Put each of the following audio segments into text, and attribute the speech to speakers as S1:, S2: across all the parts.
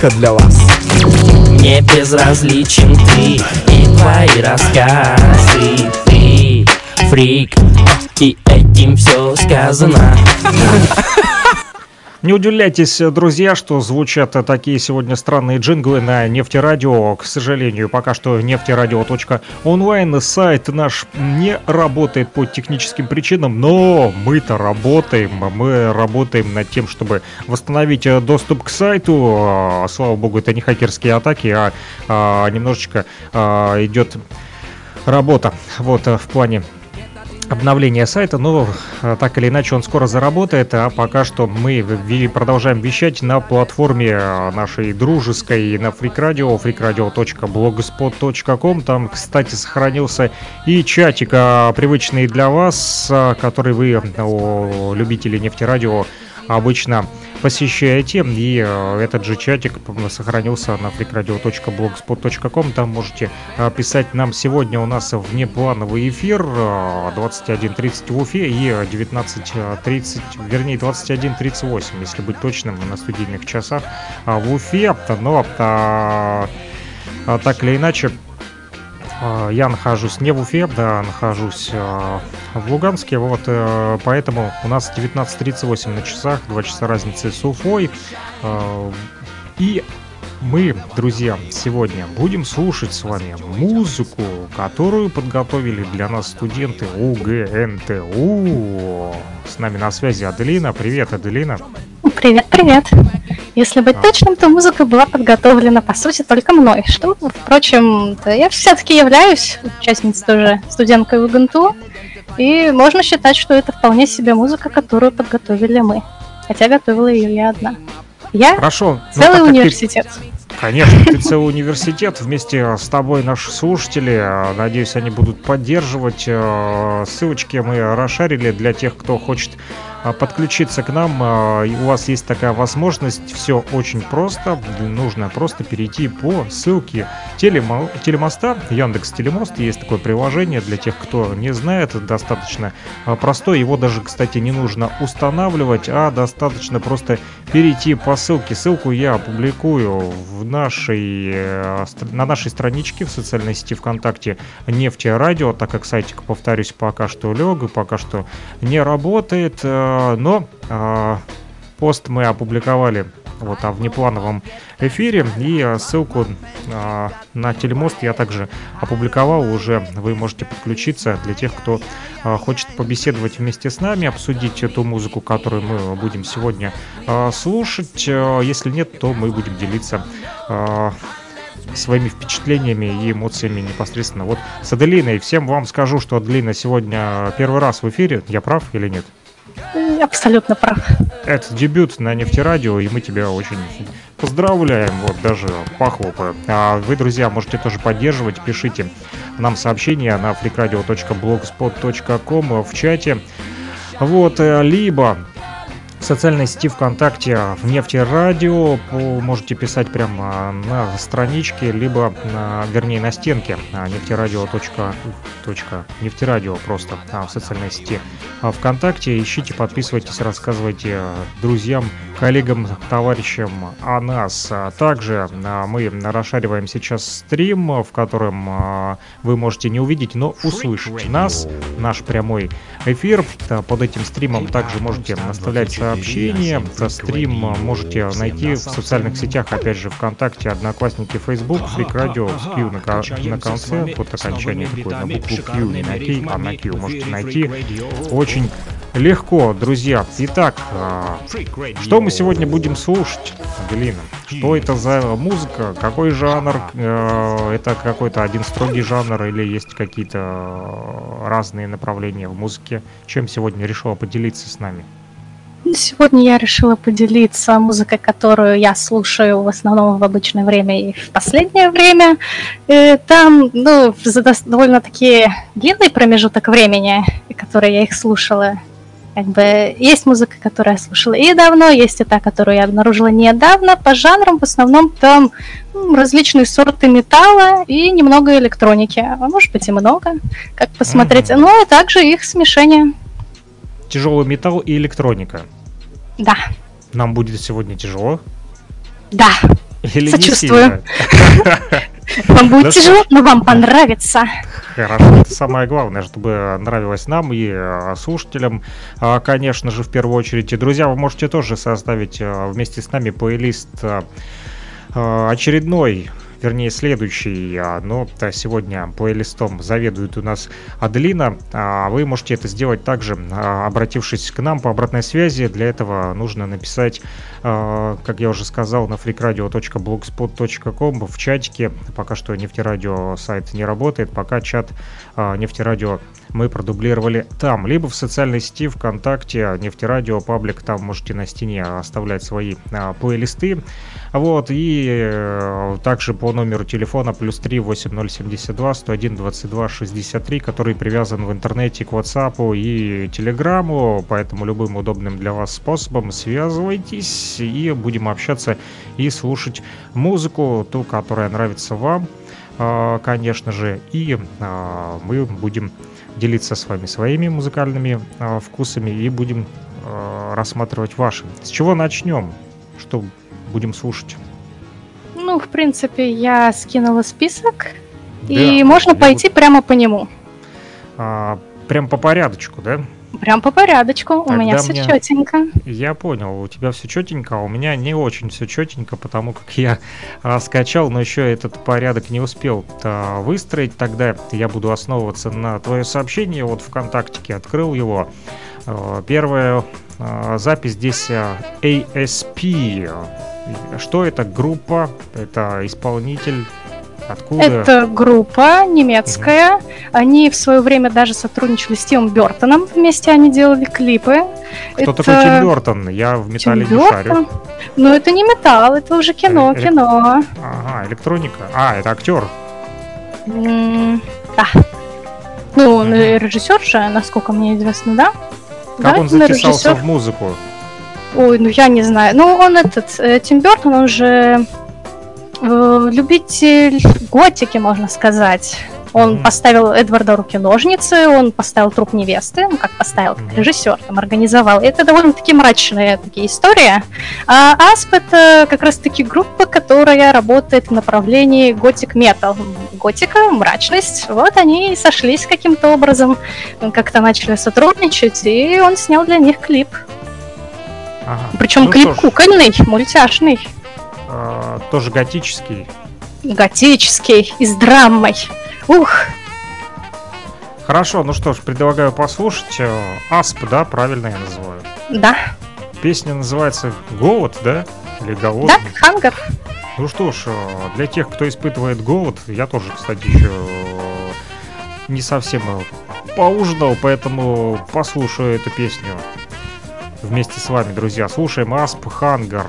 S1: только для вас.
S2: Не безразличен ты и твои рассказы Ты фрик, и этим все сказано
S3: Не удивляйтесь, друзья, что звучат такие сегодня странные джинглы на нефтерадио. К сожалению, пока что нефтерадио.онлайн сайт наш не работает по техническим причинам, но мы-то работаем. Мы работаем над тем, чтобы восстановить доступ к сайту. Слава богу, это не хакерские атаки, а, а немножечко а, идет работа вот в плане обновления сайта, но э, так или иначе он скоро заработает, а пока что мы продолжаем вещать на платформе э, нашей дружеской на Freak Radio, freakradio.blogspot.com. Там, кстати, сохранился и чатик, а, привычный для вас, а, который вы, любители нефтерадио, обычно посещаете. И э, этот же чатик сохранился на freakradio.blogspot.com. Там можете э, писать нам сегодня у нас внеплановый эфир 21.30 э, в Уфе и 19.30, вернее 21.38, если быть точным, на студийных часах в Уфе. Но а, так или иначе, а, я нахожусь не в Уфе, да, нахожусь а, в Луганске, вот, э, поэтому у нас 19.38 на часах, 2 часа разницы с Уфой, а, и мы, друзья, сегодня будем слушать с вами музыку, которую подготовили для нас студенты УГНТУ. С нами на связи Аделина. Привет, Аделина.
S4: Привет, привет. Если быть а. точным, то музыка была подготовлена, по сути, только мной. Что, впрочем, -то я все-таки являюсь участницей тоже студенткой УГНТУ, и можно считать, что это вполне себе музыка, которую подготовили мы. Хотя готовила ее я одна. Я
S3: Хорошо.
S4: целый университет.
S3: Ты... Конечно, ты целый университет. Вместе с тобой наши слушатели. Надеюсь, они будут поддерживать. Э, ссылочки мы расшарили для тех, кто хочет подключиться к нам. А, у вас есть такая возможность. Все очень просто. Нужно просто перейти по ссылке телемо телемоста. Яндекс Телемост. Есть такое приложение для тех, кто не знает. Достаточно а, простое. Его даже, кстати, не нужно устанавливать, а достаточно просто перейти по ссылке. Ссылку я опубликую в нашей, э, на нашей страничке в социальной сети ВКонтакте Нефти Радио, так как сайтик, повторюсь, пока что лег и пока что не работает. А, но а, пост мы опубликовали вот а в внеплановом эфире. И ссылку а, на телемост я также опубликовал уже. Вы можете подключиться для тех, кто а, хочет побеседовать вместе с нами, обсудить эту музыку, которую мы будем сегодня а, слушать. Если нет, то мы будем делиться своими впечатлениями и эмоциями непосредственно. Вот с Аделиной. Всем вам скажу, что Аделина сегодня первый раз в эфире. Я прав или нет?
S4: Абсолютно прав.
S3: Это дебют на нефтерадио, и мы тебя очень поздравляем, вот даже похлопаем. А вы, друзья, можете тоже поддерживать, пишите нам сообщения на freakradio.blogspot.com в чате. Вот, э, либо в социальной сети ВКонтакте в Нефтерадио можете писать прямо на страничке, либо, на, вернее, на стенке нефтерадио. нефтерадио просто а, в социальной сети а, ВКонтакте. Ищите, подписывайтесь, рассказывайте друзьям, коллегам, товарищам о нас. А также мы расшариваем сейчас стрим, в котором вы можете не увидеть, но услышать нас, наш прямой эфир. Под этим стримом также можете наставлять сообщения. Стрим можете найти в социальных сетях, опять же, ВКонтакте, Одноклассники, Facebook, Freak Radio с Q на, на конце, под окончание такое, на букву Q, не на K, а на Q можете найти. Очень легко, друзья. Итак, а, что мы сегодня будем слушать, Галина? Что это за музыка? Какой жанр? Э, это какой-то один строгий жанр или есть какие-то разные направления в музыке? Чем сегодня решила поделиться с нами?
S4: Сегодня я решила поделиться музыкой, которую я слушаю в основном в обычное время и в последнее время. И э, там, ну, за довольно-таки длинный промежуток времени, который я их слушала. Как бы есть музыка, которую я слушала и давно, есть и та, которую я обнаружила недавно. По жанрам в основном там ну, различные сорты металла и немного электроники. А может быть и много, как посмотреть. Mm-hmm. Ну и также их смешение.
S3: Тяжелый металл и электроника.
S4: Да.
S3: Нам будет сегодня тяжело.
S4: Да.
S3: Или
S4: Сочувствую. Вам будет тяжело, но вам понравится.
S3: Хорошо, самое главное, чтобы нравилось нам и э, слушателям, а, конечно же, в первую очередь. И, друзья, вы можете тоже составить э, вместе с нами плейлист очередной вернее следующий, а, но сегодня плейлистом заведует у нас Аделина. А вы можете это сделать также, а, обратившись к нам по обратной связи. Для этого нужно написать, как я уже сказал, на freakradio.blogspot.com в чатике. Пока что нефтерадио сайт не работает, пока чат нефтерадио мы продублировали там, либо в социальной сети ВКонтакте, Нефтерадио, паблик, там можете на стене оставлять свои а, плейлисты. Вот, и э, также по номеру телефона плюс 3 8072 101 22 63, который привязан в интернете к WhatsApp и Телеграму, поэтому любым удобным для вас способом связывайтесь и будем общаться и слушать музыку, ту, которая нравится вам, э, конечно же, и э, мы будем делиться с вами своими музыкальными э, вкусами и будем э, рассматривать ваши. С чего начнем? Что будем слушать?
S4: Ну, в принципе, я скинула список, да, и можно пойти буду... прямо по нему.
S3: А, прям по порядочку, да?
S4: Прям по порядочку, Тогда у меня все мне... четенько.
S3: Я понял, у тебя все четенько, а у меня не очень все четенько, потому как я скачал, но еще этот порядок не успел а, выстроить. Тогда я буду основываться на твое сообщение, вот ВКонтактике открыл его. А, первая а, запись здесь ASP. Что это? Группа, это исполнитель, Откуда?
S4: Это группа немецкая. Угу. Они в свое время даже сотрудничали с Тимом Бертоном. Вместе они делали клипы.
S3: Кто это... такой Тим Бертон? Я в металле Тим не шарю.
S4: Ну, это не металл, это уже кино, Элек... кино.
S3: Ага, электроника. А, это актер.
S4: Mm, да. Ну, он mm режиссер же, насколько мне известно, да?
S3: Как да, он записался в музыку?
S4: Ой, ну я не знаю. Ну, он этот, э, Тим Бертон, он же Э, любитель готики, можно сказать. Он mm-hmm. поставил Эдварда руки-ножницы, он поставил труп невесты, ну как поставил, как режиссер там организовал. Это довольно-таки мрачные такие истории. А Асп это как раз-таки группа, которая работает в направлении готик метал. Готика, мрачность. Вот они и сошлись каким-то образом, как-то начали сотрудничать, и он снял для них клип. Ага. Причем ну, клип кукольный, мультяшный.
S3: Э, тоже готический.
S4: Готический, и с драмой. Ух!
S3: Хорошо, ну что ж, предлагаю послушать. Э, Асп, да, правильно я называю?
S4: Да.
S3: Песня называется «Голод», да? Или «Голод»?
S4: Да, «Хангар».
S3: Ну что ж, э, для тех, кто испытывает голод, я тоже, кстати, еще не совсем поужинал, поэтому послушаю эту песню вместе с вами, друзья. Слушаем Асп Хангар.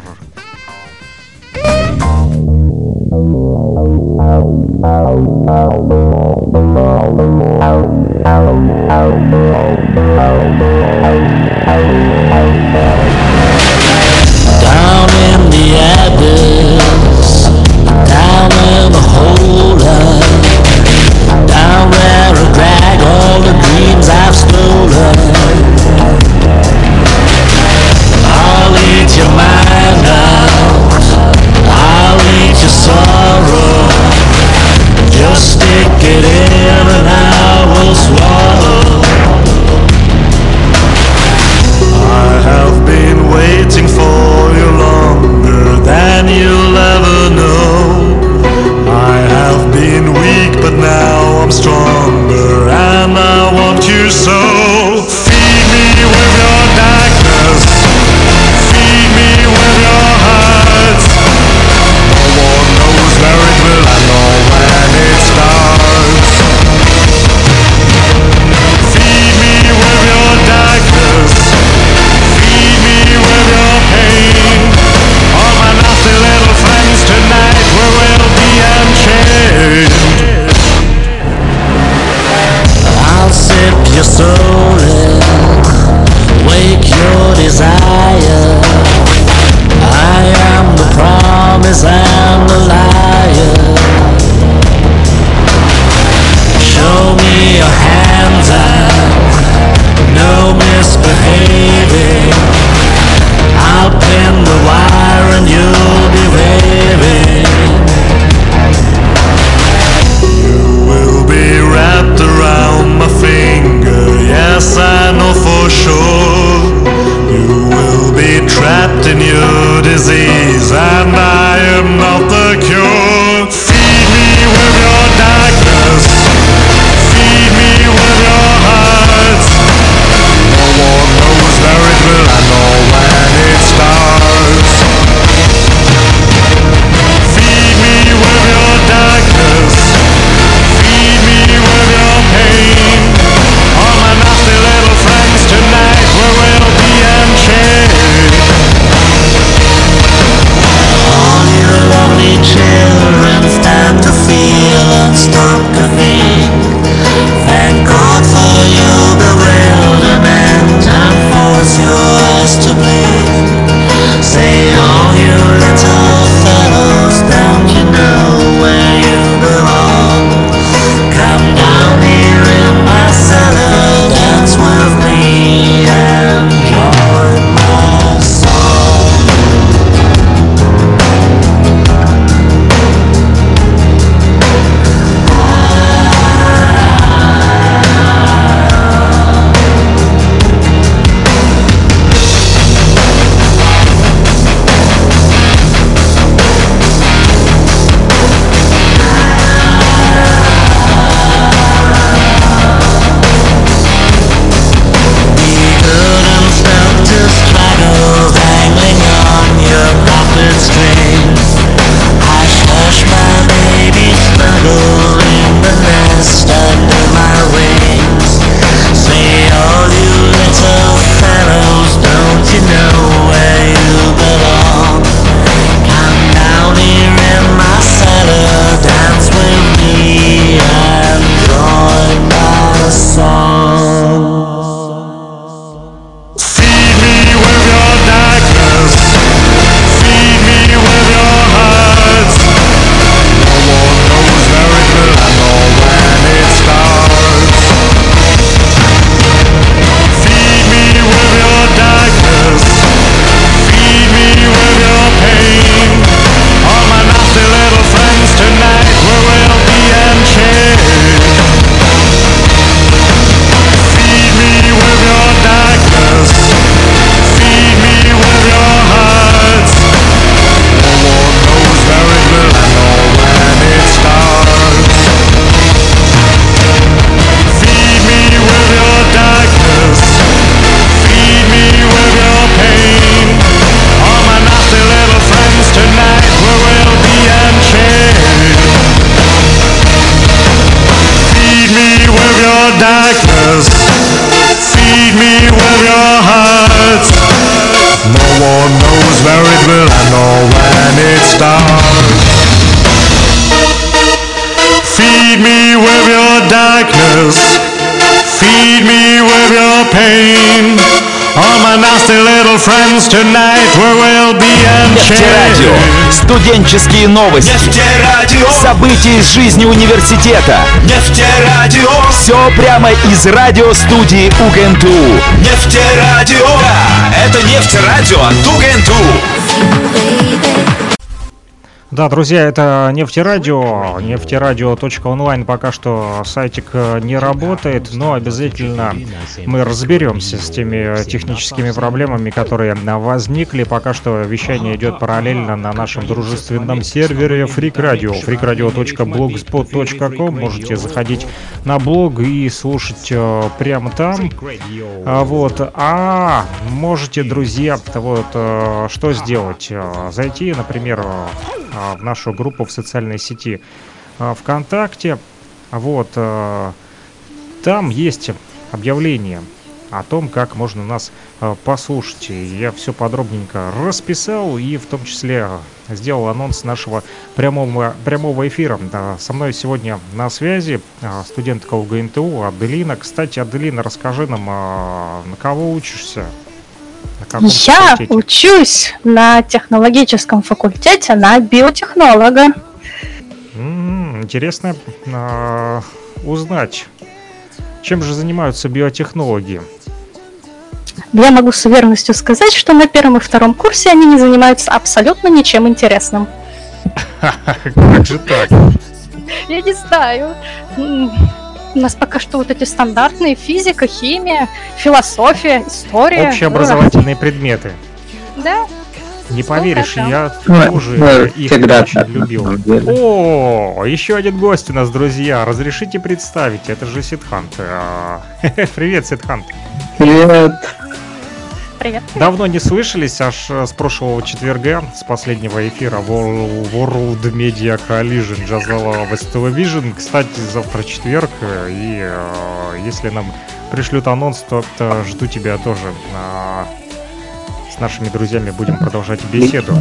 S2: Down in the abyss, down in the hole,
S1: Студенческие новости.
S5: Нефтерадио,
S1: События из жизни университета.
S5: нефтерадио,
S1: Все прямо из радиостудии УГНТУ.
S5: нефтерадио. Да, это нефтерадио от УГНТУ.
S3: Да, друзья, это нефтерадио. Нефтерадио.онлайн пока что сайтик э, не работает, но обязательно мы разберемся с теми техническими проблемами, которые э, возникли. Пока что вещание идет параллельно на нашем дружественном сервере Freak Radio. freakradio.blogspot.com Можете заходить на блог и слушать э, прямо там. А, вот. А можете, друзья, вот э, что сделать? Э, Зайти, например, э, в нашу группу в социальной сети э, ВКонтакте. Вот. э, Там есть объявление о том, как можно нас послушать. Я все подробненько расписал и в том числе сделал анонс нашего прямого, прямого эфира. Со мной сегодня на связи студентка УГНТУ Аделина. Кстати, Аделина, расскажи нам, на кого учишься?
S4: Я
S3: факультете?
S4: учусь на технологическом факультете на биотехнолога.
S3: Интересно а, узнать, чем же занимаются биотехнологи.
S4: Я могу с уверенностью сказать, что на первом и втором курсе они не занимаются абсолютно ничем интересным.
S3: Как же так?
S4: Я не знаю. У нас пока что вот эти стандартные физика, химия, философия, история.
S3: Общеобразовательные предметы.
S4: Да,
S3: Не поверишь,
S4: да.
S3: я
S6: Ну,
S3: тоже
S6: ну,
S3: их очень любил. О, еще один гость у нас, друзья. Разрешите представить, это же Сидхант. А, Привет, Сидхант.
S6: Привет.
S4: Привет.
S3: Давно не слышались, аж э, с прошлого четверга, с последнего эфира World, Media Coalition Jazzala West Television. Кстати, завтра четверг, э, и э, если нам пришлют анонс, то, то жду тебя тоже. А, с нашими друзьями будем продолжать беседу.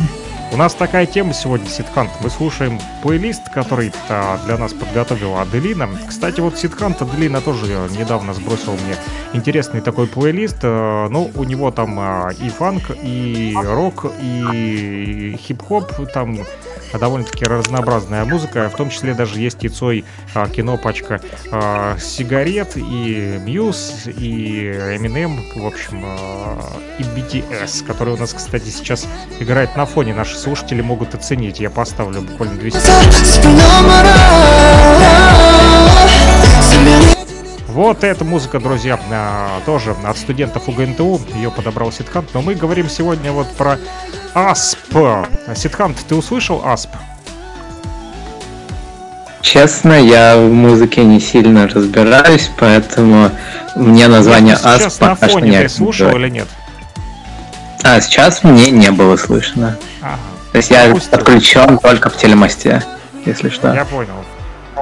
S3: У нас такая тема сегодня, Сидхант. Мы слушаем плейлист, который а, для нас подготовила Аделина. Кстати, вот Сидхант Аделина тоже э, недавно сбросил мне интересный такой плейлист. Э, Ну, у него там а, и фанк, и рок, и хип-хоп. Там довольно-таки разнообразная музыка. В том числе даже есть и Цой, а, кино, пачка а, сигарет, и Мьюз, и Eminem, в общем, а, и BTS, который у нас, кстати, сейчас играет на фоне. Наши слушатели могут оценить. Я поставлю буквально 200 Вот эта музыка, друзья, а, тоже от студентов УГНТУ. Ее подобрал Сидхант. Но мы говорим сегодня вот про АСП. Сидхант, ты услышал АСП?
S6: Честно, я в музыке не сильно разбираюсь, поэтому мне название
S3: сейчас
S6: АСП
S3: на
S6: пока что
S3: фоне
S6: не
S3: ты слушал или нет?
S6: А, сейчас мне не было слышно.
S3: Ага,
S6: То есть я
S3: Допустим.
S6: подключен только в телемосте, если что.
S3: я понял.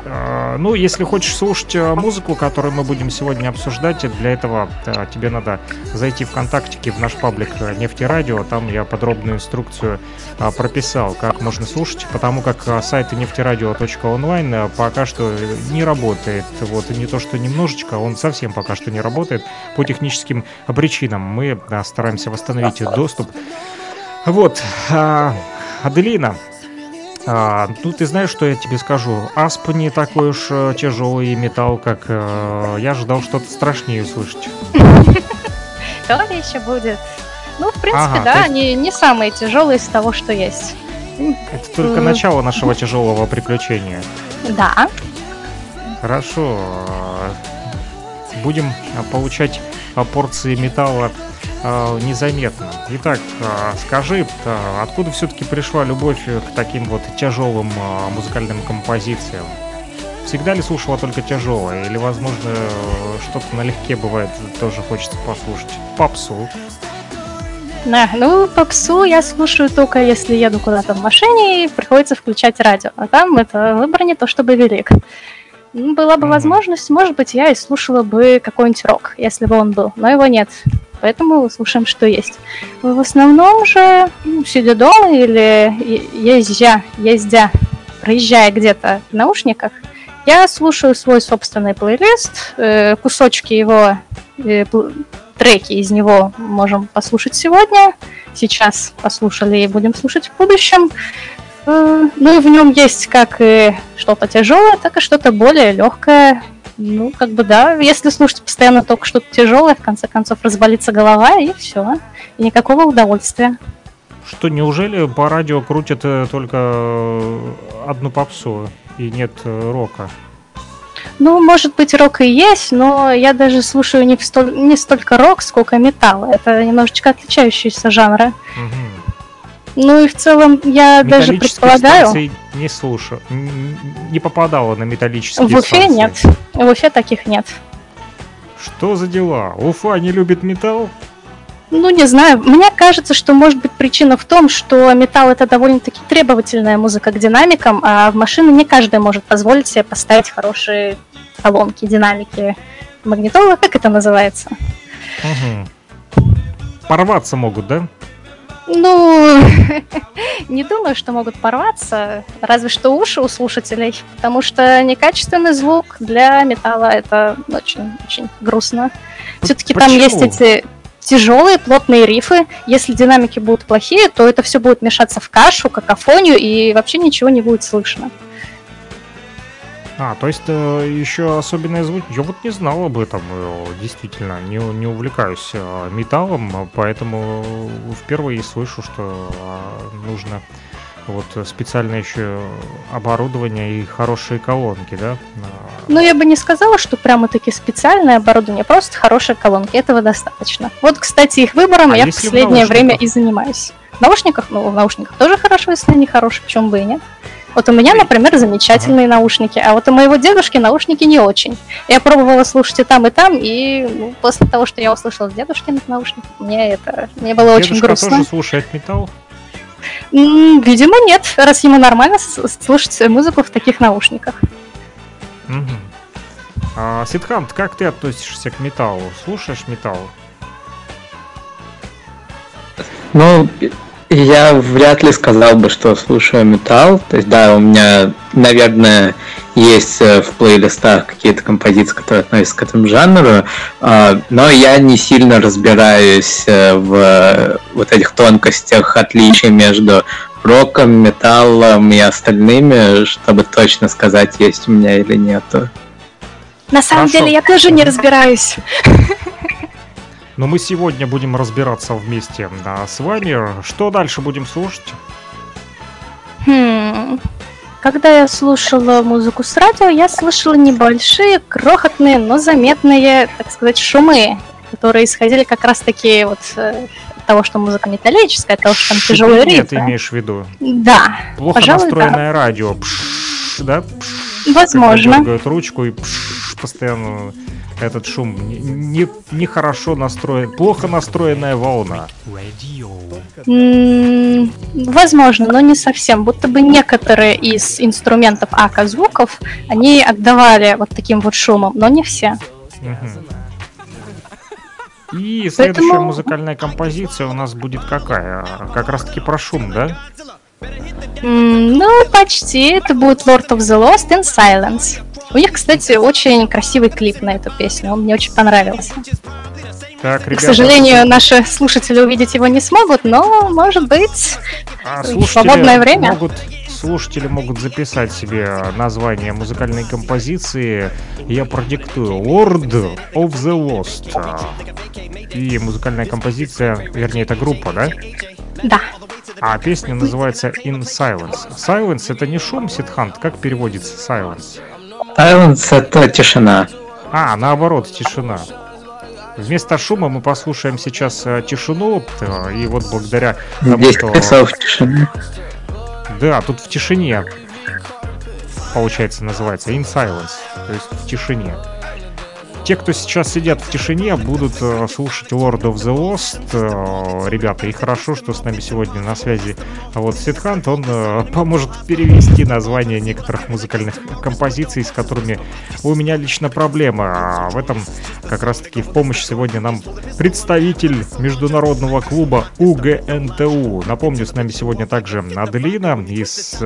S3: А, Ну, если хочешь слушать э, музыку, которую мы будем сегодня обсуждать, для этого э, тебе надо зайти в ВКонтактике в наш паблик э, Нефтерадио. Там я подробную инструкцию прописал, как можно слушать, потому как сайт нефтерадио.онлайн э, пока что не работает. Вот, не то, что немножечко, он совсем пока что не работает по техническим причинам. Мы стараемся восстановить доступ. Вот, Аделина, а, ну, ты знаешь, что я тебе скажу? Асп не такой уж э, тяжелый металл, как э, я ожидал что-то страшнее услышать.
S4: То еще будет. Ну, в принципе,
S3: Ага,
S4: да,
S3: есть-
S4: они не самые тяжелые из того, что есть.
S3: Это только начало нашего тяжелого приключения.
S4: Да.
S3: Хорошо. Будем э, получать э, порции металла незаметно. Итак, э, скажи, э, откуда все-таки пришла любовь э, к таким вот тяжелым э, музыкальным композициям? Всегда ли слушала только тяжелое? Или, возможно, э, что-то налегке бывает, тоже хочется послушать? Попсу.
S4: Да, ну, попсу я слушаю только если еду куда-то в машине и приходится включать радио. А там это выбор не то чтобы велик. Ну, Была бы
S3: Мгм.
S4: возможность, может быть, я и слушала бы какой-нибудь рок, если бы он был, но его нет. Поэтому слушаем, что есть. В основном же, ну, сидя дома или ездя, ездя, проезжая где-то в наушниках, я слушаю свой собственный плейлист, э, кусочки его, э, треки из него можем послушать сегодня, сейчас послушали и будем слушать в будущем. Э, Ну и в нем есть как и что-то тяжелое, так и что-то более легкое. Ну, как бы да, если слушать постоянно только что-то тяжелое, в конце концов разболится голова и все. И никакого удовольствия.
S3: Что, неужели по радио крутят э, только э, одну попсу и нет рока?
S4: Ну, может быть, рок и есть, но я даже слушаю не, столь- не столько рок, сколько металл. Это немножечко отличающиеся жанры.
S3: Мгм.
S4: Ну и в целом я даже предполагаю...
S3: не слушаю. Не попадала на металлические
S4: В Уфе
S3: станции.
S4: нет. В Уфе таких нет.
S3: Что за дела? Уфа не любит металл?
S4: Ну, не знаю. Мне кажется, что может быть причина в том, что металл это довольно-таки требовательная музыка к динамикам, а в машины не каждый может позволить себе поставить хорошие колонки, динамики, магнитолы, как это называется?
S3: Мгм. Порваться могут, да?
S4: Ну, не думаю, что могут порваться, разве что уши у слушателей, потому что некачественный звук для металла это очень-очень грустно. Все-таки там есть эти тяжелые, плотные рифы. Если динамики будут плохие, то это все будет мешаться в кашу, какофонию, и вообще ничего не будет слышно.
S3: А, то есть э, еще особенные звуки. Я вот не знал об этом, э, действительно, не, не увлекаюсь э, металлом, а поэтому впервые слышу, что э, нужно вот специальное еще оборудование и хорошие колонки, да? А,
S4: Но я бы не сказала, что прямо-таки специальное оборудование, просто хорошие колонки, этого достаточно. Вот, кстати, их выбором
S3: А
S4: я в
S3: если в
S4: последнее время и занимаюсь. В наушниках, ну, в наушниках тоже хорошо, если они хорошие, почему бы и нет. Вот у меня, например, замечательные наушники, а вот у моего дедушки наушники не очень. Я пробовала слушать и там, и там, и ну, после того, что я услышала с дедушкиных наушников, мне это мне было очень
S3: Дедушка
S4: грустно.
S3: тоже слушает металл?
S4: Видимо, нет, раз ему нормально слушать музыку в таких наушниках.
S3: Мгм. А, Сидхант, как ты относишься к металлу? Слушаешь металл?
S6: Ну, я вряд ли сказал бы, что слушаю металл. То есть, да, у меня, наверное, есть э, в плейлистах какие-то композиции, которые относятся к этому жанру, а, но я не сильно разбираюсь э, в вот этих тонкостях отличий между роком, металлом и остальными, чтобы точно сказать, есть у меня или нету.
S4: На самом
S3: Хорошо.
S4: деле я тоже не разбираюсь.
S3: Но мы сегодня будем разбираться вместе да, с вами. Что дальше будем слушать?
S4: Хм. Когда я слушала музыку с радио, я слышала небольшие, крохотные, но заметные, так сказать, шумы, которые исходили как раз таки вот э, от того, что музыка металлическая, от того, что там тяжелые
S3: Шипение ты имеешь в виду?
S4: Да,
S3: Плохо
S4: Пожалуй,
S3: настроенное радио. Пш, да? Пш,
S4: возможно.
S3: дергают ручку и пш, постоянно этот шум. Не- Не, нехорошо настроен. Плохо настроенная волна.
S4: Возможно, но не совсем. Будто бы некоторые из инструментов ака звуков, они отдавали вот таким вот шумом, но не все.
S3: И следующая
S4: Поэтому-
S3: музыкальная композиция у нас будет какая? Как раз таки про шум, да?
S4: М, Ну, почти. Это будет Lord of the Lost in Silence. У них, кстати, очень красивый клип на эту песню. Он мне очень понравился.
S3: Так,
S4: К
S3: ребята,
S4: сожалению, наши слушатели увидеть его не смогут, но, может быть,
S3: а
S4: в свободное время.
S3: Могут, слушатели могут записать себе название музыкальной композиции. Я продиктую Lord of the Lost. И музыкальная композиция, вернее, это группа, да?
S4: да.
S3: А песня называется In Silence. Silence это не шум, Сидхант. Как переводится silence?
S6: Silence — это тишина.
S3: А, наоборот, тишина. Вместо шума мы послушаем сейчас э, тишину, э, и вот благодаря тому,
S6: 10
S3: что...
S6: часов тишины.
S3: Да, тут в тишине, получается, называется In Silence, то есть в тишине.
S7: Те, кто сейчас сидят в тишине, будут э, слушать Lord of the Lost. Э, ребята, и хорошо, что с нами сегодня на связи вот Сидхант. Он э, поможет перевести название некоторых музыкальных композиций, с которыми у меня лично проблема. В этом как раз-таки в помощь сегодня нам представитель международного клуба УГНТУ. Напомню, с нами сегодня также Аделина из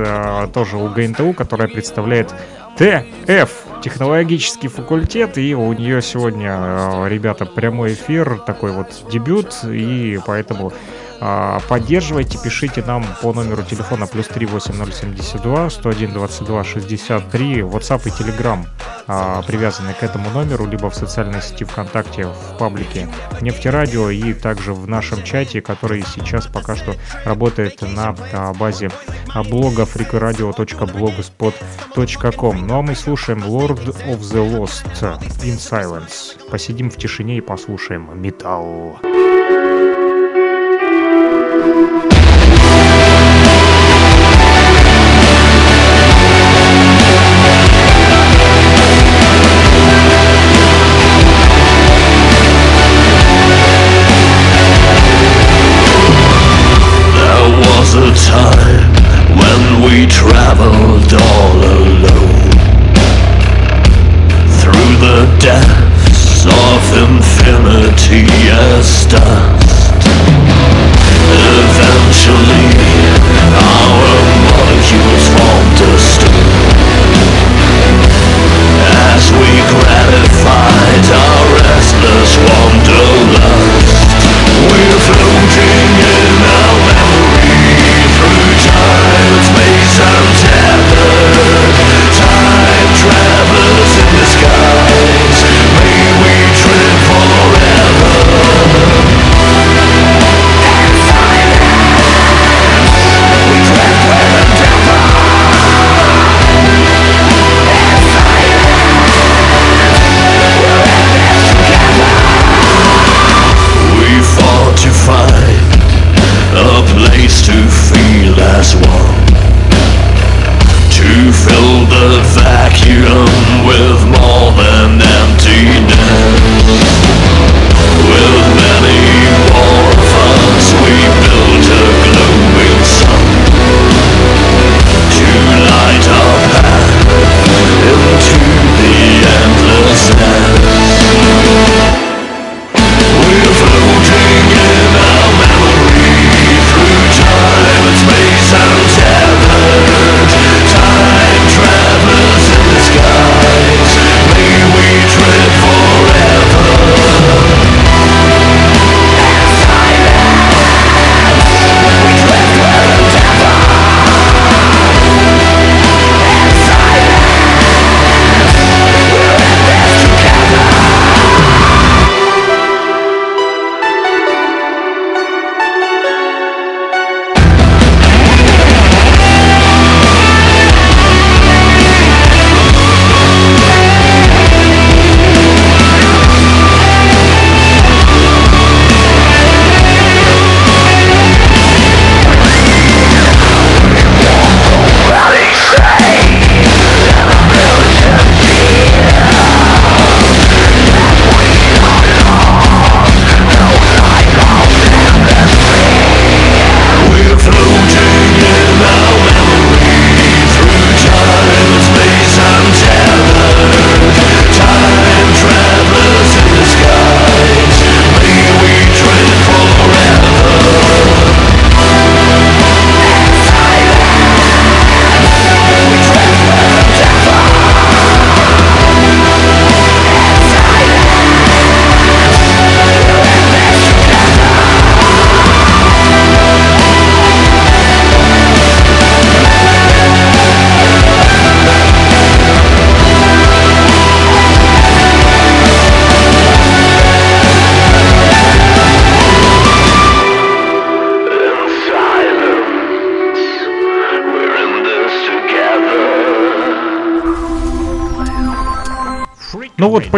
S7: тоже УГНТУ, которая представляет ТФ, технологический факультет, и у нее сегодня, э, ребята, прямой эфир, такой вот дебют, и поэтому поддерживайте, пишите нам по номеру телефона плюс 38072 101 22 63, WhatsApp и Telegram а, привязаны к этому номеру, либо в социальной сети ВКонтакте, в паблике Нефтерадио и также в нашем чате, который сейчас пока что работает на а, базе блога freakradio.blogspot.com. Ну а мы слушаем Lord of the Lost in Silence. Посидим в тишине и послушаем металл. Thank you.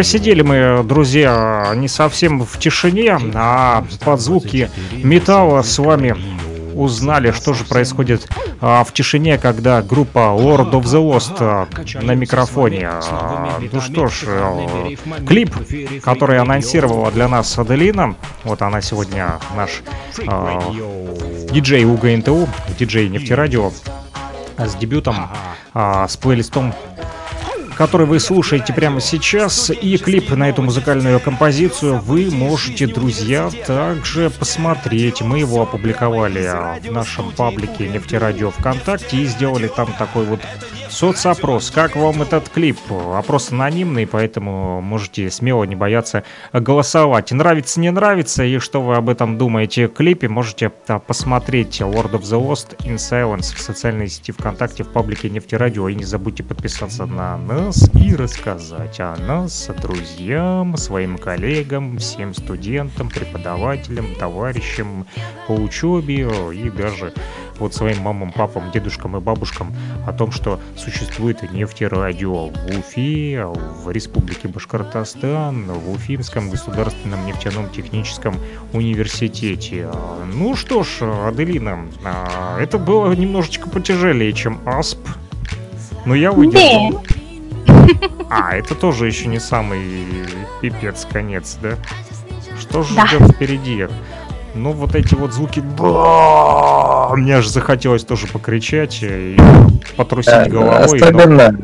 S7: Посидели мы, друзья, не совсем в тишине, а под звуки металла с вами
S3: узнали, что же происходит а, в тишине, когда группа Lord of the Lost а, на микрофоне. А, ну что ж, а, клип, который анонсировала для нас Аделина, вот она сегодня наш а, диджей УГ НТУ, диджей Нефтерадио, с дебютом, а, с плейлистом который вы слушаете прямо сейчас, и клип на эту музыкальную композицию вы можете, друзья, также посмотреть. Мы его опубликовали в нашем паблике Нефтерадио ВКонтакте и сделали там такой вот соцопрос. Как вам этот клип? Опрос анонимный, поэтому можете смело не бояться голосовать. Нравится, не нравится, и что вы об этом думаете в клипе, можете посмотреть Lord of the Lost in Silence в социальной сети ВКонтакте в паблике Нефтерадио. И не забудьте подписаться на нас и рассказать о нас друзьям, своим коллегам, всем студентам, преподавателям, товарищам по учебе и даже вот своим мамам, папам, дедушкам и бабушкам о том, что существует нефтерадио в Уфе, в Республике Башкортостан, в Уфимском государственном нефтяном техническом университете. Ну что ж, Аделина, а, это было немножечко потяжелее, чем АСП, но я выдержал. А, это тоже еще не самый пипец конец, да? Что же
S4: Да.
S3: ждет впереди? Ну, вот эти вот звуки... «ба». Мне аж захотелось тоже покричать и потрусить головой. но-
S6: Особенно...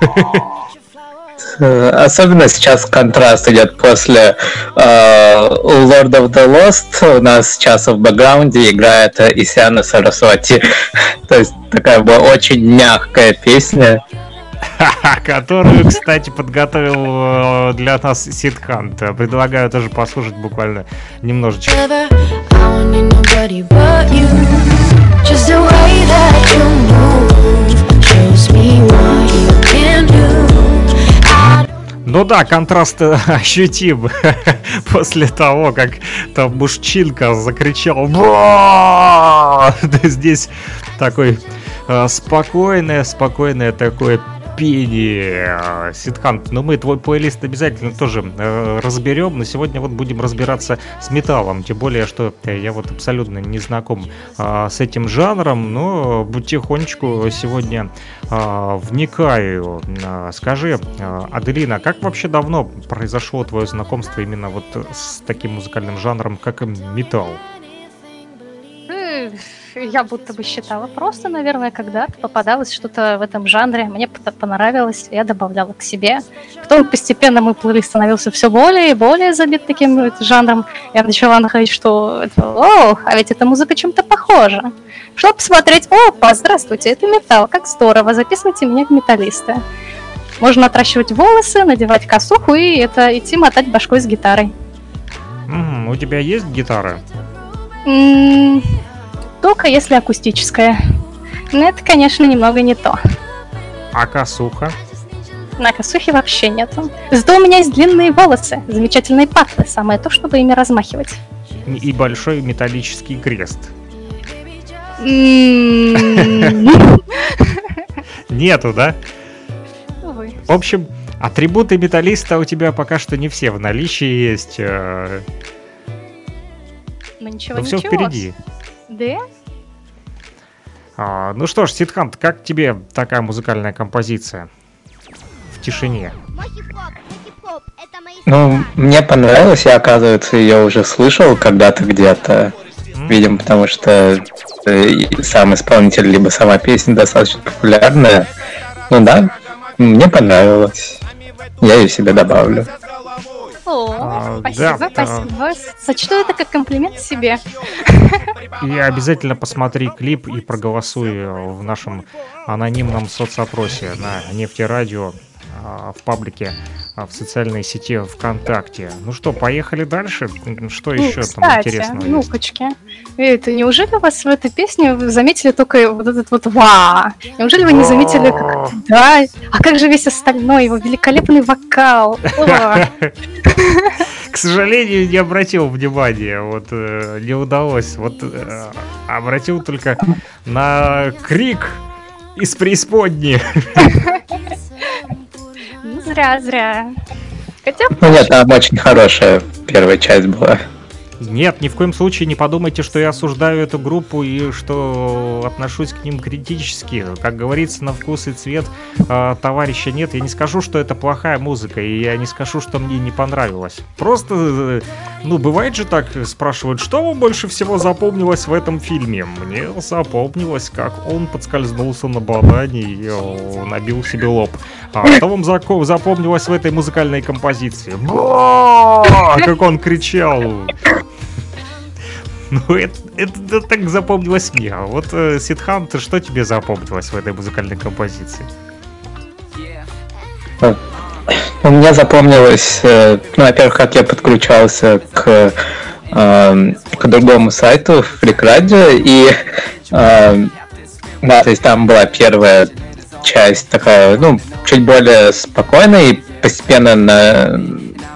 S6: Э, Особенно сейчас контраст идет после э, Lord of the Lost. У нас сейчас в бэкграунде играет Исяна Сарасвати. То есть такая была очень мягкая песня.
S3: Которую, кстати, подготовил э, для нас Сидхант. Предлагаю тоже послушать буквально немножечко. Ну да, контраст э, ощутим после того, как там мужчинка закричал Здесь такой э, спокойное, спокойное такое пение. э, Сидхант, но мы твой плейлист обязательно тоже э, разберем, но сегодня вот будем разбираться с металлом, тем более, что э, я вот абсолютно не знаком а, с этим жанром, но потихонечку сегодня а, вникаю. А, Скажи, Аделина, как вообще давно произошло твое знакомство именно вот с таким музыкальным жанром, как металл?
S4: Я будто бы считала просто, наверное, когда-то попадалось что-то в этом жанре. Мне понравилось, я добавляла к себе. Потом постепенно мой плейлист становился все более и более забит таким жанром. Я начала находить, что о, а ведь эта музыка чем-то похожа. Шла посмотреть, опа, здравствуйте, это металл, как здорово, записывайте меня в металлисты. Можно отращивать волосы, надевать косуху и это идти мотать башкой с гитарой.
S3: М, у тебя есть гитара?
S4: М, Только если акустическая. Но это, конечно, немного не то.
S3: А косуха?
S4: На косухе вообще нету. Зато у меня есть длинные волосы, замечательные патлы, самое то, чтобы ими размахивать.
S3: И большой металлический крест.
S4: М,
S3: Нету, да?
S4: увы.
S3: В общем, атрибуты металлиста у тебя пока что не все в наличии есть. э,
S4: Ну ничего,
S3: Но все
S4: ничего.
S3: впереди.
S4: Да?
S3: А, ну что ж, Сидхант, как тебе такая музыкальная композиция? В тишине.
S6: Ну, мне понравилось, я, оказывается, ее уже слышал когда-то где-то. Видимо, потому что э, сам исполнитель, либо сама песня достаточно популярная. Ну да, мне понравилось. Я ее себе добавлю.
S4: О,
S3: А,
S4: спасибо,
S3: да,
S4: спасибо. Сочту это как комплимент себе.
S3: И обязательно посмотри клип и проголосуй в нашем анонимном соцопросе на Нефтерадио а, в паблике а, в социальной сети ВКонтакте. Ну что, поехали дальше? Что
S4: Ну,
S3: еще там
S4: кстати,
S3: интересного
S4: ну,
S3: есть?
S4: это неужели вас в этой песне вы заметили только вот этот вот ва? Неужели вы не заметили, как... Да, а как же весь остальной, его великолепный вокал?
S3: К сожалению, не обратил внимания, вот э, не удалось. Вот э, обратил только на крик из преисподней.
S4: Зря, зря. Хотя,
S6: Ну нет, там очень хорошая первая часть была.
S3: Нет, ни в коем случае не подумайте, что я осуждаю эту группу и что отношусь к ним критически. Как говорится, на вкус и цвет э, товарища нет. Я не скажу, что это плохая музыка, и я не скажу, что мне не понравилось. Просто, э, ну, бывает же так, спрашивают, что вам больше всего запомнилось в этом фильме? Мне запомнилось, как он подскользнулся на банане и э, набил себе лоб. А что вам запомнилось в этой музыкальной композиции? Как он кричал. Ну, это, это, это так запомнилось мне. А вот, э, ты что тебе запомнилось в этой музыкальной композиции?
S6: У меня запомнилось, э, ну, во-первых, как я подключался к, э, к другому сайту, Radio, и э, да, то есть там была первая часть такая, ну, чуть более спокойная и постепенно на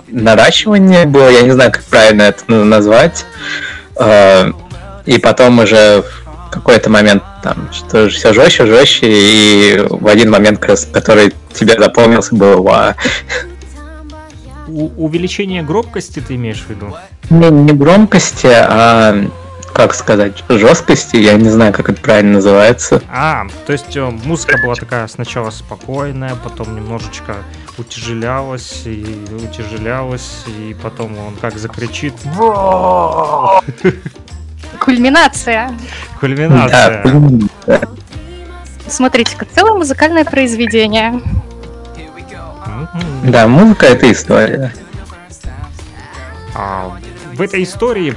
S6: наращивание было, я не знаю, как правильно это на- назвать. Э, И потом уже в какой-то момент там что все жестче, жестче, и в один момент, который тебе запомнился, был «Ва».
S3: У- увеличение громкости ты имеешь в виду?
S6: не, не громкости, а как сказать, жесткости, я не знаю, как это правильно называется.
S3: А, то есть э, музыка была такая сначала спокойная, потом немножечко утяжелялась и утяжелялась, и потом он как закричит.
S4: Кульминация.
S3: Кульминация.
S4: Смотрите-ка, целое музыкальное произведение.
S3: Мгм.
S6: да, музыка это история.
S3: А, в этой истории,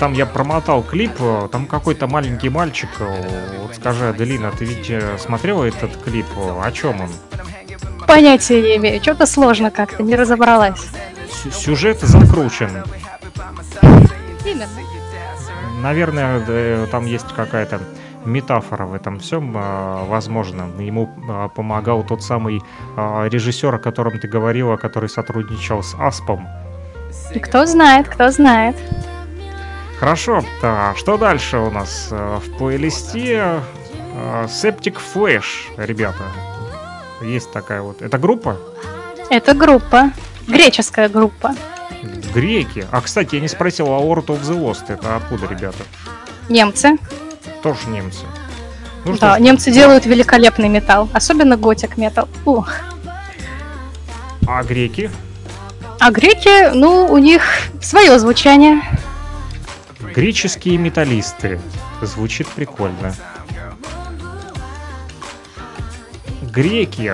S3: там я промотал клип, э, там какой-то маленький мальчик, э, вот скажи, Аделина, ты ведь э, смотрела этот клип, о чем он?
S4: Понятия не имею. Что-то сложно как-то, не разобралась.
S3: Сю- Сюжет закручен.
S4: Именно.
S3: Наверное, э, там есть какая-то метафора в этом всем, э, возможно. Ему э, помогал тот самый э, режиссер, о котором ты говорила, который сотрудничал с Аспом.
S4: И кто знает, кто знает.
S3: Хорошо, да, что дальше у нас э, в плейлисте? Э, Septic Flash, ребята. Есть такая вот. Это группа?
S4: Это группа. Греческая группа.
S3: Греки. А, кстати, я не спросил, а Order of the Lost это откуда, ребята?
S4: Немцы.
S3: Тоже немцы. Ну
S4: да,
S3: ж,
S4: немцы делают великолепный металл. Особенно готик металл. Ух.
S3: А греки?
S4: А греки, ну, у них свое звучание.
S3: Греческие металлисты. Звучит прикольно. Греки,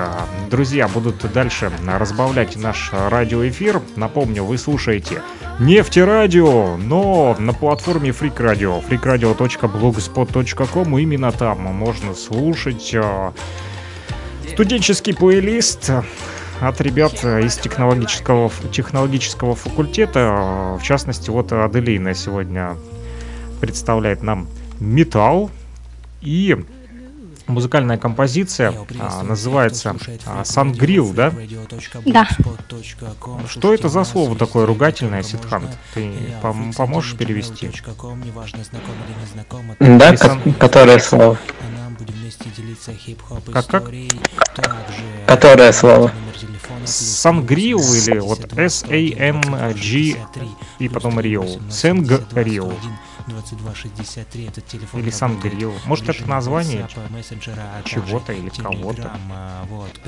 S3: друзья, будут дальше разбавлять наш радиоэфир. Напомню, вы слушаете Нефтерадио, но на платформе Freak Radio, freakradio.blogspot.com. Именно там можно слушать а, студенческий плейлист от ребят из технологического, технологического факультета. В частности, вот Аделина сегодня представляет нам металл и музыкальная композиция а, называется а, Сангрил, да?
S4: Да.
S3: Что это за слово такое ругательное, Сидхан? Ты пом- поможешь перевести?
S6: Да, ко- которое слово?
S3: Как как?
S6: Которое слово?
S3: Сангрил или вот S-A-N-G и потом Рио. Сенгрил. Или Сангрил. Может это название чего-то или кого-то?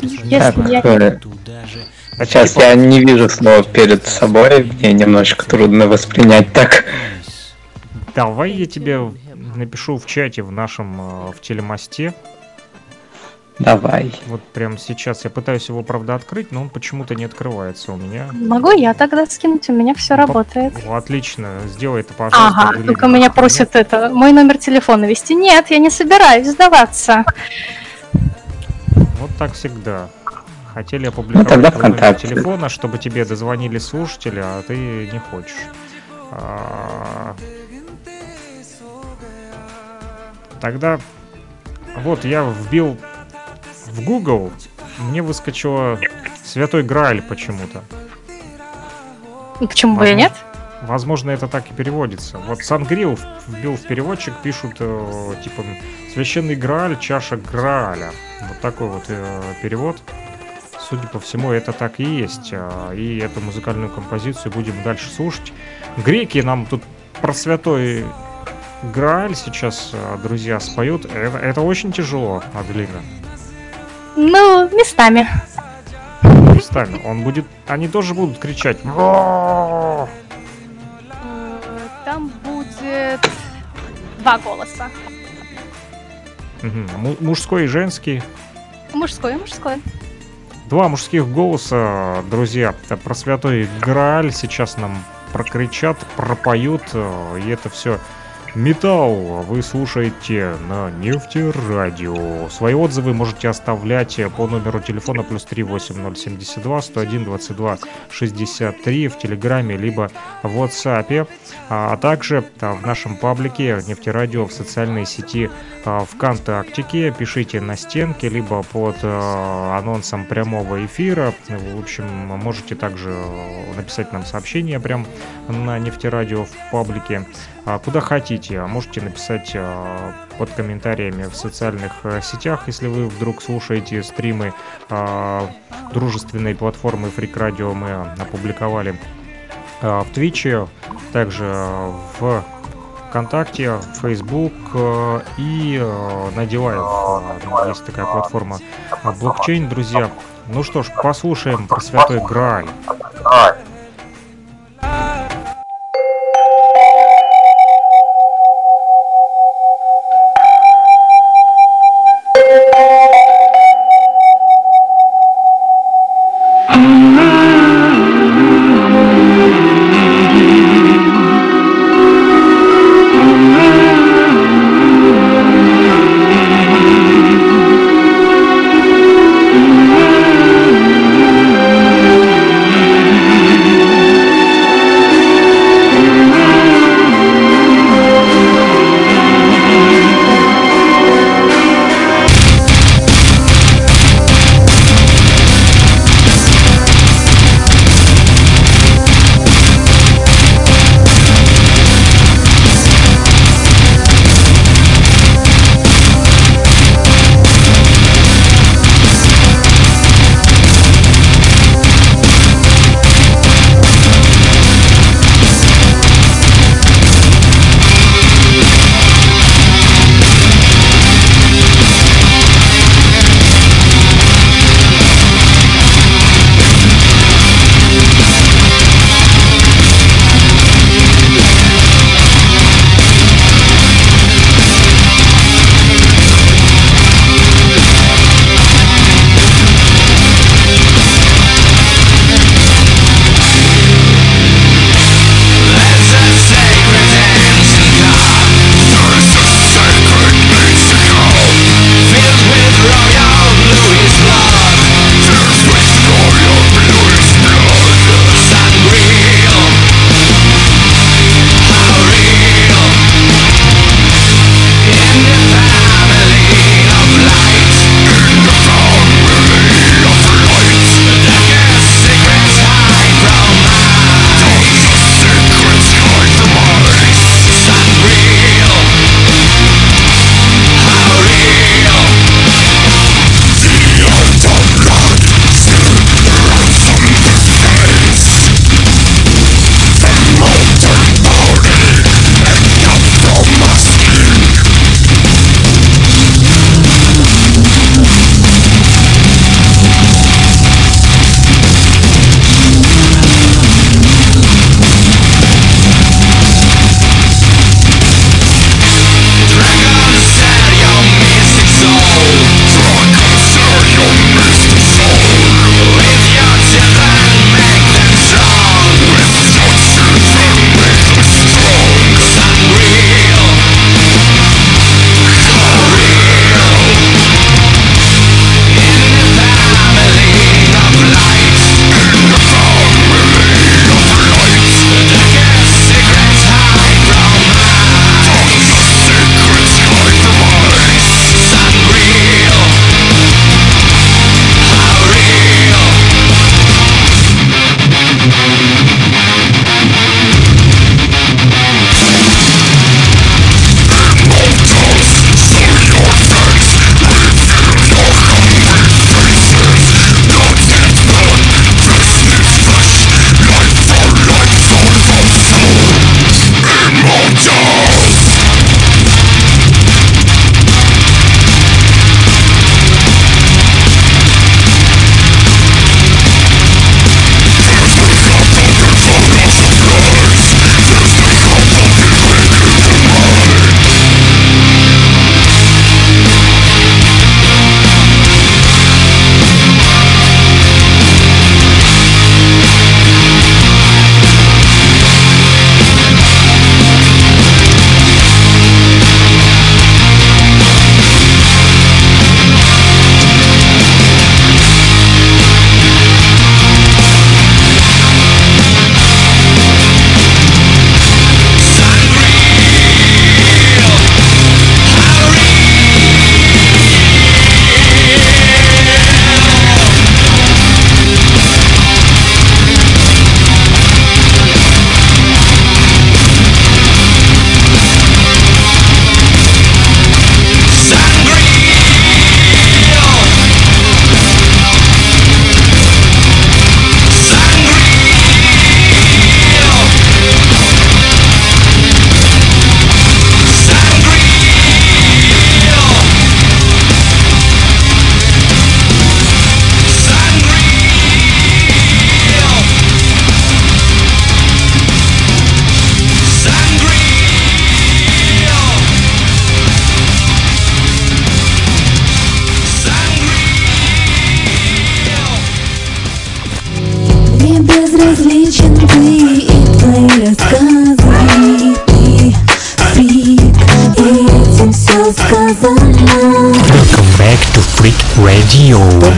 S4: Если я...
S6: э, Сейчас я не вижу слова перед собой, мне немножечко трудно воспринять так.
S3: Давай я тебе напишу в чате в нашем э, в телемосте.
S6: Давай.
S3: Вот прямо сейчас я пытаюсь его, правда, открыть, но он почему-то не открывается у меня.
S4: Могу я тогда скинуть, у меня все работает.
S3: О, отлично, сделай это, пожалуйста.
S4: Ага,
S3: Аделина.
S4: только меня просят это, мой номер телефона вести. Нет, я не собираюсь сдаваться.
S3: Вот так всегда. Хотели опубликовать
S6: тогда
S3: твой номер
S6: ВКонтакте.
S3: телефона, чтобы тебе дозвонили слушатели, а ты не хочешь. А, Тогда вот я вбил в Google, мне выскочило Святой Грааль почему-то.
S4: Почему бы и нет?
S3: Возможно, это так и переводится. Вот Сангрил вбил в переводчик, пишут э, типа Священный Грааль, чаша Грааля. Вот такой вот э, перевод. Судя по всему, это так и есть. А, И эту музыкальную композицию будем дальше слушать. Греки нам тут про святой Грааль сейчас э, друзья споют. Это, это очень тяжело, Аделина.
S4: Ну, местами.
S3: Местами. Он будет. Они тоже будут кричать.
S4: Э, Там будет два голоса.
S3: Му- Мужской и женский.
S4: Мужской и мужской.
S3: Два мужских голоса, друзья, это про святой Грааль сейчас нам прокричат, пропоют, э, и это все металл. Вы слушаете на нефтерадио. Свои отзывы можете оставлять по номеру телефона плюс 38072 101 22 63 в Телеграме, либо в WhatsApp, а также а, в нашем паблике нефтерадио в социальной сети а, ВКонтактике. Пишите на стенке, либо под э, анонсом прямого эфира. В общем, можете также написать нам сообщение прям на нефтерадио в паблике. А, Куда хотите, А можете написать э, под комментариями в социальных э, сетях, если вы вдруг слушаете стримы дружественной платформы Freak Radio мы опубликовали в Твиче, также в ВКонтакте, Facebook э, и э, на э, Есть такая платформа блокчейн, друзья. Ну что ж, послушаем про Святой Грааль.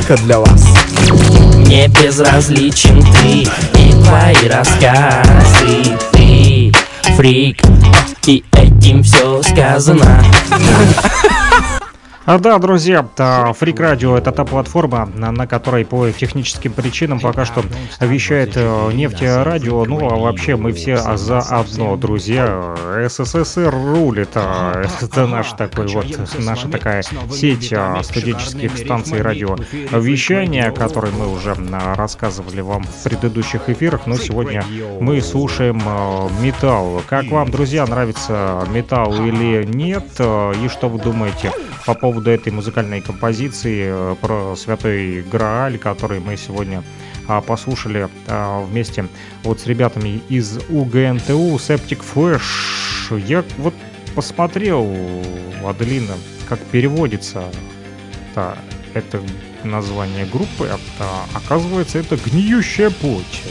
S8: Только для вас.
S9: Мне безразличен ты и твои рассказы Ты фрик, и этим все сказано
S3: да, друзья, да, Freak Radio это та платформа, на, которой по техническим причинам пока что вещает э, нефтерадио. Ну, а вообще мы все за одно, друзья. СССР рулит. а, Это наш такой вот, наша такая сеть а, студенческих станций радио вещания, о которой мы уже а, рассказывали вам в предыдущих эфирах. Но сегодня мы слушаем а, металл. Как вам, друзья, нравится металл или нет? А, И что вы думаете по поводу этой музыкальной композиции э, про Святой Грааль, который мы сегодня а, послушали а, вместе вот с ребятами из УГНТУ Septic Flash. Я вот посмотрел, Аделина, как переводится да, это название группы. А, оказывается, это «Гниющая плоть».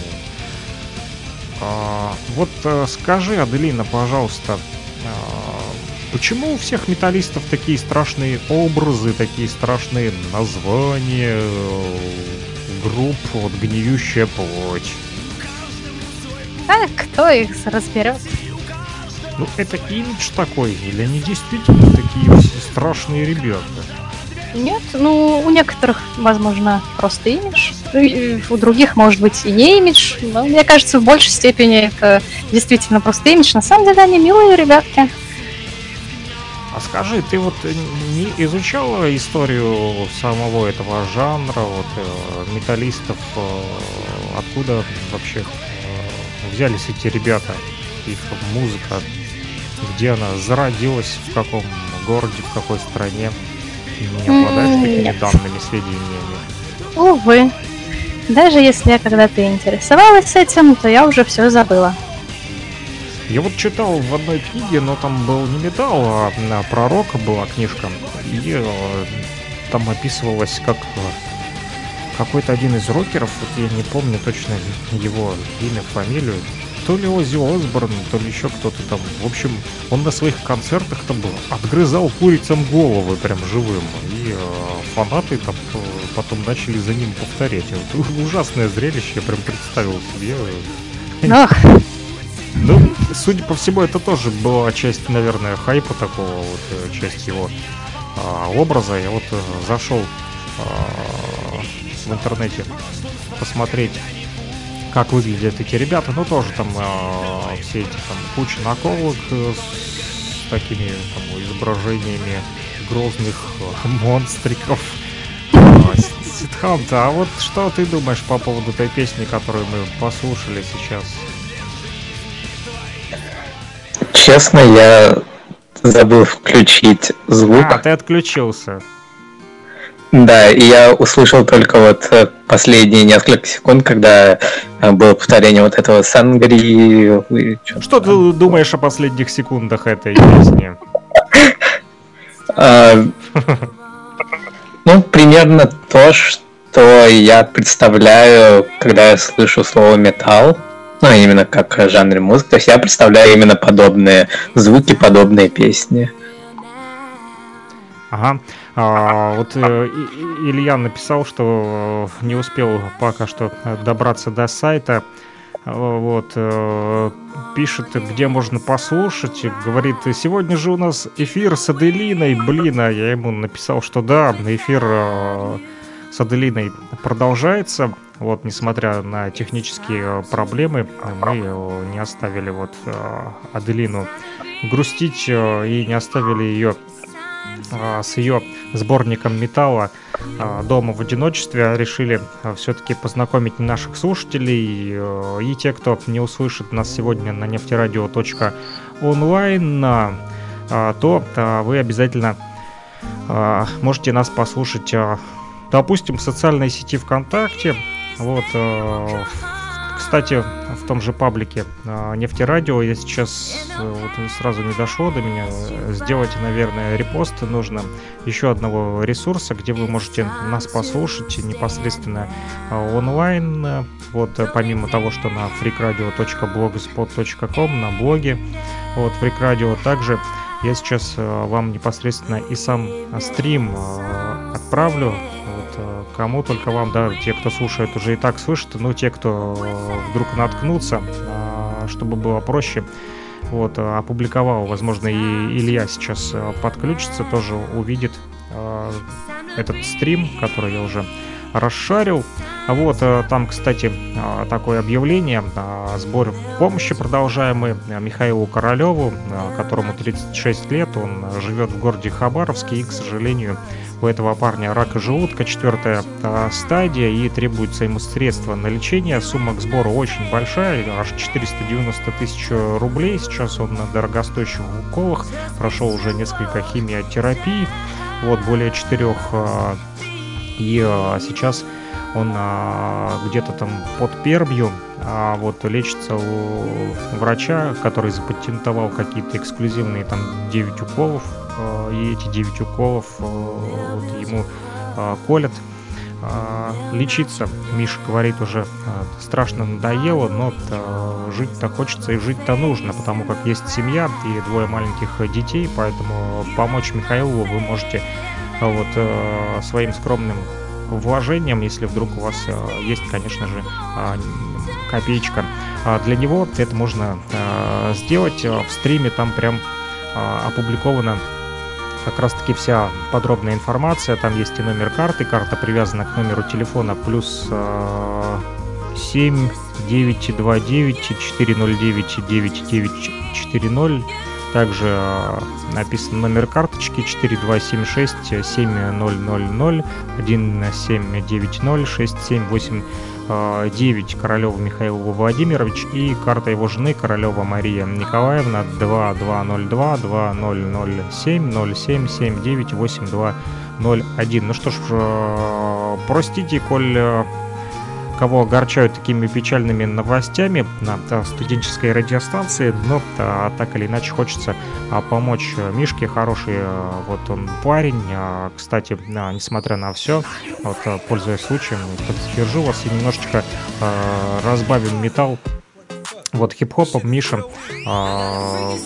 S3: А, вот э, скажи, Аделина, пожалуйста, а, почему у всех металлистов такие страшные образы, такие страшные названия э, групп, вот «Гниющая плоть»?
S4: А кто их разберет?
S3: Ну, это имидж такой, или они действительно такие страшные ребята?
S4: Нет, ну, у некоторых, возможно, просто имидж, и у других, может быть, и не имидж, но мне кажется, в большей степени это действительно просто имидж. На самом деле они милые ребятки.
S3: А скажи, ты вот не изучала историю самого этого жанра, вот э, металлистов, э, откуда вообще э, взялись эти ребята, их музыка, где она зародилась, в каком городе, в какой стране? Не обладаешь такими
S4: нет.
S3: данными, сведениями?
S4: Увы. Даже если я когда-то интересовалась этим, то я уже все забыла.
S3: Я вот читал в одной книге, но там был не металл, а на пророка была книжка. И э, там описывалось, как э, какой-то один из рокеров, вот я не помню точно его имя, фамилию, то ли Оззи Осборн, то ли еще кто-то там. В общем, он на своих концертах там был, отгрызал курицам головы прям живым. И э, фанаты там э, потом начали за ним повторять. Вот ужасное зрелище, я прям представил себе.
S4: Ах,
S3: Ну, судя по всему, это тоже была часть, наверное, хайпа такого, вот э, часть его а, образа. Я вот э, зашел а, в интернете посмотреть, как выглядят эти ребята. Ну, тоже там а, все эти там куча наколок э, с такими там изображениями грозных э, монстриков. С- Сидханта, а вот что ты думаешь по поводу той песни, которую мы послушали сейчас?
S6: Честно, я забыл включить звук.
S3: А, ты отключился.
S6: Да, и я услышал только вот э, последние несколько секунд, когда э, было повторение вот этого Сангри. чё-
S3: Что ты думаешь о последних секундах этой песни?
S6: А, Ну, примерно то, что я представляю, когда я слышу слово металл. Ну, именно как жанр музыки. То есть я представляю именно подобные звуки, подобные песни.
S3: Ага. А, вот э, Илья написал, что э, не успел пока что добраться до сайта. Э, Вот, э, пишет, где можно послушать. Говорит, сегодня же у нас эфир с Аделиной. Блин, а я ему написал, что да, эфир э, с Аделиной продолжается. Вот, несмотря на технические э, проблемы, мы э, не оставили вот э, Аделину грустить э, и не оставили ее с ее сборником металла дома в одиночестве решили все-таки познакомить наших слушателей э, и те, кто не услышит нас сегодня на нефтерадио.онлайн, то вы обязательно можете нас послушать, допустим, в социальной сети ВКонтакте. Вот, э, кстати, в том же паблике а, Нефтерадио я сейчас э, вот сразу не дошло до меня. э, Сделать, наверное, репост нужно еще одного ресурса, где вы можете нас послушать непосредственно онлайн. э, Вот э, помимо того, что на freakradio.blogspot.com на блоге, вот Freak Radio также я сейчас э, вам непосредственно и сам э, стрим э, отправлю. Кому только вам, да, те, кто слушает, уже и так слышат, но те, кто э, вдруг наткнутся, э, чтобы было проще, вот, э, опубликовал, возможно, и Илья сейчас э, подключится, тоже увидит этот стрим, который я уже расшарил. А Вот, там, кстати, такое объявление. Сбор помощи продолжаемый Михаилу Королеву, которому 36 лет. Он живет в городе Хабаровске и, к сожалению, у этого парня рака желудка, четвертая э, стадия, и требуется ему средства на лечение. Сумма к сбору очень большая, аж 490 тысяч рублей. Сейчас он на дорогостоящих уколах, прошел уже несколько химиотерапий, вот более четырех э, и а, сейчас он а, где-то там под Пермью, а вот лечится у врача, который запатентовал какие-то эксклюзивные там 9 уколов, а, и эти 9 уколов а, вот ему а, колят. Лечиться, Миша говорит, уже страшно надоело, но жить-то хочется и жить-то нужно, потому как есть семья и двое маленьких детей, поэтому помочь Михаилу вы можете вот э, своим скромным вложением, если вдруг у вас э, есть, конечно же, копеечка. А для него это можно э, сделать э, в стриме, там прям опубликована как раз таки вся подробная информация, там есть и номер карты, карта привязана к номеру телефона плюс э, 7 929 409 9940 также э, написан номер карточки 4276 7000 1790 6780 9 Королева Михаил Владимирович и карта его жены Королева Мария Николаевна 2202 2007 0779 8201. Ну что ж, э, простите, коль э, кого огорчают такими печальными новостями на э, студенческой радиостанции, но а, так или иначе хочется а, помочь э, Мишке, хороший э, вот он парень, А, кстати, а, несмотря на все, вот пользуясь случаем, поддержу вас и немножечко разбавим металл вот хип-хопом Миша,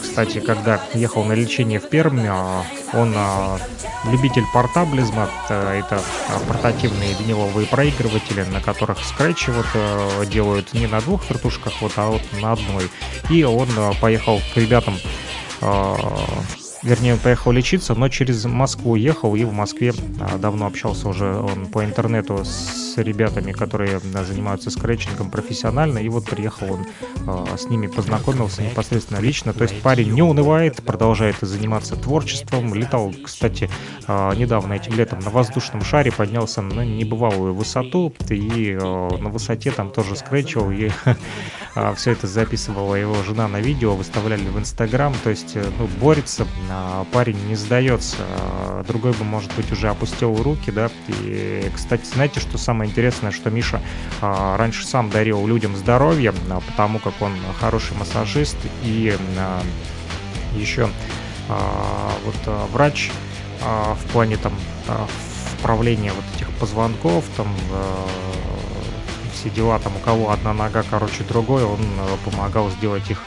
S3: кстати, когда ехал на лечение в Пермь, а, он а, любитель портаблизма, а, это портативные виниловые проигрыватели, на которых скретчи вот а, делают не на двух вертушках, вот, а вот на одной. И он а, поехал к ребятам а, Вернее, поехал лечиться, но через Москву ехал и в Москве а, давно общался уже он по интернету с ребятами, которые а, занимаются скретчингом профессионально. И вот приехал он а, с ними, познакомился непосредственно лично. То есть парень не унывает, продолжает заниматься творчеством. Летал, кстати, недавно этим летом на воздушном шаре, поднялся на небывалую высоту. И на высоте там тоже скретчил. И все это записывала его жена на видео, выставляли в Инстаграм. То есть, э, ну, борется, парень не сдается. Другой бы, может быть, уже опустил руки, да. И, кстати, знаете, что самое интересное, что Миша а, раньше сам дарил людям здоровье, а, потому как он хороший массажист и а, еще вот врач в плане там вправления вот этих позвонков, там все дела, там у кого одна нога короче другой, он помогал сделать их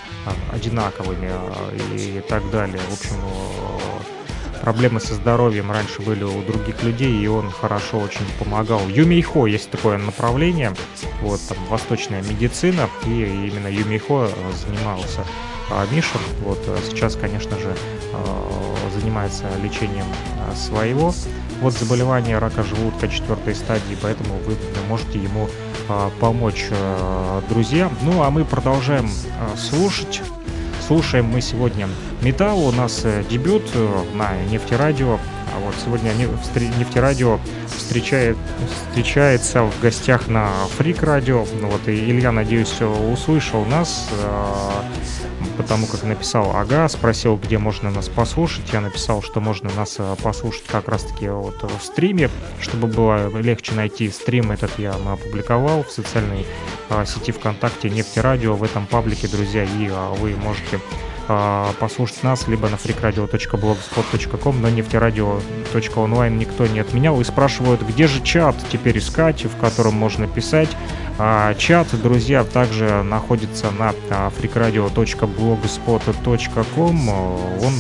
S3: одинаковыми а, и так далее. В общем, э, проблемы со здоровьем раньше были у других людей, и он хорошо очень помогал. Юмейхо есть такое направление, вот там восточная медицина, и именно Юмейхо э, занимался а, Миша. Вот э, сейчас, конечно же, занимается лечением своего вот заболевания рака желудка четвертой стадии, поэтому вы можете ему помочь, а, друзья. Ну, а мы продолжаем а, слушать. Слушаем мы сегодня металл. У нас э, дебют э, на нефтерадио. А Вот сегодня нефтерадио встречает, встречается в гостях на Фрик Радио. Ну Вот, и Илья, надеюсь, услышал нас, э, потому как написал «Ага», спросил, где можно нас послушать. Я написал, что можно нас э, послушать как раз-таки вот в стриме, чтобы было легче найти стрим этот я опубликовал в социальной э, сети ВКонтакте Нефтерадио. В этом паблике, друзья, и вы можете а, послушать нас либо на freakradio.blogspot.com, но нефтерадио.онлайн никто не отменял. И спрашивают, где же чат теперь искать, в котором можно писать. А, чат, друзья, также находится на а, freakradio.blogspot.com. Он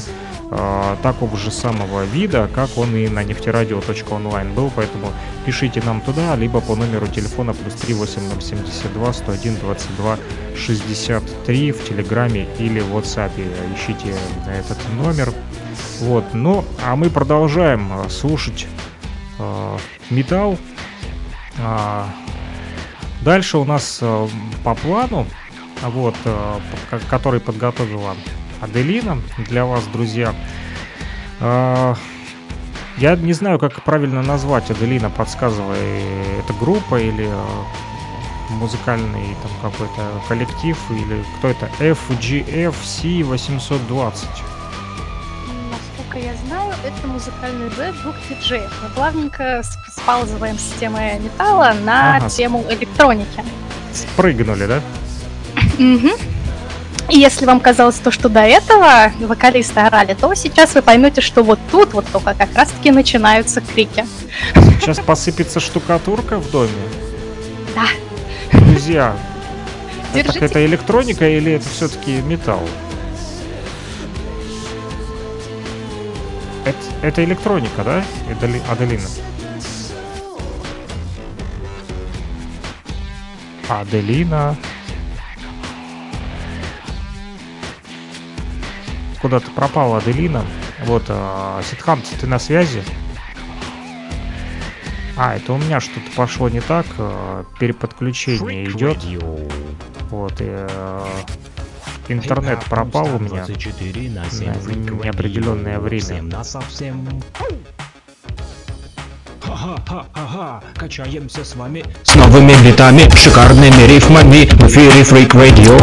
S3: а, такого же самого вида, как он и на нефтерадио.онлайн был, поэтому пишите нам туда, либо по номеру телефона плюс 38072 101 22 63 в Телеграме или в WhatsApp. Ищите этот номер. Вот, ну, а мы продолжаем э, слушать э, металл. А, дальше у нас э, по плану, вот, э, который подготовила Аделина для вас, друзья. А, я не знаю, как правильно назвать Аделина, подсказывай, это группа или э, музыкальный там какой-то коллектив или кто это? FGFC 820.
S4: Насколько я знаю, это музыкальный дуэт двух диджеев. Мы плавненько сп- спалзываем с темы металла на
S3: Ага.
S4: тему электроники.
S3: Спрыгнули, да?
S4: Мгм. И если вам казалось то, что до этого вокалисты орали, то сейчас вы поймете, что вот тут вот только как раз-таки начинаются крики.
S3: Сейчас посыпется штукатурка в доме.
S4: Да.
S3: Друзья,
S4: Держите.
S3: это электроника или это все-таки металл? Это, это электроника, да, Аделина? Аделина. Куда-то пропала Аделина. Вот, а, Ситхант, ты на связи? А, это у меня что-то пошло не так. э, Переподключение идет. Вот, и, э, интернет пропал у меня на неопределенное время.
S9: Качаемся с вами С новыми битами, шикарными рифмами В эфире Freak Radio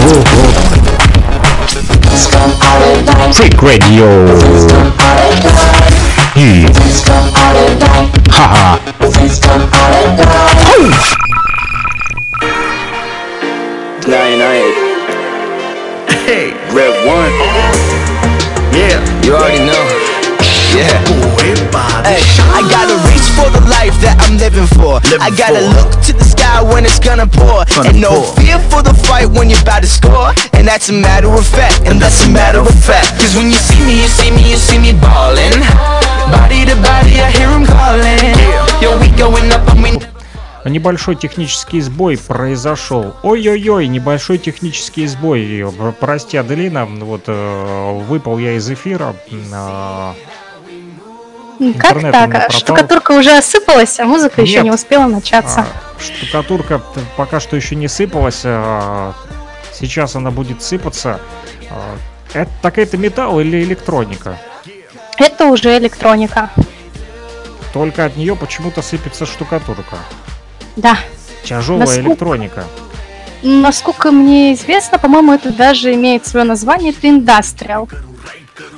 S9: Freak Radio. Yeah. Haha. Nine eight.
S5: Hey, Red One. Yeah, you already know. Yeah. Hey, I gotta reach for the life that I'm living for. I gotta look to the sky when it's gonna pour. and no fear for the fight when you're about to score. And that's a matter of fact. And that's a matter of fact. Cause when you see me, you see me, you see me ballin'. Body to body, I hear him calling. Yo, we going up and we
S3: Небольшой технический сбой произошел. Ой-ой-ой, небольшой технический сбой. Прости, Аделина, вот э, выпал я из эфира.
S4: Как так? А
S3: пропал.
S4: Штукатурка уже осыпалась, а музыка еще
S3: Нет.
S4: не успела начаться.
S3: а, штукатурка пока что еще не сыпалась. а, Сейчас она будет сыпаться. Это так это металл или электроника?
S4: Это уже электроника.
S3: Только от нее почему-то сыпется штукатурка.
S4: Да.
S3: Тяжелая
S4: Насколько-
S3: электроника.
S4: Насколько мне известно, по-моему, это даже имеет свое название, это индастриал.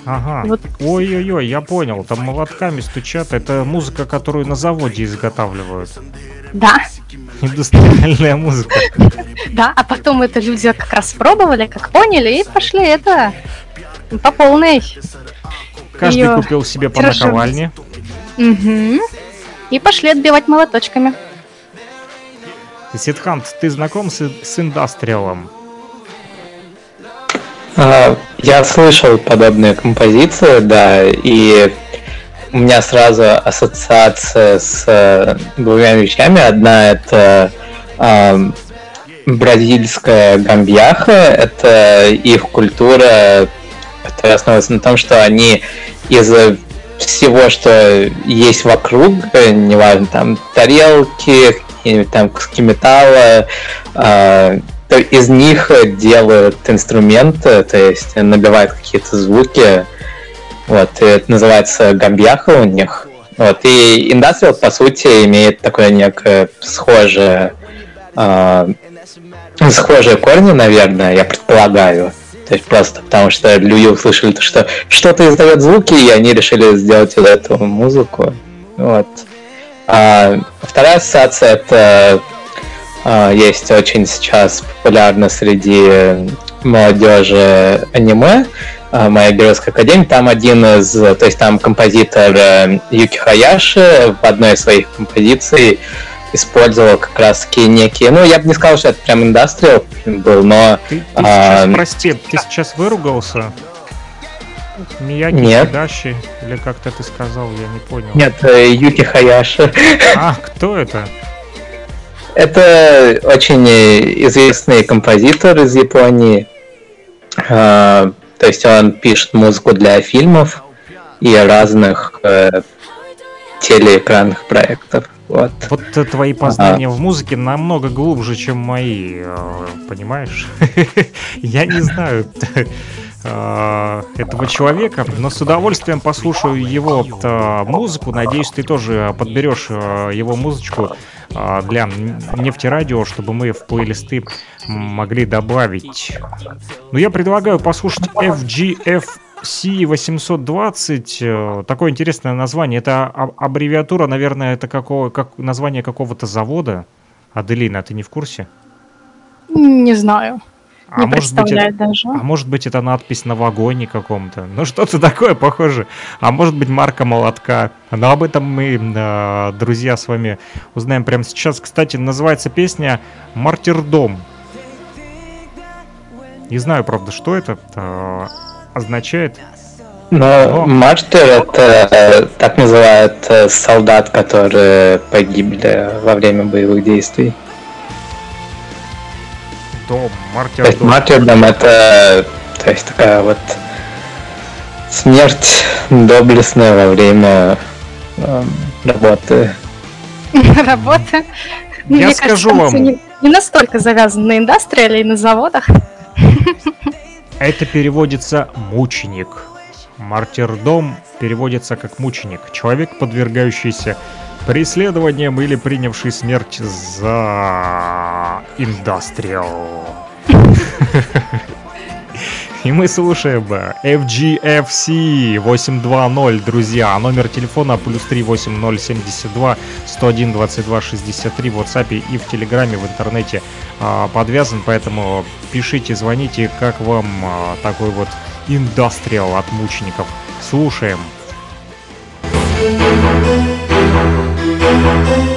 S3: Ага.
S4: Вот.
S3: Ой-ой-ой, я понял. Там молотками стучат. Это музыка, которую на заводе изготавливают.
S4: Да,
S3: Индустриальная музыка.
S4: да, а потом это люди как раз пробовали, как поняли, и пошли это по полной.
S3: Каждый
S4: Её
S3: купил себе по наковальне.
S4: Мгм. И пошли отбивать молоточками.
S3: Сидхант, ты знаком с, с индастриалом?
S6: А, Я слышал подобные композиции, да, и у меня сразу ассоциация с э, двумя вещами. Одна это ам, бразильская гамбьяха, это их культура, которая основывается на том, что они из всего, что есть вокруг, э, неважно, там тарелки, там куски металла, то из них делают инструменты, то есть набивают какие-то звуки. Вот, и это называется Гамбьяха у них. Вот, и индастриал, по сути, имеет такое некое схожее, э, схожие корни, наверное, я предполагаю. То есть просто потому что люди услышали, что что-то издает звуки, и они решили сделать вот эту музыку. Вот. А, вторая ассоциация это есть очень сейчас популярно среди молодежи аниме. А, Моя геройская академия, там один из, то есть там композитор э, Юки Хаяши в одной из своих композиций использовал как раз таки некие, ну я бы не сказал, что это прям индастриал был, но...
S3: Ты, ты
S6: а,
S3: сейчас, прости, ты сейчас выругался? Мияги
S6: Нет.
S3: Хидаши, или как-то ты сказал, я не понял.
S6: Нет, э, Юки Хаяши.
S3: А, кто это?
S6: Это очень известный композитор из Японии. А, То есть он пишет музыку для фильмов и разных э, телеэкранных проектов. Вот.
S3: Вот э, твои познания в музыке намного глубже, чем мои, э, понимаешь? Я не знаю этого человека, но с удовольствием послушаю его э, музыку. Надеюсь, ты тоже подберешь э, его музычку э, для нефтерадио, чтобы мы в плейлисты могли добавить. Ну, я предлагаю послушать FGF C820, э, такое интересное название. Это а- аббревиатура, наверное, это какого, как название какого-то завода. Аделина, ты не в курсе?
S4: Не знаю.
S3: А
S4: не
S3: может быть,
S4: даже.
S3: а может быть, это надпись на вагоне каком-то. Ну, что-то такое похоже. А может быть, марка молотка. Но об этом мы, э, друзья, с вами узнаем прямо сейчас. Кстати, называется песня «Мартирдом». Не знаю, правда, что это э, означает.
S6: Но мартир это э, так называют солдат, которые погибли во время боевых действий.
S3: Дом,
S6: То есть
S3: мартирдом.
S6: мартирдом это то есть такая вот смерть доблестная во время эм, работы.
S4: Работа.
S3: Я
S4: Мне
S3: скажу
S4: кажется,
S3: вам.
S4: Не, не настолько завязан на индастриале и на заводах.
S3: Это переводится «мученик». Мартирдом переводится как «мученик». Человек, подвергающийся преследованиям или принявший смерть за индастриал. И мы слушаем э, FGFC 820, друзья. Номер телефона плюс 38072 101 22 63 в WhatsApp и в Телеграме, в интернете а, подвязан, поэтому пишите, звоните, как вам а, такой вот индастриал от мучеников. Слушаем.
S10: Thank you.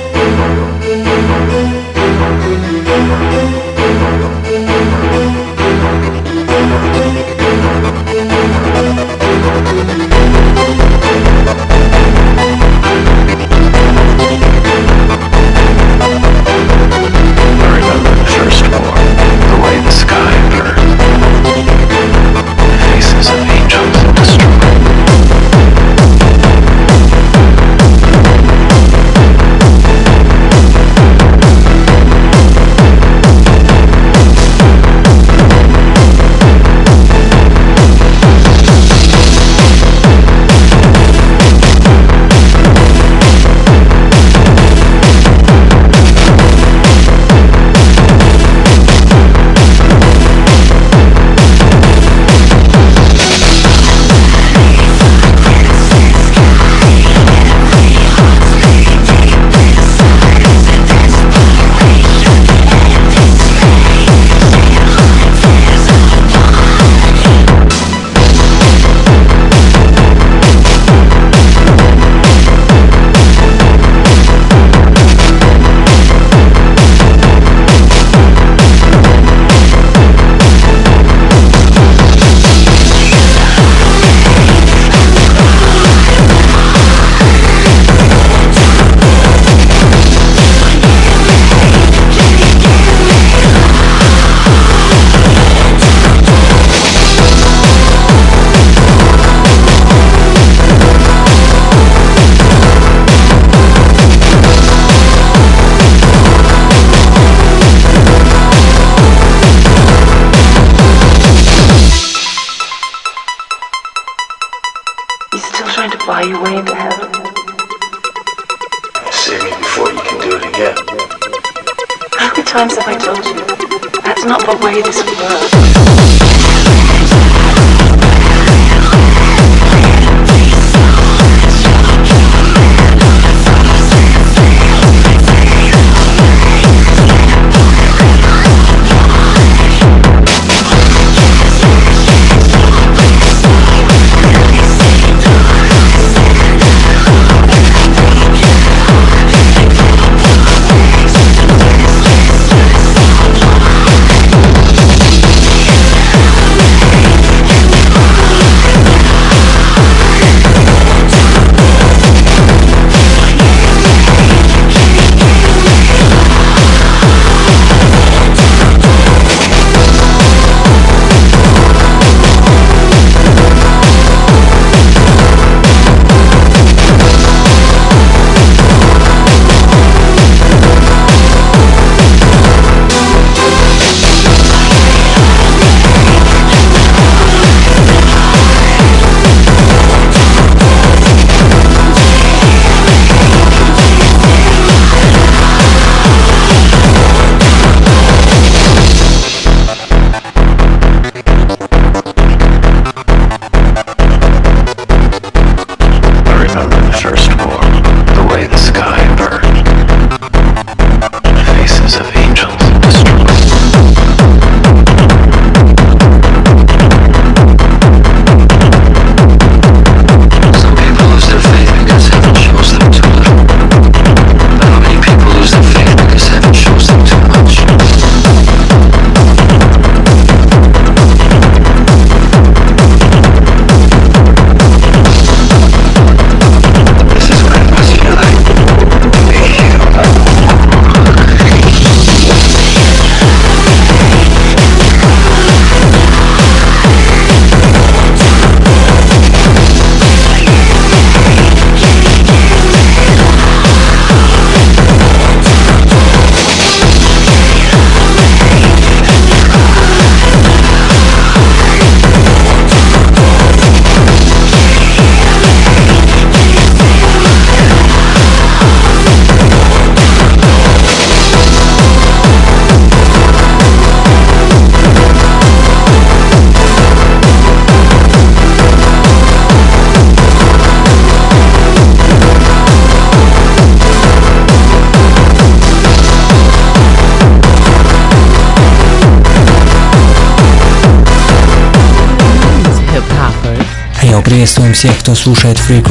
S9: Freak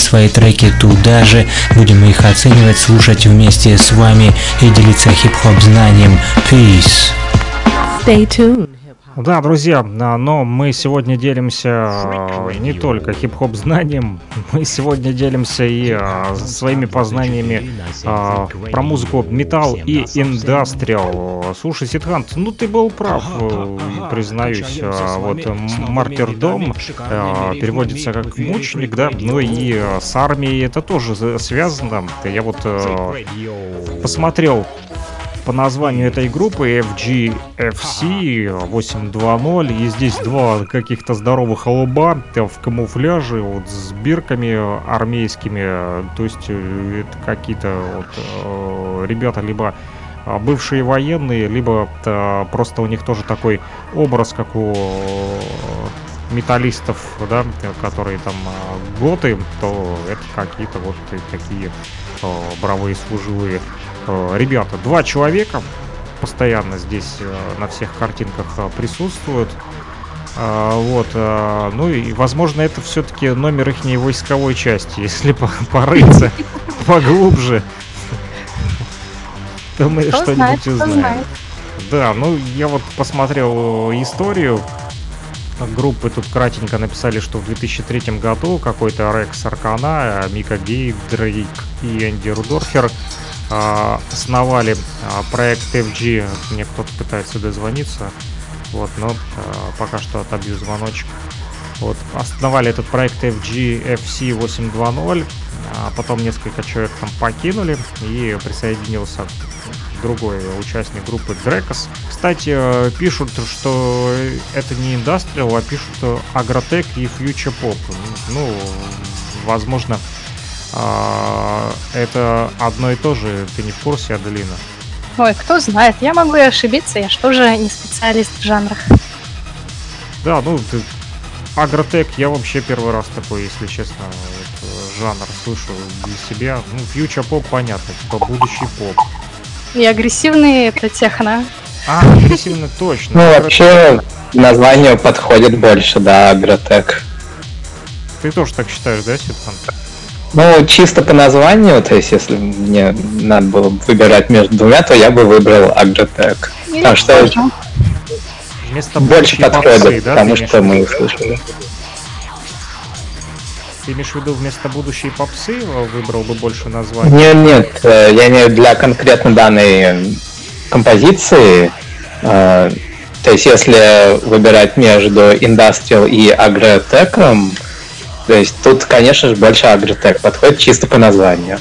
S9: свои треки туда же, будем их оценивать, слушать вместе с вами и делиться хип-хоп знанием. Peace.
S11: Stay tuned.
S3: Да, друзья, а, но мы сегодня делимся а, не только хип-хоп знанием, мы сегодня делимся и а, своими познаниями про музыку металл и индастриал. Слушай, Ситхант, ну ты был прав, признаюсь. Вот м, мартердом а, переводится как мученик, да, ну и с армией это тоже за- связано. Я вот посмотрел по названию этой группы FGFC 820, и здесь два каких-то здоровых лба э, в камуфляже, вот с бирками армейскими, то есть э, это какие-то вот э, ребята либо а, бывшие военные, либо э, просто у них тоже такой образ, как у э, металлистов, да, которые там э, готы, то это какие-то вот такие э, бравые служивые э, ребята. Два человека постоянно здесь э, на всех картинках э, присутствуют. Вот, ну и, возможно, это все-таки номер их войсковой части. Если по- порыться поглубже, то мы что-нибудь узнаем. Да, ну я вот посмотрел историю группы тут кратенько написали, что в 2003 году какой-то Рекс Аркана, Мика Гей, Дрейк и Энди Рудорфер основали а, проект FG. Мне кто-то пытается дозвониться. Вот, но а, пока что отобью звоночек. Вот, основали этот проект FG FC 820, а потом несколько человек там покинули и присоединился другой участник группы Дрекос. Кстати, э, пишут, что это не Industrial, а пишут э, Агротек и Future Pop. Ну, возможно, а, это одно и то же. Ты не в курсе, Аделина?
S4: Ой, кто знает, я могу и ошибиться, я что же не специалист в жанрах.
S3: Да, ну, ты... Агротек, я вообще первый раз такой, если честно, вот, э, жанр слышу для себя. Ну, фьючер поп понятно, типа будущий поп.
S4: И агрессивный это техно.
S3: А, агрессивно точно.
S6: Ну, вообще, название подходит больше, да, Агротек.
S3: Ты тоже так считаешь, да, Ситхан?
S6: Ну, чисто по названию, то есть, если мне надо было выбирать между двумя, то я бы выбрал Агротек. Потому что
S3: Вместо
S6: больше подходит,
S3: да,
S6: потому что мы
S3: виду?
S6: слышали.
S3: Ты имеешь в виду вместо будущей попсы выбрал бы больше названий?
S6: Нет, нет, э, я имею виду для конкретно данной композиции. э, То есть, если выбирать между Industrial и Агротеком, то есть тут, конечно же, больше Агротек подходит чисто по названию.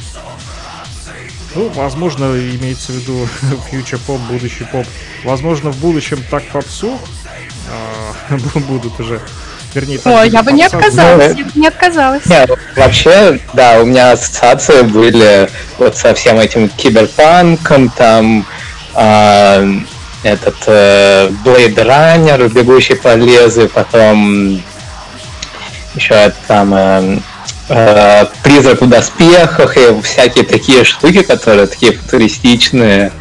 S3: Ну, возможно, имеется в виду фьючер поп, будущий поп. Возможно, в будущем так попсу а, будут уже. Вернее, будет
S4: я бы не отказалась,
S6: Ну,
S4: я бы не отказалась.
S6: Нет, вообще, да, у меня ассоциации были вот со всем этим киберпанком, там а, этот э, Blade Runner, бегущий по лезвию, потом еще там э, э, призрак в доспехах и всякие такие штуки, которые такие футуристичные.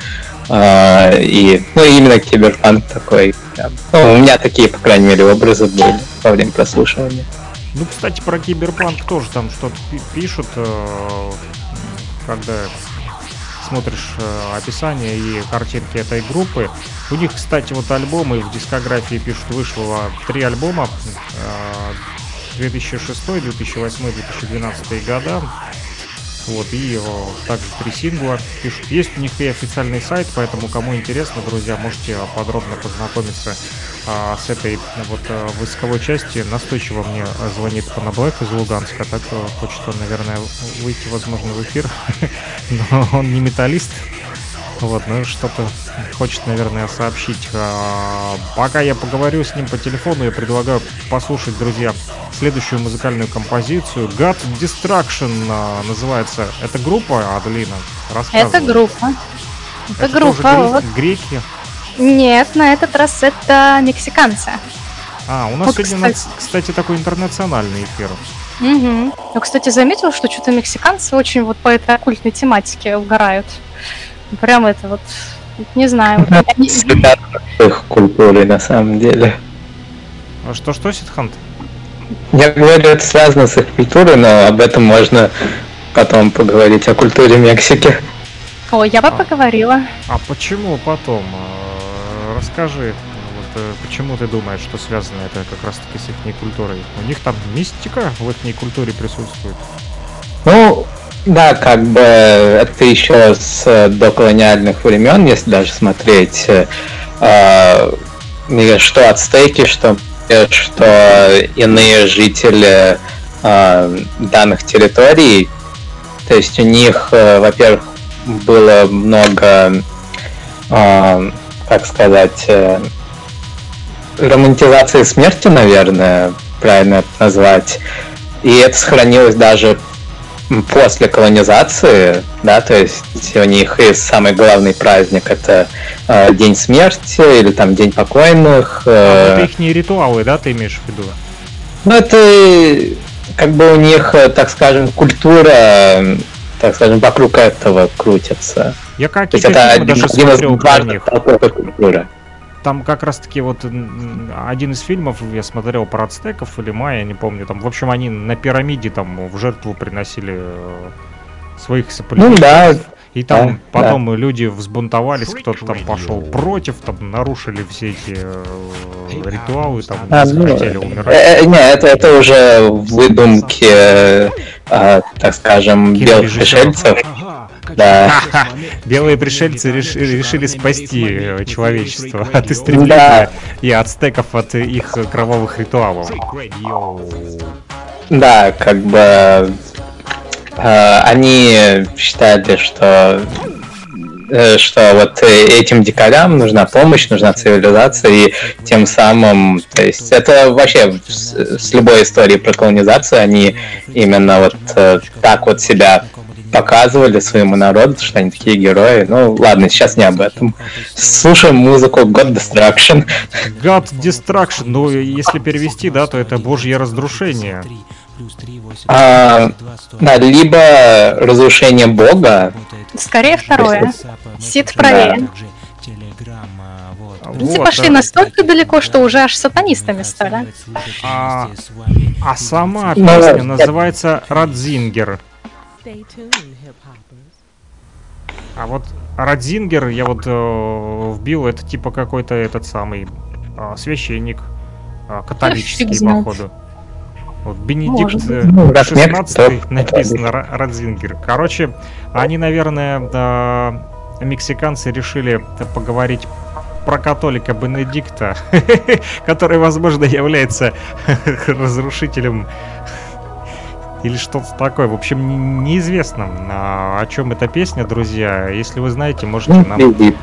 S6: э, и, ну, именно киберпанк такой. Ну, у меня такие, по крайней мере, образы были во время прослушивания.
S3: Ну, кстати, про киберпанк тоже там что-то пи- пишут, э, когда смотришь э, описание и картинки этой группы. У них, кстати, вот альбомы в дискографии пишут, вышло три альбома. Э, 2006, 2008, 2012 года. Вот, и э, также три сингла пишут. Есть у них и официальный сайт, поэтому кому интересно, друзья, можете подробно познакомиться а, с этой вот э, войсковой части. Настойчиво мне э, звонит Панаблэк из Луганска, так э, хочет он, наверное, выйти, возможно, в эфир, но он не металлист. Вот, ну что-то хочет, наверное, сообщить. А, Пока я поговорю с ним по телефону, я предлагаю послушать, друзья, следующую музыкальную композицию. God Destruction а, называется. Это группа, Аделина?
S4: Это группа. Это,
S3: Это
S4: группа.
S3: тоже
S4: вот.
S3: греки.
S4: Нет, на этот раз это мексиканцы.
S3: А, у нас
S4: Вот,
S3: сегодня,
S4: кстати.
S3: кстати, такой интернациональный эфир.
S4: Мгм. Я, кстати, заметила, что что-то мексиканцы очень вот по этой оккультной тематике угорают. Прям это вот, не знаю.
S6: их культурой на самом деле.
S3: А Что-что, Сидхант?
S6: Я говорю, это связано с их культурой, но об этом можно потом поговорить о культуре Мексики.
S4: Ой, я бы поговорила.
S3: А почему потом? Э, Расскажи, вот, э, почему ты думаешь, что связано это как раз-таки с их культурой? У них там мистика в их культуре присутствует.
S6: Ну, да, как бы это еще с э, доколониальных времен, если даже смотреть, э, и что ацтеки, что, э, что иные жители э, данных территорий. То есть у них, э, во-первых, было много, э, как сказать, э, романтизации смерти, наверное, правильно это назвать. И это сохранилось даже после колонизации, да, то есть у них и самый главный праздник это э, День смерти или там День покойных.
S3: А,
S6: э,
S3: это их ритуалы, да, ты имеешь в виду?
S6: ну, это как бы у них, э, так скажем, культура, так скажем, вокруг этого крутится.
S3: Я
S6: То есть
S3: какие-то
S6: это один,
S3: даже
S6: один из важных культуры.
S3: Там как раз-таки вот один из фильмов я смотрел про ацтеков или майя, не помню. Там, в общем, они на пирамиде там в жертву приносили э, своих соплеменников.
S6: Ну да,
S3: И там
S6: да,
S3: потом люди взбунтовались, кто-то там пошел против, там нарушили все эти э, ритуалы там
S6: А, ну,
S3: хотели умирать.
S6: э, э, не, это, это уже выдумки, э, а, так скажем, белых пришельцев. Да.
S3: Белые пришельцы реш- решили спасти э, человечество от истребления
S6: Да.
S3: и ацтеков от их кровавых ритуалов.
S6: Да, как бы э, они считали, что э, что вот этим дикарям нужна помощь, нужна цивилизация, и тем самым, то есть это вообще с, с любой историей про колонизацию, они именно вот э, так вот себя показывали своему народу, что они такие герои. Ну ладно, сейчас не об этом. Слушаем музыку God Destruction.
S3: God Destruction, ну если перевести, да, то это божье разрушение.
S6: А, да, либо разрушение Бога,
S4: Скорее второе. Сид правее. Люди
S3: Вот,
S4: пошли
S3: а-
S4: настолько далеко, что уже аж сатанистами стали.
S3: А, а сама
S6: Ну,
S3: песня называется Радзингер. А вот Радзингер я вот э, вбил, это типа какой-то этот самый а, священник а, католический, походу. Вот Бенедикт э,
S6: Ну, раз нет,
S3: 16
S6: то
S3: написано Ра- Радзингер. Короче, они, наверное, да, мексиканцы решили э, поговорить про католика Бенедикта, который, возможно, является разрушителем или что-то такое. В общем, неизвестно, а, о чем эта песня, друзья. Если вы знаете, можете
S6: ну,
S3: нам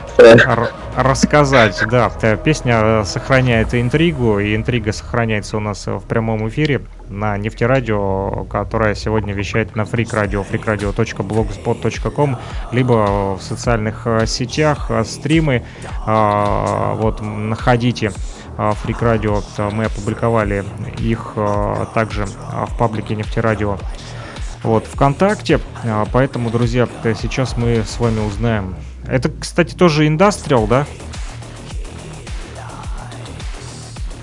S3: рассказать. Да, песня э, сохраняет интригу, и интрига сохраняется у нас в прямом эфире на нефтерадио, которая сегодня вещает на Freak Radio, freakradio.blogspot.com, либо в социальных э, сетях, э, стримы. Вот, находите Freak Radio, э, мы опубликовали их э, также а, в паблике Нефтерадио вот, ВКонтакте. А, Поэтому, друзья, э, сейчас мы с вами узнаем. Это, кстати, тоже индастриал, да?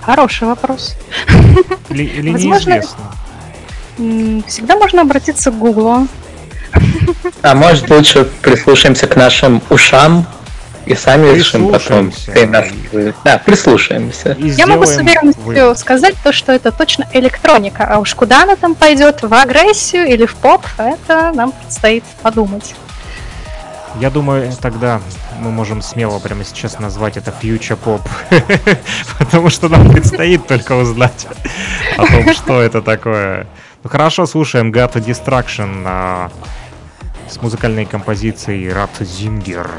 S4: Хороший вопрос.
S3: Или, или
S4: Возможно,
S3: неизвестно?
S4: Всегда можно обратиться к Гуглу.
S6: А может лучше прислушаемся к нашим ушам и сами решим потом. Да, прислушаемся.
S3: И
S4: Я могу с уверенностью сказать то, что это точно электроника. А уж куда она там пойдет, в агрессию или в поп, это нам предстоит подумать.
S3: Я думаю, тогда мы можем смело прямо сейчас назвать это фьючер поп. Потому что нам предстоит только узнать о том, что это такое. Ну хорошо, слушаем Gata Distraction а, с музыкальной композицией Рат Зингер.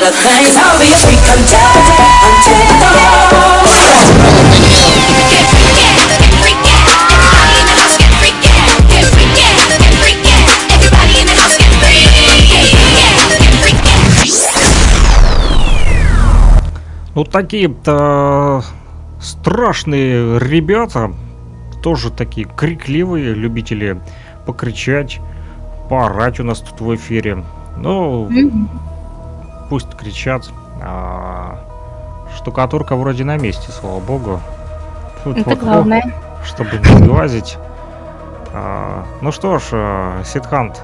S12: The
S3: Ну, такие-то страшные ребята, тоже такие крикливые, любители покричать, поорать у нас тут в эфире. Ну, пусть кричат. А, штукатурка вроде на месте, слава богу. Тут
S4: Это
S3: вот,
S4: главное.
S3: о, чтобы не сглазить. А, ну что ж, а, Сидхант,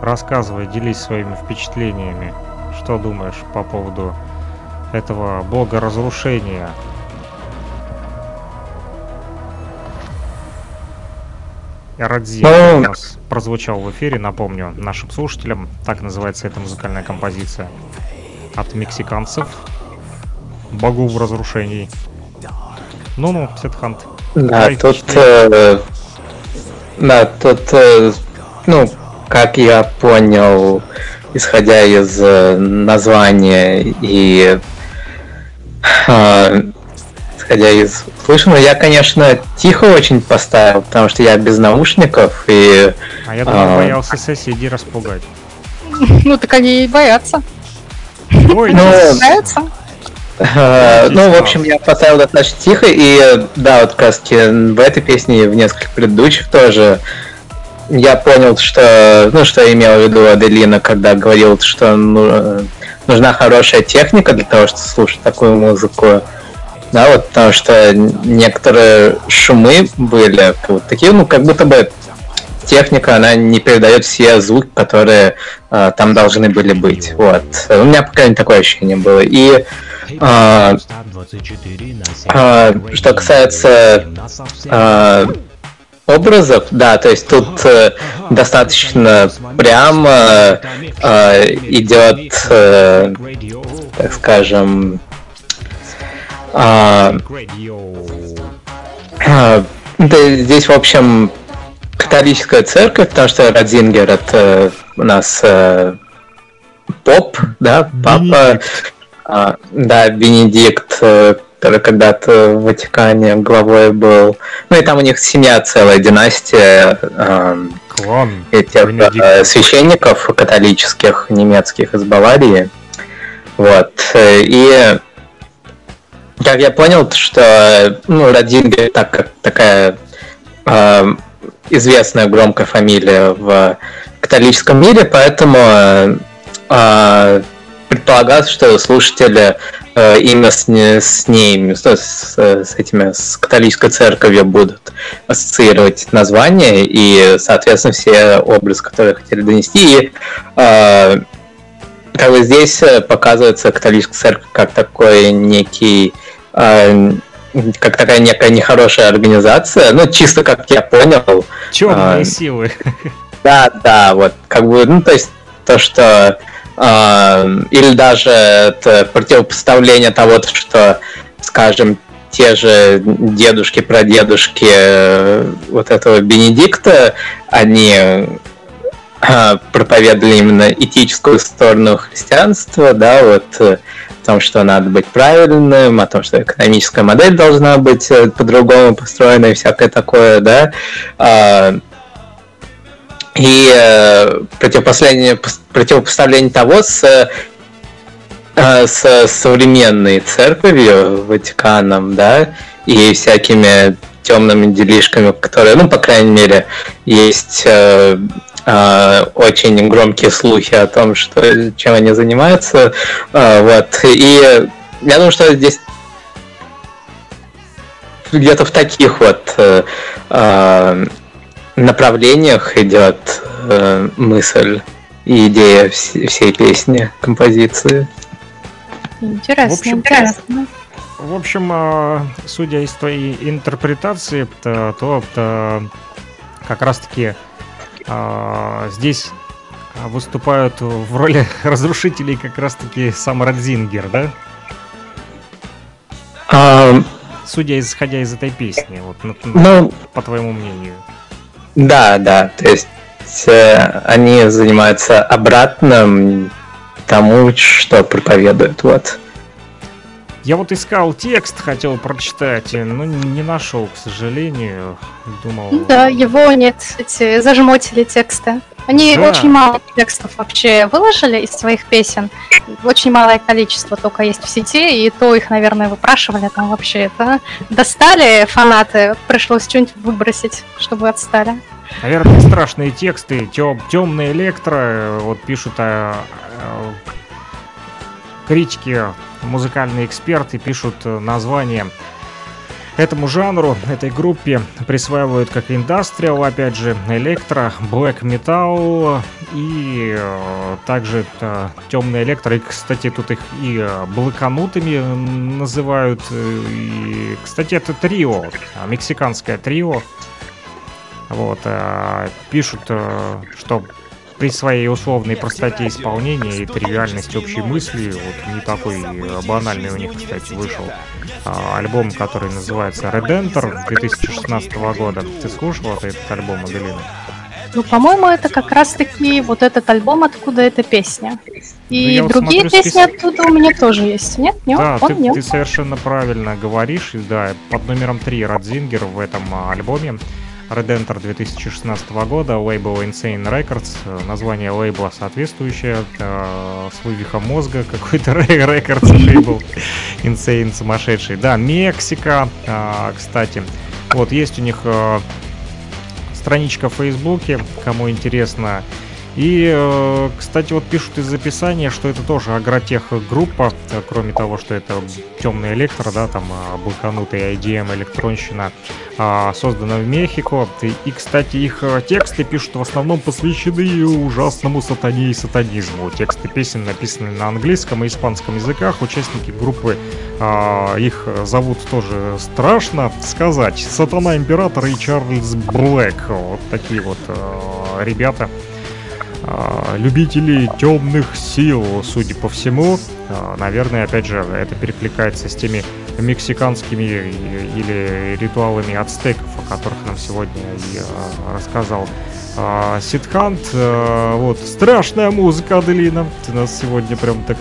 S3: рассказывай, делись своими впечатлениями. Что думаешь по поводу этого бога разрушения? Радзи
S6: Ну,
S3: у нас прозвучал в эфире, напомню, нашим слушателям. Так называется эта музыкальная композиция от мексиканцев. Богов разрушений. Ну-ну, Сетхант.
S6: Да,
S3: Давай
S6: тут, э, да, тут, э, ну, как я понял, исходя из э, названия и э, исходя из слышно, я, конечно, тихо очень поставил, потому что я без наушников и.
S3: А я думаю,
S6: а,
S3: боялся соседей распугать.
S4: Ну так они и боятся.
S6: Ну,
S4: Боятся?
S6: Э, Ну, в общем, я поставил достаточно тихо, и да, вот как раз таки в этой песне и в нескольких предыдущих тоже я понял, что, ну, что имела в виду Аделина, когда говорил, что ну, нужна хорошая техника для того, чтобы слушать такую музыку. Да, вот потому что некоторые шумы были вот такие, ну, как будто бы техника, она не передает все звуки, которые э, там должны были быть. Вот. У меня, по крайней мере, такое ощущение было. И а, а, что касается а, образов, да, то есть тут э, достаточно прямо э, идет, э, так скажем, а, да, здесь, в общем, католическая церковь, потому что Радзингер это у нас э, поп, да, папа, а, да, Бенедикт, э, который когда-то в Ватикане главой был. Ну и там у них семья целая, династия э,
S3: Клан
S6: этих э, священников католических немецких из Баварии. Вот. э, И как я понял, что ну, Радингер так как такая э, известная громкая фамилия в католическом мире, поэтому э, э, предполагалось, что слушатели э, именно с, с ними, с, с- с этими, с католической церковью будут ассоциировать название и, соответственно, все образы, которые хотели донести. И э, как бы здесь э, показывается католическая церковь как такой некий э, как такая некая нехорошая организация, ну, чисто как я понял.
S3: Темные
S6: а,
S3: силы.
S6: да, да, вот, как бы, ну, то есть, то, что а, или даже это противопоставление того, что, скажем, те же дедушки, прадедушки э, вот этого Бенедикта, они а, проповедовали именно этическую сторону христианства, да, вот том, что надо быть правильным, о том, что экономическая модель должна быть э, по-другому построена и всякое такое, да. А, и э, противопоставление, противопоставление того с, э, с современной церковью, Ватиканом, да, и всякими темными делишками, которые, ну, по крайней мере, есть очень громкие слухи о том, что чем они занимаются. Э, вот. И я думаю, что здесь где-то в таких вот э, э, направлениях идет э, мысль и идея вс- всей песни, композиции.
S4: Интересно,
S3: В общем,
S4: интересно.
S3: В общем, а, судя из твоей интерпретации, то, то, то как раз-таки а, здесь а, выступают в роли разрушителей как раз-таки сам Радзингер, да?
S6: А,
S3: Судя исходя из этой песни, вот, ну,
S6: Ну,
S3: по твоему мнению.
S6: Да, да, то есть э, они занимаются обратным тому, что проповедуют. Вот.
S3: Я вот искал текст, хотел прочитать, но не нашел, к сожалению. Думал...
S4: Да, его нет, эти зажмотили текста. Они
S3: Да.
S4: очень мало текстов вообще выложили из своих песен. Очень малое количество только есть в сети, и то их, наверное, выпрашивали там вообще это. Достали фанаты, пришлось что-нибудь выбросить, чтобы отстали.
S3: Наверное, страшные тексты, темные электро, э, вот пишут э, э, критики, музыкальные эксперты пишут э, название этому жанру, этой группе присваивают как индастриал, опять же, электро, black metal и э, также темный электро. И, кстати, тут их и э, блоканутыми называют. э, И, кстати, это трио, мексиканское трио. Вот, э, пишут, э, что при своей условной простоте исполнения и тривиальности общей мысли, вот не такой банальный у них, кстати, вышел а, альбом, который называется Redenter 2016 года. Ты слушал этот альбом, Аделина?
S4: Ну, по-моему, это как раз-таки вот этот альбом, откуда эта песня.
S3: Ну,
S4: И
S3: вот
S4: другие
S3: смотрю
S4: песни
S3: список.
S4: оттуда у меня тоже есть. Нет? Нет?
S3: Да,
S4: Он
S3: ты,
S4: нет.
S3: ты совершенно правильно говоришь. Да, под номером 3 Радзингер в этом а, альбоме. Redenter 2016 года, лейбл Insane Records, э, название лейбла соответствующее, э, с вывихом мозга, какой-то Records лейбл, Insane сумасшедший. Да, Мексика, а, кстати, вот есть у них э, страничка в Фейсбуке, кому интересно. И, э, кстати, вот пишут из описания, что это тоже агротех группа, э, кроме того, что это темный электро, да, там э, блоканутый IDM электронщина, а, создана в Мехико. И, кстати, их тексты пишут в основном посвящены ужасному сатане и сатанизму. Тексты песен написаны на английском и испанском языках. Участники группы, а, их зовут тоже страшно сказать. Сатана Император и Чарльз Блэк. Вот такие вот ребята а, любителей темных сил, судя по всему. А, Наверное, опять же, это перекликается с теми мексиканскими и- или ритуалами ацтеков, о которых нам сегодня и а, рассказал а, Сидхант. А, Вот, страшная музыка, Аделина. Ты нас сегодня прям так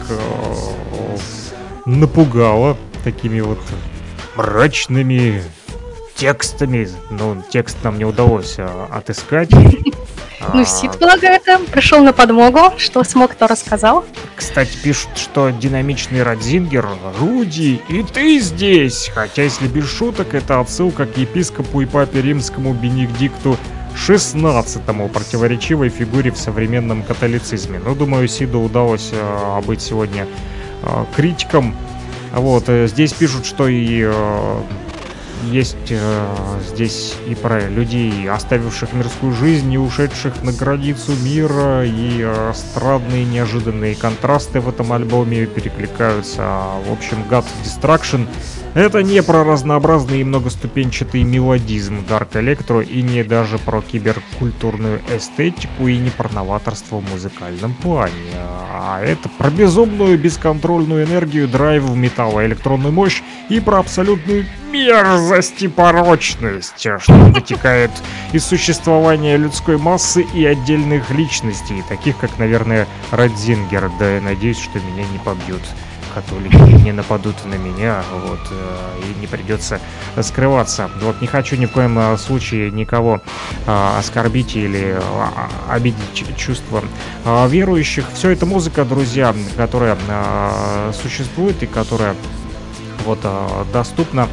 S3: напугала такими вот мрачными текстами. Ну, текст нам не удалось а, отыскать.
S4: Ну,
S3: А,
S4: Сид, полагаю, там пришел на подмогу, что смог, то рассказал.
S3: Кстати, пишут, что динамичный Радзингер, Руди, и ты здесь. Хотя, если без шуток, это отсылка к епископу и папе римскому Бенедикту XVI, противоречивой фигуре в современном католицизме. Ну, думаю, Сиду удалось э, быть сегодня э, критиком. Вот, э, здесь пишут, что и э, есть э, здесь и про людей, оставивших мирскую жизнь и ушедших на границу мира, и э, странные неожиданные контрасты в этом альбоме перекликаются. В общем, God Destruction это не про разнообразный и многоступенчатый мелодизм Dark Electro и не даже про киберкультурную эстетику и не про новаторство в музыкальном плане. А это про безумную бесконтрольную энергию, драйв в металла, электронную мощь и про абсолютную мерзость и порочность, что вытекает из существования людской массы и отдельных личностей, таких как, наверное, Радзингер. Да, я надеюсь, что меня не побьют католики не нападут на меня, вот, э, и не придется скрываться. Вот, не хочу ни в коем э, случае никого э, оскорбить или э, обидеть чувства верующих. Все это музыка, друзья, которая существует и которая вот доступна а,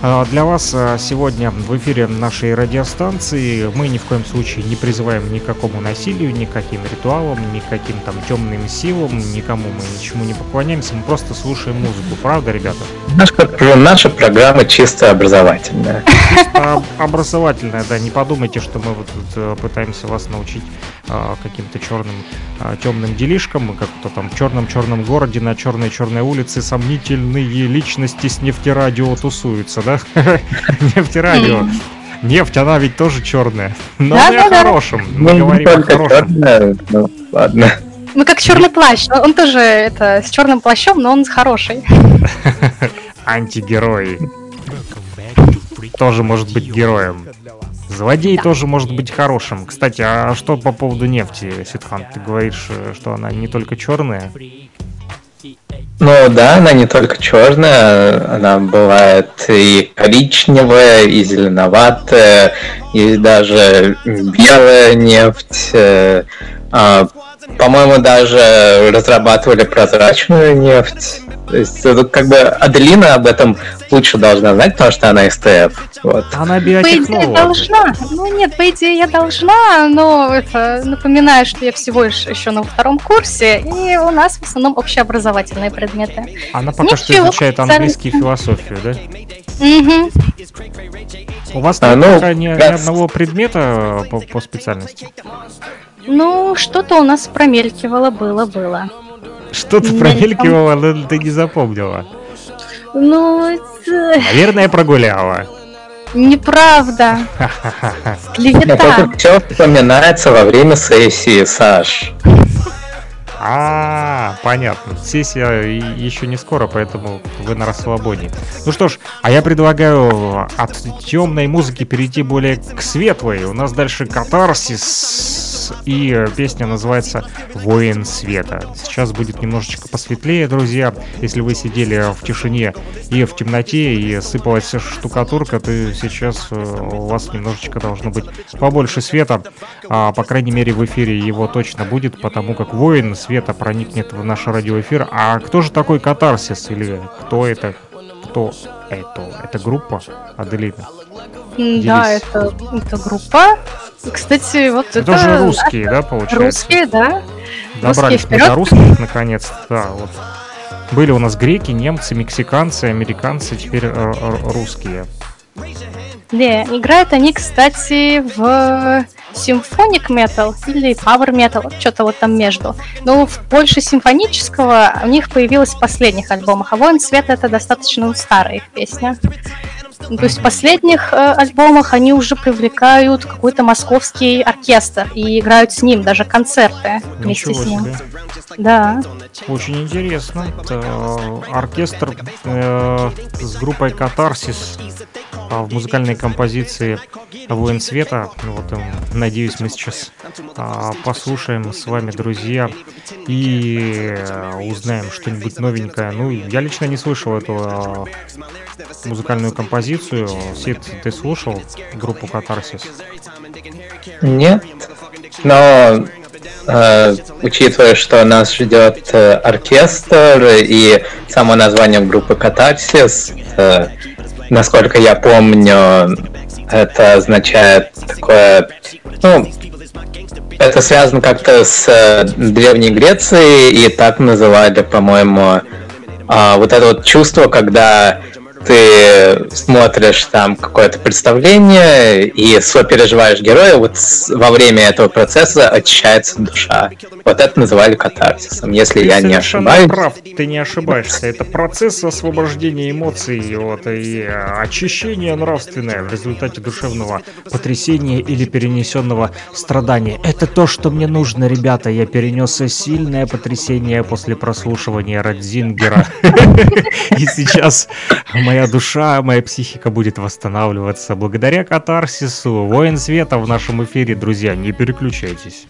S3: Для вас а, сегодня в эфире нашей радиостанции мы ни в коем случае не призываем ни к какому насилию, ни к каким ритуалам, ни к каким там темным силам, никому мы ничему не поклоняемся, мы просто слушаем музыку, правда, ребята?
S6: Наша, наша программа чисто образовательная.
S3: Чисто об- образовательная, да, не подумайте, что мы вот тут э, пытаемся вас научить а, каким-то черным, а, темным делишкам, как то там в черном-черном городе на черной-черной улице сомнительные личности с нефтерадио тусуются, да? Нефтерадио. Нефть, она ведь тоже черная. Но не о хорошем. Мы
S6: Ну,
S3: говорим о хорошем.
S6: черная, ну, ладно.
S4: Ну, как черный плащ. Он он тоже это с черным плащом, но он хороший.
S3: Антигерой. Тоже может быть героем. Злодей
S4: Да.
S3: тоже может быть хорошим. Кстати, а что по поводу нефти, Ситхан? Ты говоришь, э, что она не только черная?
S6: Ну да, она не только черная, она бывает и коричневая, и зеленоватая, и даже белая нефть. э, а, По-моему, даже разрабатывали прозрачную нефть. То есть, это как бы Аделина об этом лучше должна знать, потому что она СТФ. Вот.
S3: Она
S4: По идее
S3: биотехнолог.
S4: должна. Ну нет, по идее я должна, но это напоминаю, что я всего лишь еще на втором курсе, и у нас в основном общеобразовательные предметы.
S3: Она пока что
S4: Ничего
S3: изучает
S4: специального.
S3: английский и философию, да?
S4: Мгм.
S3: У вас
S6: А, ну,
S3: пока ни, ни одного предмета по, по специальности?
S4: Ну, что-то у нас промелькивало, было, было.
S3: Что-то промелькивало, но ты не запомнила.
S4: Ну, это
S3: Наверное, прогуляла.
S4: неправда. Клевета.
S6: только все вспоминается во время сессии, Саш.
S3: А, понятно. Сессия еще не скоро, поэтому вы на расслабоне. Ну что ж, а я предлагаю от темной музыки перейти более к светлой. У нас дальше катарсис, и песня называется «Воин света». Сейчас будет немножечко посветлее, друзья. Если вы сидели в тишине и в темноте, и сыпалась штукатурка, то сейчас э, у вас немножечко должно быть побольше света. А, по крайней мере, в эфире его точно будет, потому как воин света проникнет в наш радиоэфир. А кто же такой катарсис? Или кто это? Кто это? Это группа Аделина?
S4: Да, это, это группа. Кстати, вот это...
S3: Это же русские, да, получается?
S4: Русские, да.
S3: Добрались мы
S4: вперед.
S3: до русских, наконец Да, вот. Были у нас греки, немцы, мексиканцы, американцы, теперь э, э, русские.
S4: Не, играют они, кстати, в симфоник метал или power metal, что-то вот там между. Но в больше симфонического у них появилось в последних альбомах, а Воин Света это достаточно старая их песня. Ну, То есть в последних э, альбомах они уже привлекают какой-то московский оркестр и играют с ним даже концерты вместе
S3: Ничего
S4: с ним.
S3: себе.
S4: Да.
S3: Очень интересно. Это оркестр э, с группой Катарсис а, в музыкальной композиции Воин Света. Ну Вот, э, надеюсь, мы сейчас а, послушаем с вами, друзья, и э, узнаем что-нибудь новенькое. Ну, я лично не слышал эту а, музыкальную композицию. Сид, ты слушал группу Катарсис?
S6: Нет. Но э, учитывая, что нас ждет э, оркестр и само название группы Катарсис, э, насколько я помню, это означает такое, ну, это связано как-то с э, Древней Грецией, и так называли, по-моему, а, вот это вот чувство, когда ты смотришь там какое-то представление и сопереживаешь героя, вот во время этого процесса очищается душа. Вот это называли катарсисом, если
S3: Ты
S6: я не ошибаюсь.
S3: прав, ты не ошибаешься. Это процесс освобождения эмоций вот, и э, очищения нравственное в результате душевного потрясения или перенесенного страдания. Это то, что мне нужно, ребята. Я перенес сильное потрясение после прослушивания Радзингера. И сейчас моя душа, моя психика будет восстанавливаться благодаря катарсису. Воин света в нашем эфире, друзья, не переключайтесь.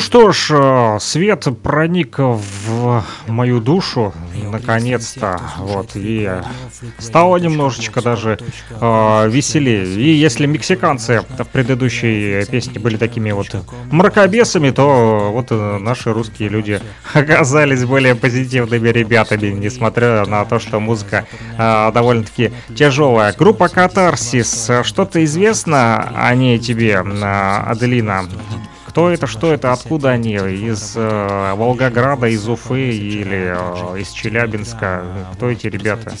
S3: Что ж, э, свет проник в мою душу, наконец-то, вот, и стало немножечко даже э, веселее. И если мексиканцы в предыдущей песне были такими вот мракобесами, то вот э, наши русские люди оказались более позитивными ребятами, несмотря на то, что музыка э, довольно-таки тяжелая. Группа Катарсис, что-то известно о ней тебе, э, Аделина? Кто это, что это, откуда они? Из э, Волгограда, из Уфы или э, из Челябинска? Кто эти ребята?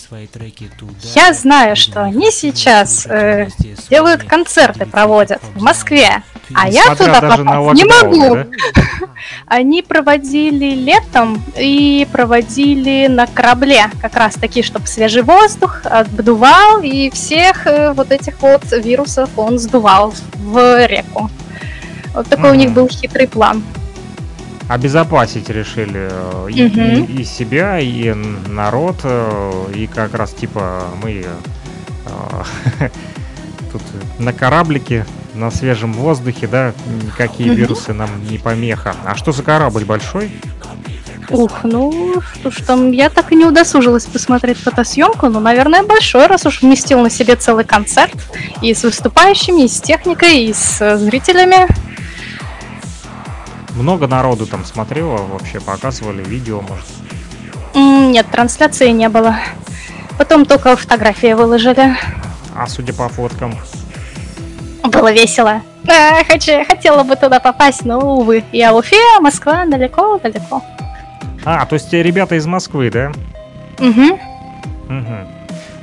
S4: Я знаю, что они сейчас э, делают концерты, проводят в Москве. А я туда попасть не могу.
S3: да?
S4: Они проводили летом и проводили на корабле, как раз таки, чтобы свежий воздух обдувал и всех э, вот этих вот вирусов он сдувал в реку. Вот такой у них был хитрый план.
S3: Обезопасить решили э, и,
S4: Мгм.
S3: и- и себя, и народ, э, и как раз типа мы э, тут на кораблике, на свежем воздухе, да, никакие
S4: Мгм.
S3: вирусы нам не помеха. А что за корабль большой?
S4: Ух, ну что ж там, я так и не удосужилась посмотреть фотосъемку, но, наверное, большой, раз уж вместил на себе целый концерт и с выступающими, и с техникой, и с зрителями.
S3: Много народу там смотрело, вообще показывали видео, может.
S4: Нет, трансляции не было. Потом только фотографии выложили.
S3: А судя по фоткам,
S4: Было весело. А, хочу, хотела бы туда попасть, но, увы. Я Уфе, а Москва далеко-далеко.
S3: А, то есть те ребята из Москвы, да?
S4: Угу.
S3: Мгм.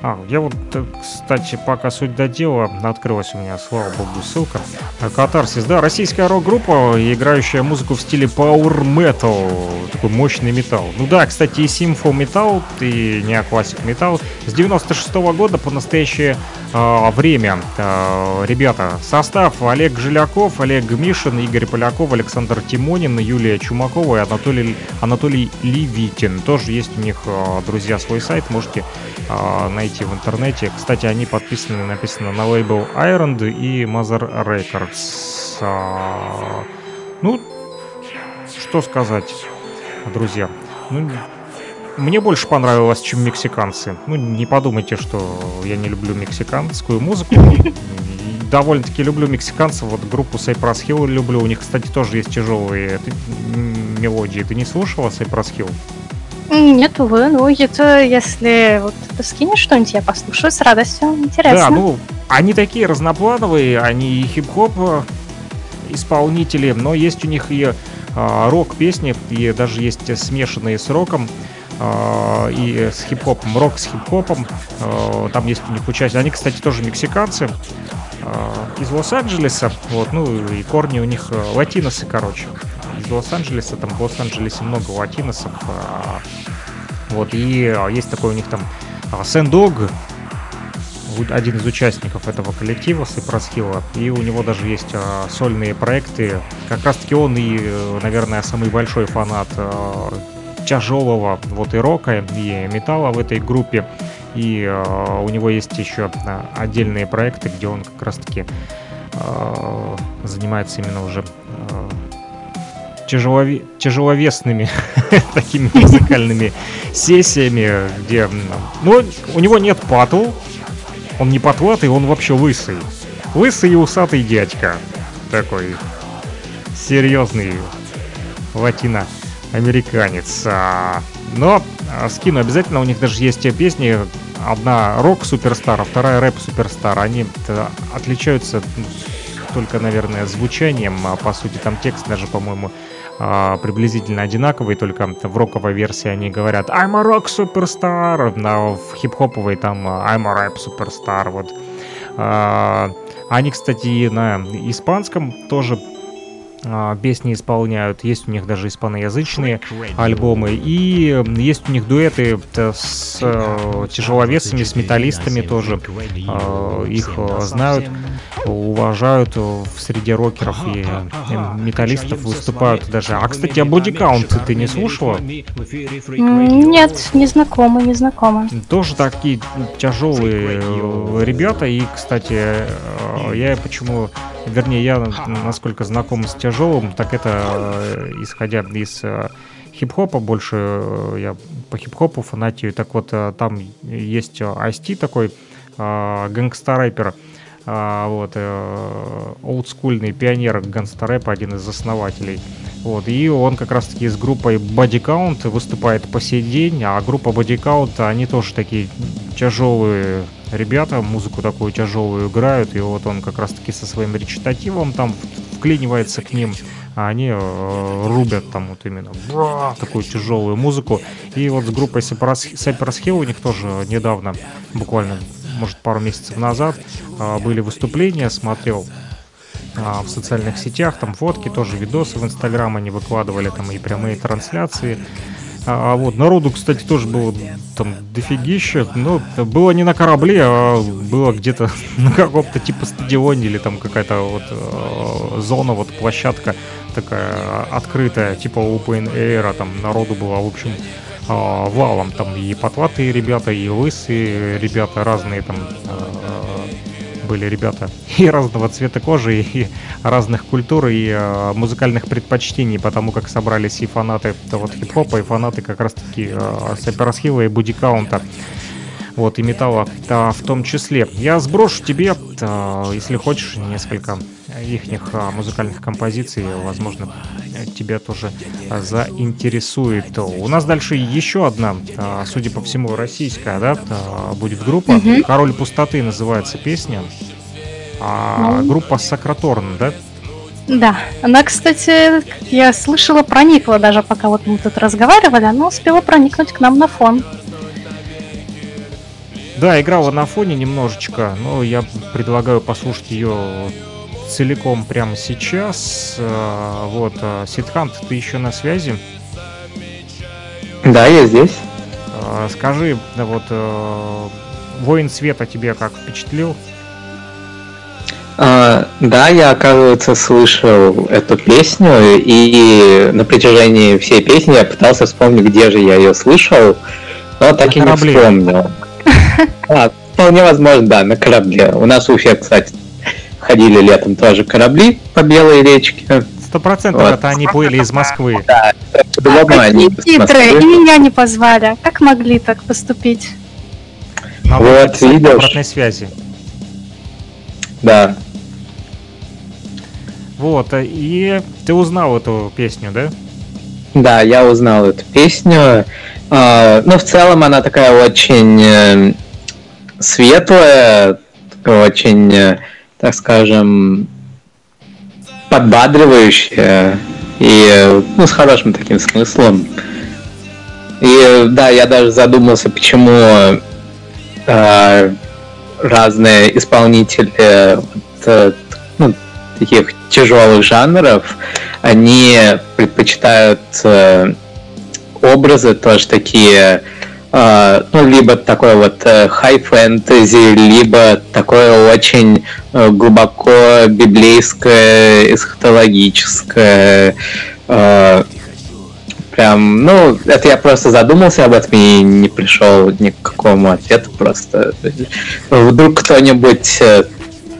S3: А, я вот, э, кстати, пока суть до дела, открылась у меня, слава богу, ссылка. А, Катарсис, да, российская рок-группа, играющая музыку в стиле Power Metal, такой мощный металл. Ну да, кстати, и Симфо Металл, и Неоклассик Металл. С 96 года по настоящее а, время. А, ребята, состав Олег Жиляков, Олег Мишин, Игорь Поляков, Александр Тимонин, Юлия Чумакова и Анатолий, Анатолий Левитин. Тоже есть у них, а, друзья, свой сайт, можете а, найти в интернете. Кстати, они подписаны, написано на лейбл Iron и Mother Records. А, ну, что сказать, друзья. Ну, мне больше понравилось, чем мексиканцы. Ну, не подумайте, что я не люблю мексиканскую музыку. Довольно-таки люблю мексиканцев. Вот группу Cypress Hill люблю. У них, кстати, тоже есть тяжелые м, мелодии. Ты не слушала Cypress Hill?
S4: Нет, увы, ну это если вот ты скинешь что-нибудь, я послушаю с радостью. Интересно.
S3: Да, ну, они такие разноплановые, они хип-хоп э, исполнители, но есть у них и а, рок-песни, и даже есть смешанные с роком, а, и с хип-хопом, рок с хип-хопом. А, Там есть у них участие. Они, кстати, тоже мексиканцы из Лос-Анджелеса. Вот, ну и корни у них э, латиносы, короче. Из Лос-Анджелеса, там в Лос-Анджелесе много латиносов. а, Вот, и а, есть такой у них там а, Сэндог, один из участников этого коллектива Сыпросхила, и у него даже есть сольные проекты. Как раз таки он и, наверное, самый большой фанат тяжелого вот и рока, и металла в этой группе. И у него есть еще отдельные проекты, где он как раз таки а, занимается именно уже тяжелове- тяжеловесными такими музыкальными сессиями, где, ну, у него нет патл, он не потлатый, он вообще лысый. Лысый и усатый дядька. Такой серьезный латиноамериканец. А, Но а, скину обязательно, у них даже есть те песни, одна рок-суперстар, а вторая рэп-суперстар. Они э, отличаются ну, только, наверное, звучанием, а по сути там текст даже, по-моему, а, приблизительно одинаковый, только в роковой версии они говорят I'm a rock superstar, а в хип-хоповой там I'm a rap superstar, вот. А, Они, кстати, на испанском тоже песни исполняют, есть у них даже испаноязычные альбомы, и есть у них дуэты э, с э, тяжеловесами, с металлистами тоже, Э, их э, знают, уважают в среде рокеров и металлистов выступают даже. А, кстати, а Бодикаунт ты не слушала?
S4: Нет, не знакомо, не знакомо.
S3: Тоже такие тяжелые ребята. И, кстати, я почему вернее, я насколько знаком с тяжелым, так это э, исходя из э, хип-хопа больше, э, я по хип-хопу фанатею, так вот там есть Ice-T такой, гэнгстер-рэпер, а, вот, олдскульный пионер гангстер-рэпа, один из основателей. Вот, и он как раз-таки с группой Body Count выступает по сей день, а группа Body Count, они тоже такие тяжелые ребята, музыку такую тяжелую играют, и вот он как раз-таки со своим речитативом там вклинивается к ним, а они э, рубят там вот именно бра, такую тяжелую музыку. И вот с группой Cypress Hill у них тоже недавно, буквально, может, пару месяцев назад, э, были выступления, смотрел а, в социальных сетях, там фотки, тоже видосы в Инстаграм они выкладывали, там и прямые трансляции. А, а вот народу, кстати, тоже было там дофигища, но было не на корабле, а было где-то на каком-то типа стадионе или там какая-то вот э, зона, вот площадка такая открытая, типа open air, а там народу было, в общем, э, валом, там и потлатые ребята, и лысые ребята, разные там э, были ребята и разного цвета кожи, и разных культур, и э, музыкальных предпочтений, потому как собрались и фанаты вот хип-хопа, и фанаты как раз-таки э, Hill и Будди Каунта. Вот, и металла а, в том числе. Я сброшу тебе, а, если хочешь, несколько их а, музыкальных композиций, возможно, тебя тоже заинтересует. У нас дальше еще одна, а, судя по всему, российская, да, а, будет группа.
S4: Мгм.
S3: «Король пустоты» называется песня. А,
S4: Ну.
S3: группа Сакраторн, да?
S4: Да, она, кстати, как я слышала, проникла даже пока вот мы тут разговаривали, она успела проникнуть к нам на фон.
S3: Да, играла на фоне немножечко, но я предлагаю послушать ее целиком прямо сейчас. Э, Вот, э, Сидхант, ты еще на связи?
S6: Да, я здесь.
S3: Э, Скажи, да вот, Воин Света тебе как впечатлил?
S6: А, да, я, оказывается, слышал эту песню, и на протяжении всей песни я пытался вспомнить, где же я ее слышал, но так и не
S3: корабле.
S6: вспомнил. А, вполне возможно, да, на корабле. У нас в Уфе, кстати, ходили летом тоже корабли по Белой речке.
S3: Сто процентов
S6: Вот.
S3: это они плыли из Москвы.
S6: Да, по-любому они
S4: Какие
S6: из
S4: хитрые, и меня не позвали. Как могли так поступить?
S3: Надо
S6: Вот, видишь.
S3: обратной связи.
S6: Да.
S3: Вот, э, и ты узнал эту песню, да?
S6: Да, я узнал эту песню. А, ну, в целом она такая очень э, светлая, такая очень, э, так скажем, подбадривающая и ну, с хорошим таким смыслом. И да, я даже задумался, почему э, разные исполнители вот, э, ну, таких тяжелых жанров, они предпочитают э, образы тоже такие, ну, либо такое вот хай фэнтези, либо такое очень э, глубоко библейское, эсхатологическое. э, прям, ну, это я просто задумался об этом и не пришел ни к какому ответу, просто вдруг кто-нибудь э,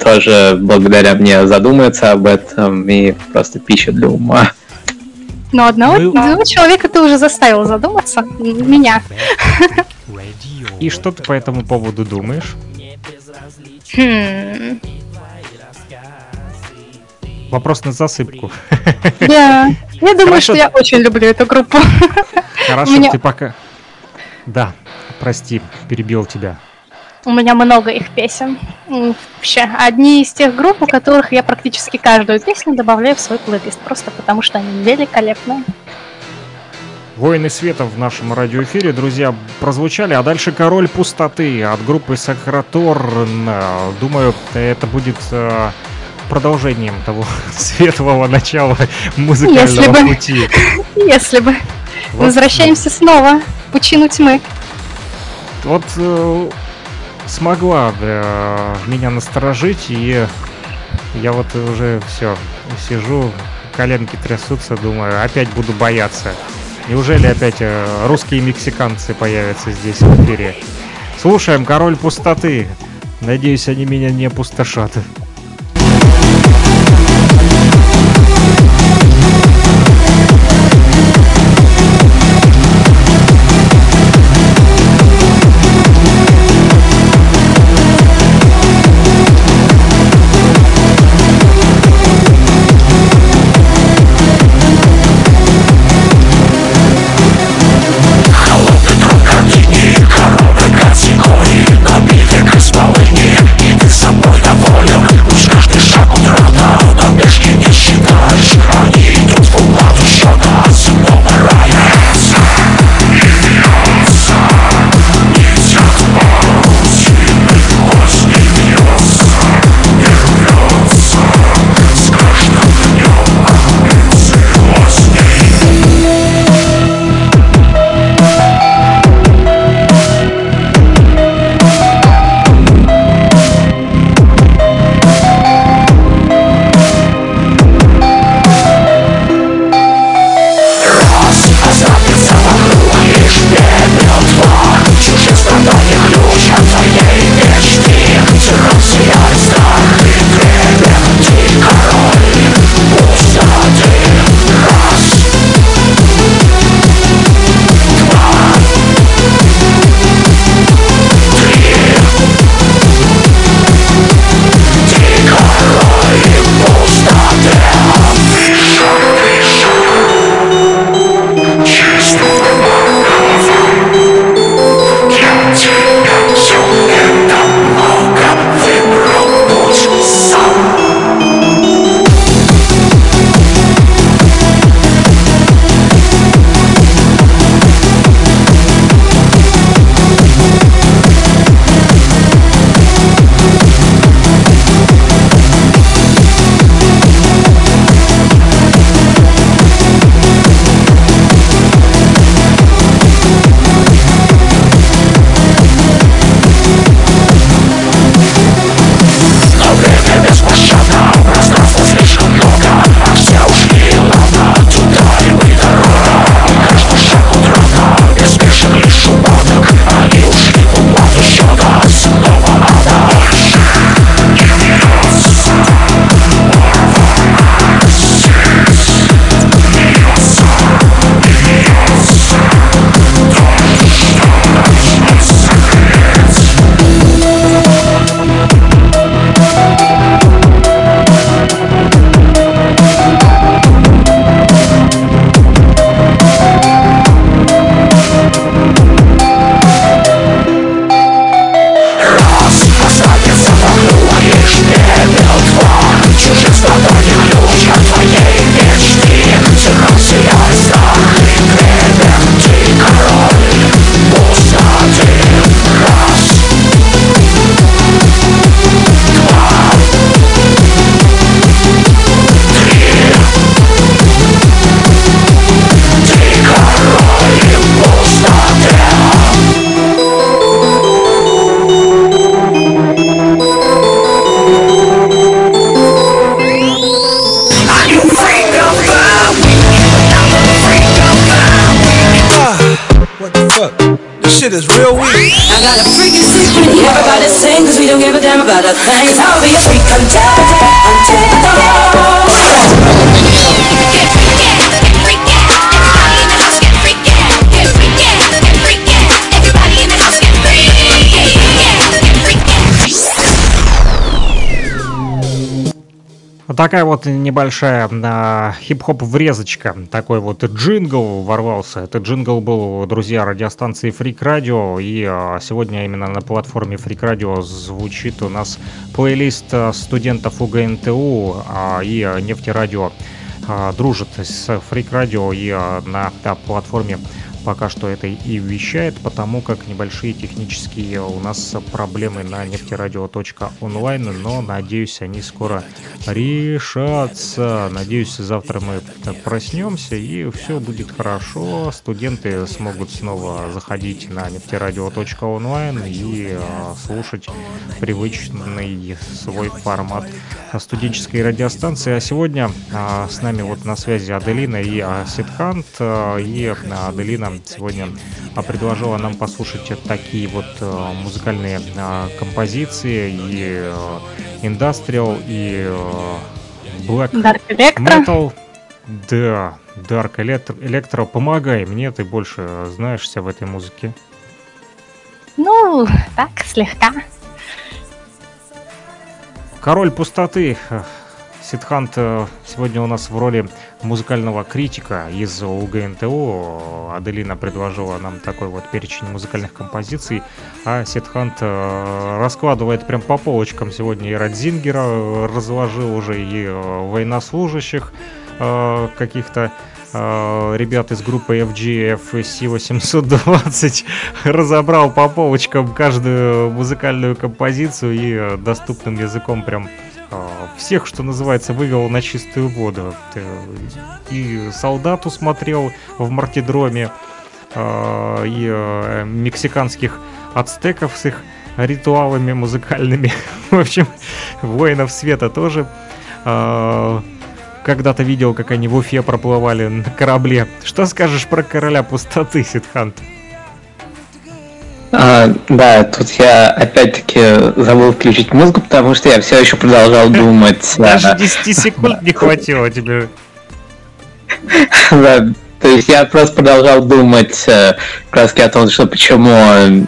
S6: тоже благодаря мне задумается об этом и просто пища для ума.
S4: Но одного, одного человека ты уже заставил задуматься. Меня.
S3: И что ты по этому поводу думаешь?
S4: Хм.
S3: Вопрос на засыпку.
S4: Да. Я думаю,
S3: Хорошо.
S4: что я очень люблю эту группу.
S3: Хорошо,
S4: меня-
S3: ты пока... Да, прости, перебил тебя.
S4: У меня много их песен. Вообще, одни из тех групп, у которых я практически каждую песню добавляю в свой плейлист, просто потому что они великолепные.
S3: Воины света в нашем радиоэфире, друзья, прозвучали, а дальше Король пустоты от группы Сакраторн. Э, Думаю, это будет э, продолжением того светлого начала музыкального
S4: Если бы.
S3: пути.
S4: Если бы.
S3: Вот.
S4: Возвращаемся снова в пучину тьмы.
S3: Вот э, смогла э, меня насторожить, и я вот уже все сижу, коленки трясутся, думаю, опять буду бояться. Неужели опять э, русские мексиканцы появятся здесь в эфире? Слушаем «Король пустоты». Надеюсь, они меня не опустошат. Такая вот небольшая а, хип-хоп врезочка, такой вот джингл ворвался. Этот джингл был, друзья, радиостанции Freak Radio, и а, сегодня именно на платформе Freak Radio звучит у нас плейлист а, студентов УГНТУ а, и а, Нефтерадио а, дружит с Freak Radio и на а, платформе пока что это и вещает, потому как небольшие технические у нас проблемы на нефтерадио.онлайн, но надеюсь, они скоро решатся. Надеюсь, завтра мы проснемся и все будет хорошо. Студенты смогут снова заходить на нефтерадио.онлайн и а, слушать привычный свой формат студенческой радиостанции. А сегодня а, с нами вот на связи Аделина и Сидхант. А, и Аделина сегодня предложила нам послушать такие вот музыкальные композиции и Industrial, и Black
S4: Dark Electro.
S3: Metal. Да, Dark Electro, Electro, помогай мне, ты больше знаешься в этой музыке.
S4: Ну, так, слегка.
S3: Король пустоты. Сидхант э, сегодня у нас в роли музыкального критика из УГНТУ. Аделина предложила нам такой вот перечень музыкальных композиций, а Сидхант э, раскладывает прям по полочкам. Сегодня и Радзингера э, разложил уже, и э, военнослужащих каких-то. Ребят из группы FGFC 820 разобрал по полочкам каждую музыкальную композицию и доступным языком прям всех, что называется, вывел на чистую воду. И солдату смотрел в Мартидроме, э, и э, мексиканских ацтеков с их ритуалами музыкальными. В общем, воинов света тоже. Э, Когда-то видел, как они в Уфе проплывали на корабле. Что скажешь про короля пустоты, Сидхант?
S6: А, да, тут я опять-таки забыл включить музыку, потому что я все еще продолжал думать.
S3: Даже
S6: а,
S3: 10 секунд не хватило тебе.
S6: Да, то есть я просто продолжал думать э, раз о том, что почему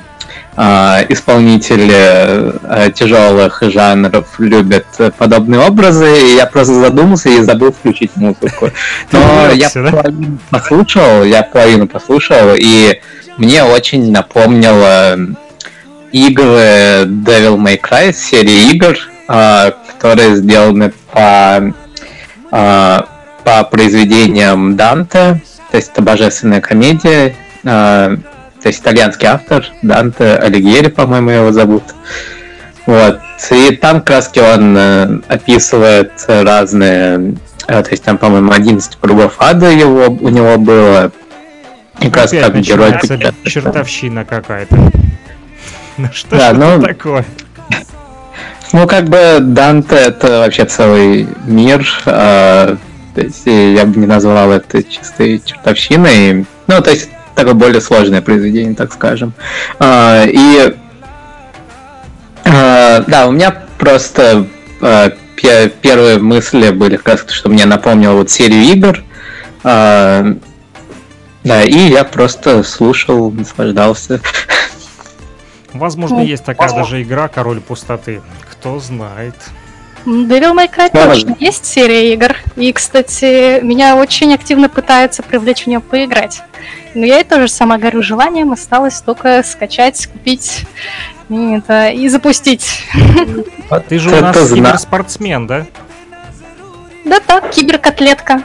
S6: а, исполнители э, тяжелых жанров любят подобные образы, и я просто задумался и забыл включить музыку. Но я половину послушал, я половину послушал, и мне очень напомнило игры Devil May Cry, серии игр, а, которые сделаны по а, по произведениям Данте, то есть это божественная комедия, а, то есть итальянский автор Данте Алигьери, по-моему, его зовут. Вот. И там раз он э, описывает разные, э, то есть там, по-моему, 11 кругов ада его, у него было. Как раз
S3: Опять
S6: как герой
S3: чертовщина какая-то. Ну что
S6: Да, ну-
S3: такое?
S6: Ну, как бы Данте это вообще целый мир. а, то есть я бы не назвал это чистой чертовщиной. Ну, то есть такое более сложное произведение, так скажем. А, и а, да, у меня просто пе- первые мысли были как раз, что мне напомнило вот серию игр. А, да, и я просто слушал, наслаждался.
S3: Возможно,
S4: Ну,
S3: есть такая даже игра Король пустоты. Кто знает.
S4: Devil May Cry
S6: Да,
S4: точно есть серия игр. И, кстати, меня очень активно пытаются привлечь в нее поиграть. Но я и тоже сама горю желанием, осталось только скачать, купить и, это, и запустить.
S3: Ты же у нас
S6: зна-
S3: киберспортсмен, да?
S4: Да так, киберкотлетка.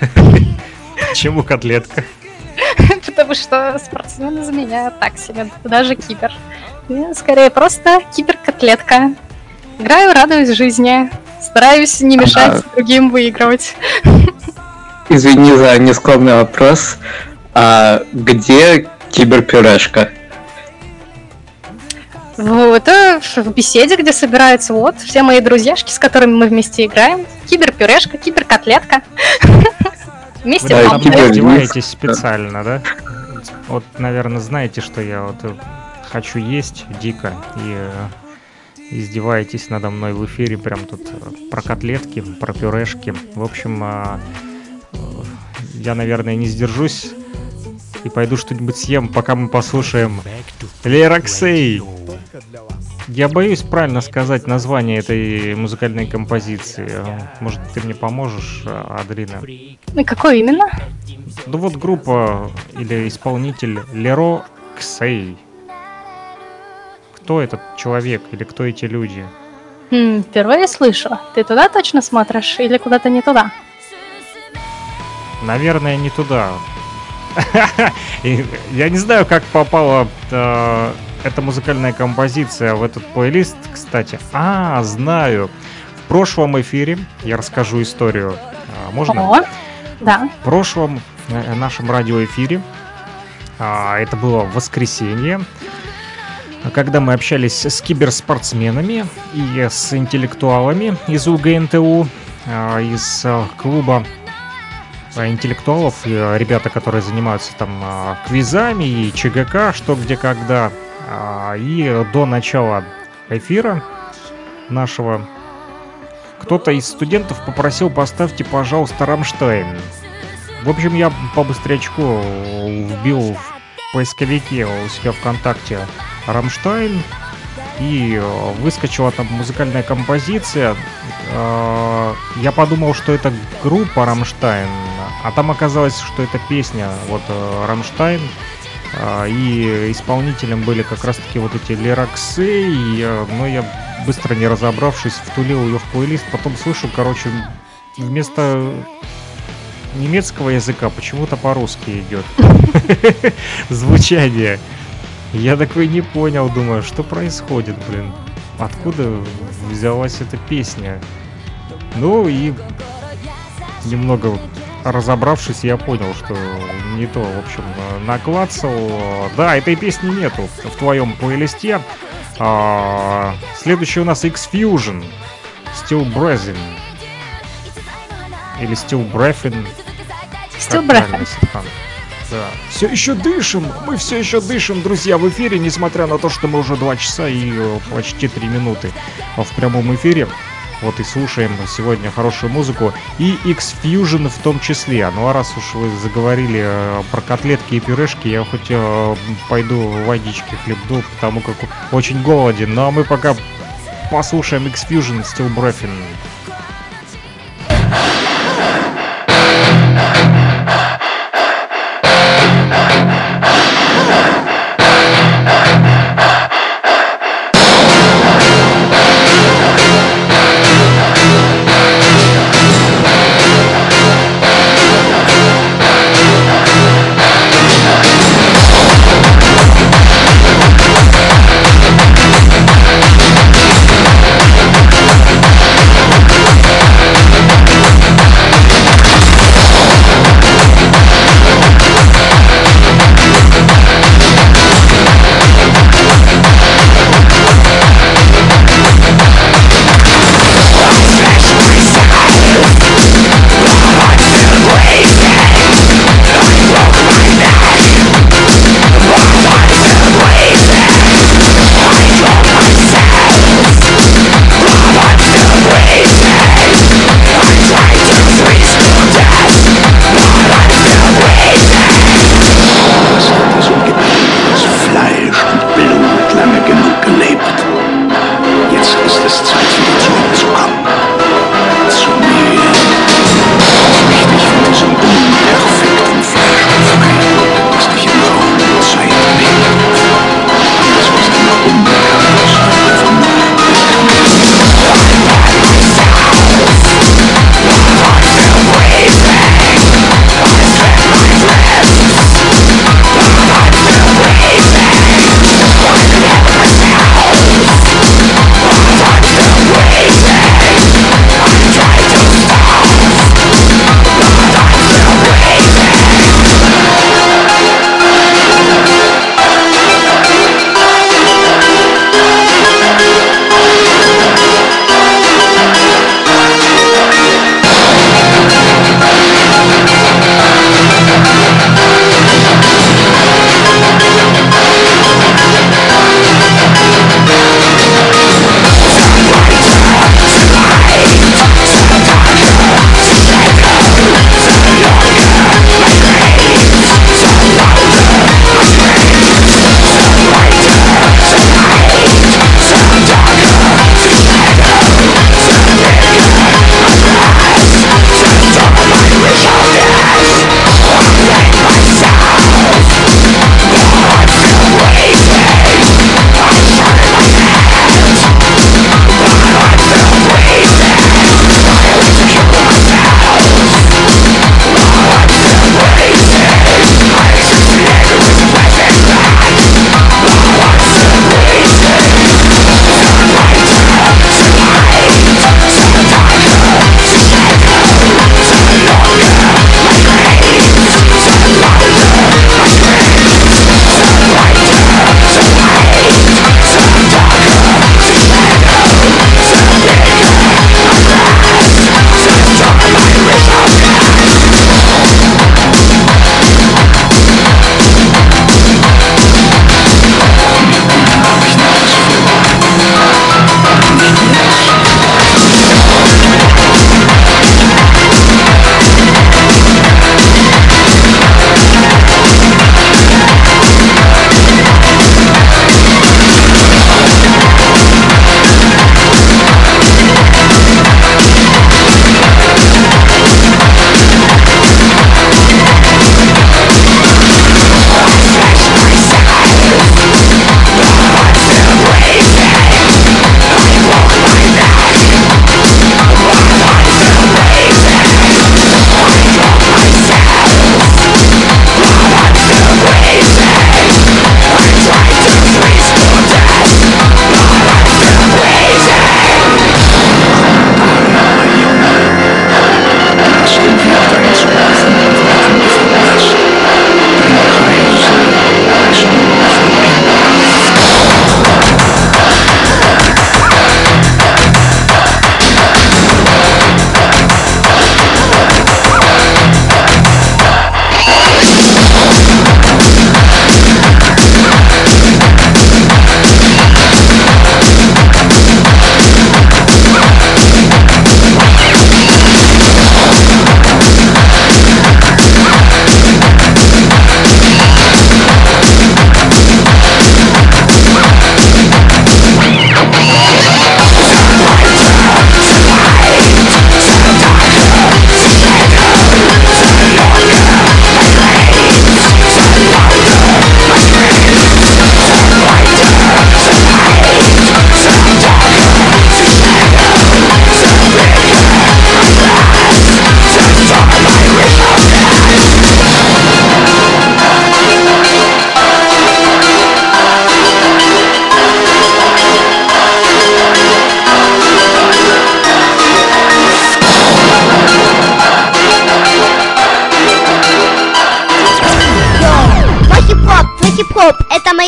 S3: Чему котлетка?
S4: Потому что спортсмен из меня так себе, даже кибер. Я скорее просто киберкотлетка. Играю, радуюсь жизни. Стараюсь не мешать
S6: Ага.
S4: другим выигрывать.
S6: Извини за нескромный вопрос. А где киберпюрешка?
S4: Это в беседе, где собираются вот все мои друзьяшки, с которыми мы вместе играем. Киберпюрешка, киберкотлетка. Вместе
S6: Да,
S3: Вы там издеваетесь специально, да? Вот, наверное, знаете, что я вот э, хочу есть дико и э, издеваетесь надо мной в эфире прям тут э, про котлетки, про пюрешки. В общем, а, я, наверное, не сдержусь и пойду что-нибудь съем, пока мы послушаем Лероксей. Я боюсь правильно сказать название этой музыкальной композиции. Может, ты мне поможешь, Адрина?
S4: И какой именно?
S3: Ну вот группа или исполнитель Леро Ксей. Кто этот человек или кто эти люди?
S4: М, впервые слышу. Ты туда точно смотришь или куда-то не туда?
S3: Наверное, не туда. Я не знаю, как попала э, эта музыкальная композиция в этот плейлист, кстати. А, знаю. В прошлом эфире я расскажу историю. А, Можно?
S4: О, да.
S3: В прошлом э, нашем радиоэфире, а, это было в воскресенье, когда мы общались с киберспортсменами и с интеллектуалами из УГНТУ, а, из э, клуба интеллектуалов, и, а, ребята, которые занимаются там а, квизами и ЧГК, что где когда. А, И до начала эфира нашего кто-то из студентов попросил поставьте, пожалуйста, Рамштайн. В общем, я по быстрячку вбил в поисковике у себя ВКонтакте Рамштайн и э, выскочила там музыкальная композиция. Э, Я подумал, что это группа Рамштайн, а там оказалось, что это песня вот э, Рамштайн. А, И исполнителем были как раз-таки вот эти Лераксы, я- но я быстро не разобравшись, втулил ее в плейлист, потом слышу, короче, вместо немецкого языка почему-то по-русски идет звучание. Я такой не понял, думаю, что происходит, блин. Откуда взялась эта песня? Ну и немного разобравшись, я понял, что не то, в общем, наклацал. Да, этой песни нету в твоем плейлисте. А, следующий у нас X-Fusion. Still Breathing. Или Still Breathing.
S4: Still Breathing.
S3: Да. Все еще дышим, мы все еще дышим, друзья, в эфире, несмотря на то, что мы уже 2 часа и э, почти 3 минуты в прямом эфире. Вот и слушаем сегодня хорошую музыку. И X-Fusion в том числе. Ну а раз уж вы заговорили э, про котлетки и пюрешки, я хоть э, пойду водички хлебну, потому как очень голоден. Ну а мы пока послушаем X-Fusion Still Breathing.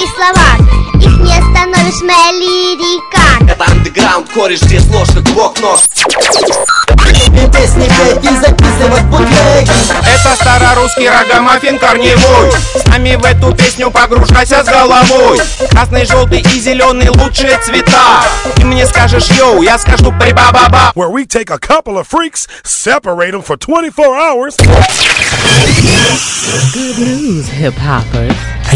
S13: Мои слова Их не остановишь, моя лирика.
S14: Это андеграунд, кореш, здесь ложь, как блок нож
S15: Песни петь и записывать бутлеги
S16: Это старорусский рогомаффин корневой. С нами в эту песню погружайся с головой. Красный, желтый и зеленый лучшие цвета. Ты мне скажешь йоу, я скажу приба-ба-ба
S17: Where we take a couple of freaks, separate them for 24 hours.
S11: Good news, hip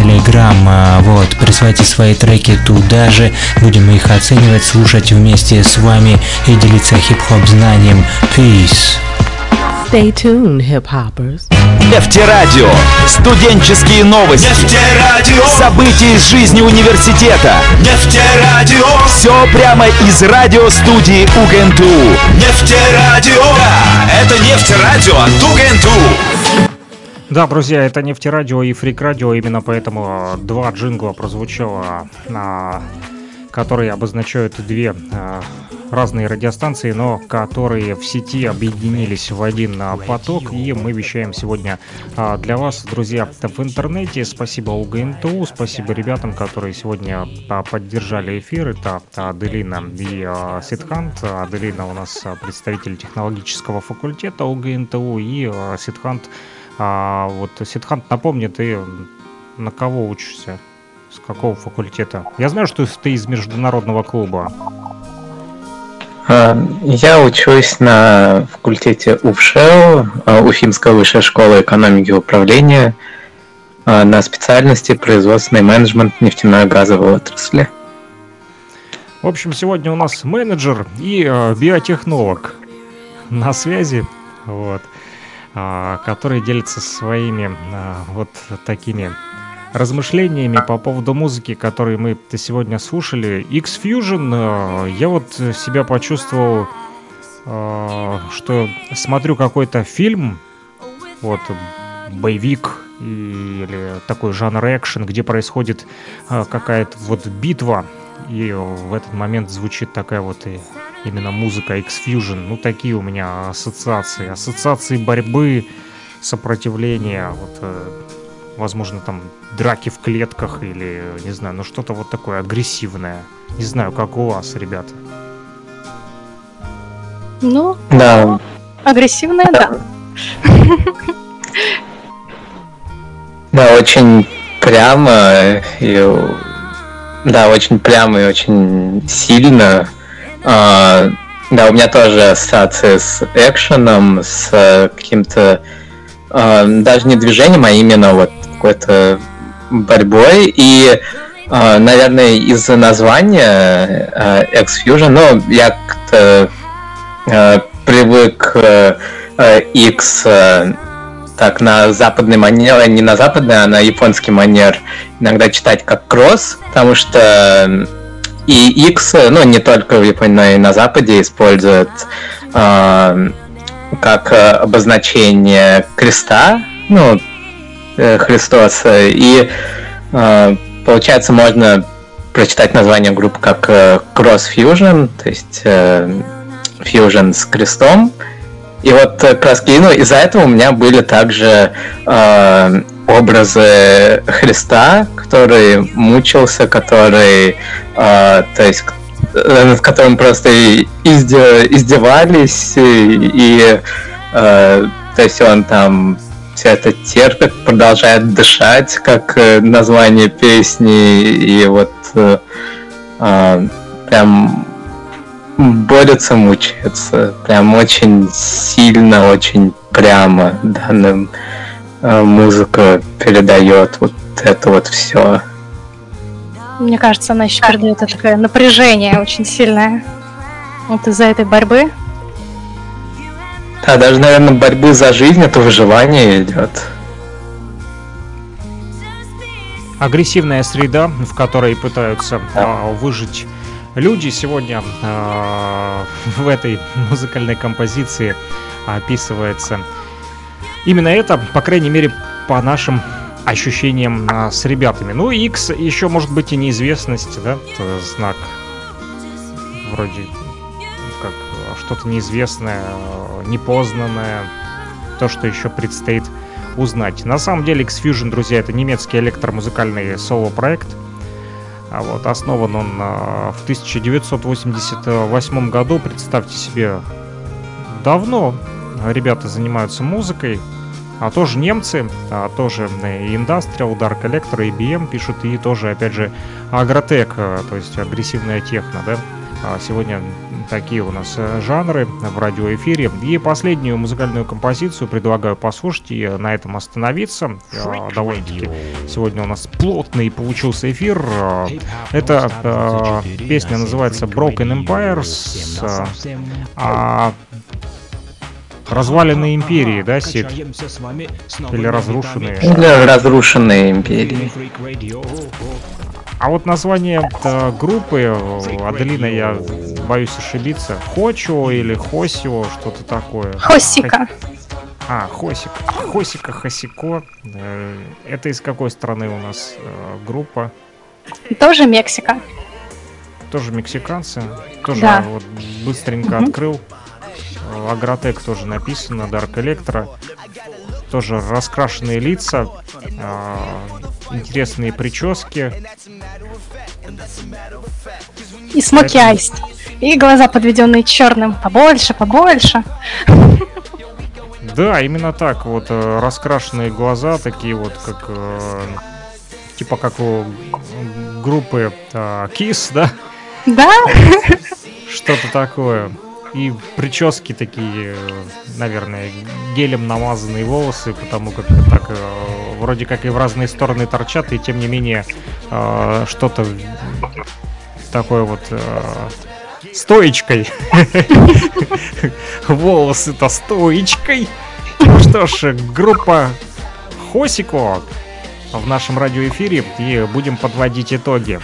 S9: Telegram. А, Вот, присылайте свои треки туда же, будем их оценивать, слушать вместе с вами и делиться хип-хоп знанием. Peace.
S11: Stay tuned, hip hoppers.
S1: Нефтерадио. Студенческие новости.
S5: Нефтерадио.
S1: События из жизни университета.
S5: Нефтерадио.
S1: Все прямо из радиостудии УГНТУ.
S5: Нефтерадио. Да, это нефтерадио от УГНТУ.
S3: Да, друзья, это нефтерадио и фрик радио, именно поэтому э, два джингла прозвучало, а, которые обозначают две а, разные радиостанции, но которые в сети объединились в один а, поток, и мы вещаем сегодня а, для вас, друзья, в интернете. Спасибо УГНТУ, спасибо ребятам, которые сегодня а, поддержали эфир. Это Аделина и а, Сидхант. Аделина у нас а, представитель технологического факультета УГНТУ, и а, Сидхант а вот, Сидхант, напомни, ты на кого учишься? С какого факультета? Я знаю, что ты из международного клуба.
S6: А, Я учусь на факультете УФШЭУ, а, Уфимская высшая школа экономики и управления, а, на специальности производственный менеджмент нефтяной и газовой отрасли.
S3: В общем, сегодня у нас менеджер и биотехнолог на связи, вот, который делится своими а, вот такими размышлениями по поводу музыки, которые мы сегодня слушали. X-Fusion, э, я вот себя почувствовал, что смотрю какой-то фильм, вот, боевик или такой жанр экшен, где происходит какая-то вот битва, и в этот момент звучит такая вот и именно музыка X-Fusion. Ну, такие у меня ассоциации. Ассоциации борьбы, сопротивления, вот, э, возможно, там драки в клетках или, не знаю, ну что-то вот такое агрессивное. Не знаю, как у вас, ребята.
S4: Ну,
S6: Да,
S4: агрессивная, да.
S6: да, очень прямо и да, очень прямо и очень сильно. А, да, у меня тоже ассоциации с экшеном, с э, каким-то а, даже не движением, а именно вот какой-то борьбой. И, а, наверное, из-за названия а, X-Fusion, ну, я как-то а, привык э, X э, так на западный манер, не на западный, а на японский манер иногда читать как кросс, потому что и X, ну не только в Японии, но и на Западе используют э, как э, обозначение креста, ну, э, Христос, и э, получается можно прочитать название группы как э, Cross Fusion, то есть э, Fusion с крестом, и вот э, как раз ну, из-за этого у меня были также э, образы Христа, который мучился, который, э, то есть, э, над которым просто издевались, и, и, э, то есть он там все это терпит, продолжает дышать, как э, название песни, и вот э, э, прям борется, мучается. Прям очень сильно, очень прямо данная э, музыка передает вот это вот все.
S4: Мне кажется, она еще передает это такое напряжение очень сильное. Вот из-за этой борьбы.
S6: Да, даже, наверное, борьбы за жизнь, это выживание идет.
S3: агрессивная среда, в которой пытаются а, выжить люди. Сегодня а, в этой музыкальной композиции описывается именно это, по крайней мере, по нашим ощущениям а, с ребятами. Ну, X еще может быть и неизвестность, да, это знак вроде как что-то неизвестное, непознанное, то, что еще предстоит узнать. На самом деле X-Fusion, друзья, это немецкий электромузыкальный соло-проект. А вот основан он а, в 1988 году, представьте себе, давно ребята занимаются музыкой, а тоже немцы, а тоже и Industrial, Dark Electro, IBM пишут, и тоже, опять же, Агротек, то есть агрессивная техно, да. А сегодня такие у нас э, жанры в радиоэфире. И последнюю музыкальную композицию предлагаю послушать и на этом остановиться. Э, довольно-таки сегодня у нас плотный получился эфир. Э, эта песня называется Broken Empires. А Разваленные империи, да, Сид? Или разрушенные?
S6: Или разрушенные империи.
S3: А вот название э, группы, Аделина, я боюсь ошибиться. Хочо или Хосио, что-то такое.
S4: Хосика.
S3: А, Хосик. Хосика, Хосико. Э, это из какой страны у нас э, группа?
S4: Тоже Мексика.
S3: Тоже мексиканцы. Тоже
S4: да.
S3: вот быстренько угу. открыл. Агротек тоже написано, Dark Electro. Тоже раскрашенные лица, э, интересные прически.
S4: И смоки айст. И глаза подведенные черным. Побольше, побольше.
S3: Да, именно так. Вот э, раскрашенные глаза, такие вот, как э, типа как у группы э, Kiss, да?
S4: Да.
S3: Что-то такое. И прически такие, наверное, гелем намазанные волосы, потому как так э, вроде как и в разные стороны торчат, и тем не менее что-то такое вот э, стоечкой. Волосы-то стоечкой. Ну что ж, группа Хосико в нашем радиоэфире и будем подводить итоги.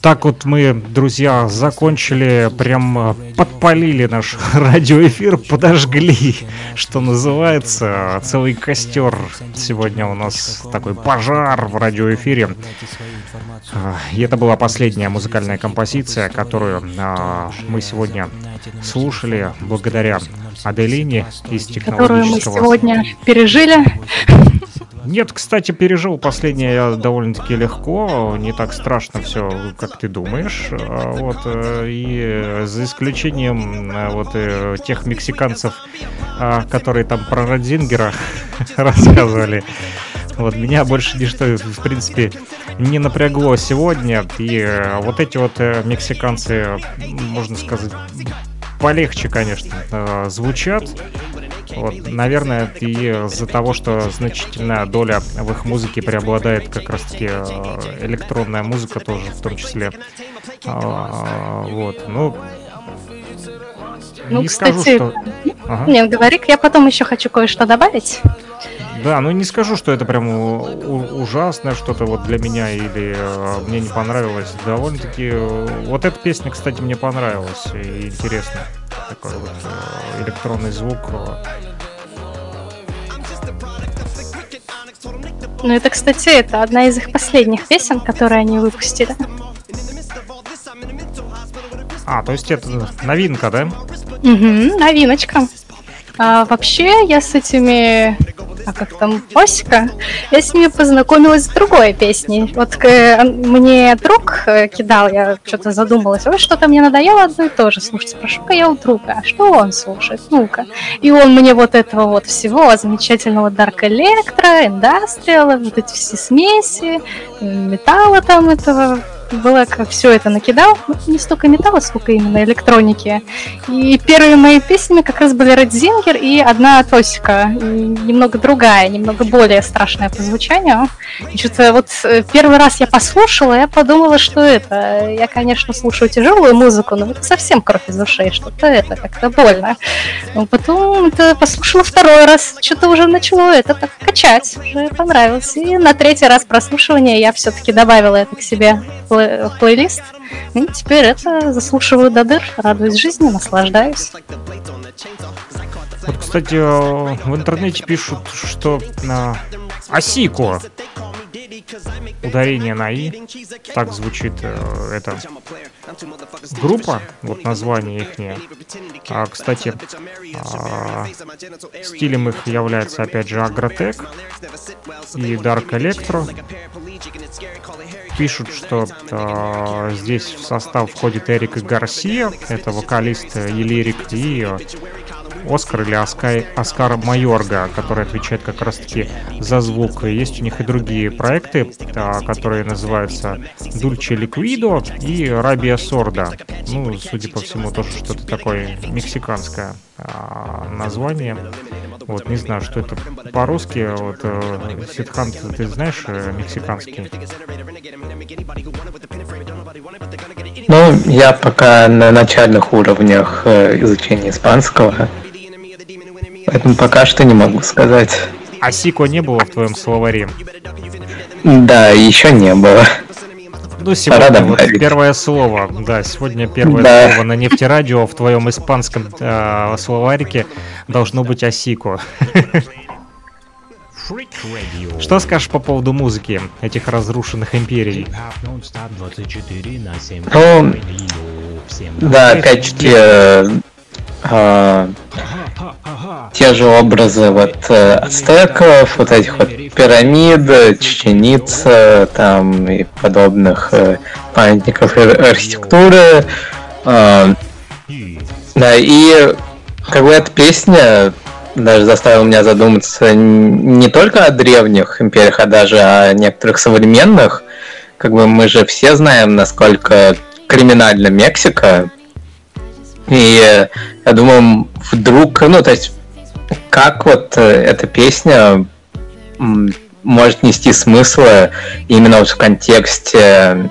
S3: Так вот мы, друзья, закончили, прям э, подпалили наш радиоэфир, подожгли, что называется, целый костер. Сегодня у нас такой пожар в радиоэфире. И это была последняя музыкальная композиция, которую а, мы сегодня слушали благодаря Аделине из
S4: Которую мы
S3: технологического...
S4: сегодня пережили.
S3: Нет, кстати, пережил последнее я довольно-таки легко, не так страшно все, как ты думаешь. А, Вот, э, и за исключением э, вот э, тех мексиканцев, а, которые там про Родзингера рассказывали. Вот меня больше ничто, в принципе, не напрягло сегодня. И вот эти вот мексиканцы, можно сказать, полегче, конечно, звучат. Вот, наверное, это и из-за того, что значительная доля в их музыке преобладает как раз-таки э, электронная музыка тоже, в том числе. А, Вот, ну,
S4: Ну,
S3: не скажу,
S4: кстати,
S3: что... Ага.
S4: нет, говори я потом еще хочу кое-что добавить.
S3: Да, ну не скажу, что это прям ужасное что-то вот для меня или э, мне не понравилось. Довольно-таки э, вот эта песня, кстати, мне понравилась и интересно. Такой вот э, электронный звук. э.
S4: Ну, это, кстати, это одна из их последних песен, которые они выпустили.
S3: А, то есть это новинка, да?
S4: Угу, новиночка. А, вообще, я с этими... А как там, Осика? Я с ними познакомилась с другой песней. Вот э, мне друг э, кидал, я что-то задумалась, ой, что-то мне надоело одно и то же слушать. Спрошу-ка я у друга, а что он слушает? Ну-ка. И он мне вот этого вот всего замечательного Dark Electro, Industrial, вот эти все смеси, э, металла там этого Блэк все это накидал. Ну, не столько металла, сколько именно электроники. И первыми моими песнями как раз были Red и одна Тосика. И Немного другая, немного более страшная по звучанию. И что-то вот э, первый раз я послушала, я подумала, что это. Я, конечно, слушаю тяжелую музыку, но это совсем кровь из ушей, что-то это как-то больно. Но потом это послушала второй раз, что-то уже начало это так качать, уже понравилось. И на третий раз прослушивания я все-таки добавила это к себе в плейлист. И теперь это заслушиваю до дыр, радуюсь жизни, наслаждаюсь.
S3: Вот, кстати, э, в интернете пишут, что на Осико ударение на И, так звучит э, эта группа, вот название их. А, кстати, а, стилем их является опять же Агротек и Dark Electro. Пишут, что э, здесь в состав входит Эрик Гарсия, это вокалист э, и э, Оскар или Оскай, Оскар Майорга, который отвечает как раз-таки за звук. Есть у них и другие проекты, а, которые называются Dulce Liquido и Rabia Sorda. Ну, судя по всему, тоже что-то такое мексиканское а, название. Вот, не знаю, что это по-русски. Вот, э, Сидхан, ты- ты знаешь э, мексиканский?
S6: Ну, я пока на начальных уровнях э, изучения испанского, поэтому пока что не могу сказать.
S3: А Сико не было в твоем словаре?
S6: Да, еще не было.
S3: Ну, сегодня
S6: Пора
S3: вот первое слово. Да, сегодня первое
S6: Да.
S3: слово на нефтерадио в твоем испанском э, словарике должно быть осико. Что скажешь по поводу музыки этих разрушенных империй?
S6: Ну, да, опять-таки, э, те же образы вот э, ацтеков, вот этих вот пирамид, чеченица, там и подобных э, памятников ар- архитектуры. Э, да, и как бы эта песня даже заставила меня задуматься не только о древних империях, а даже о некоторых современных. Как бы мы же все знаем, насколько криминальна Мексика. И э, я думаю, вдруг, ну, то есть, как вот э, эта песня может нести смыслы именно вот в контексте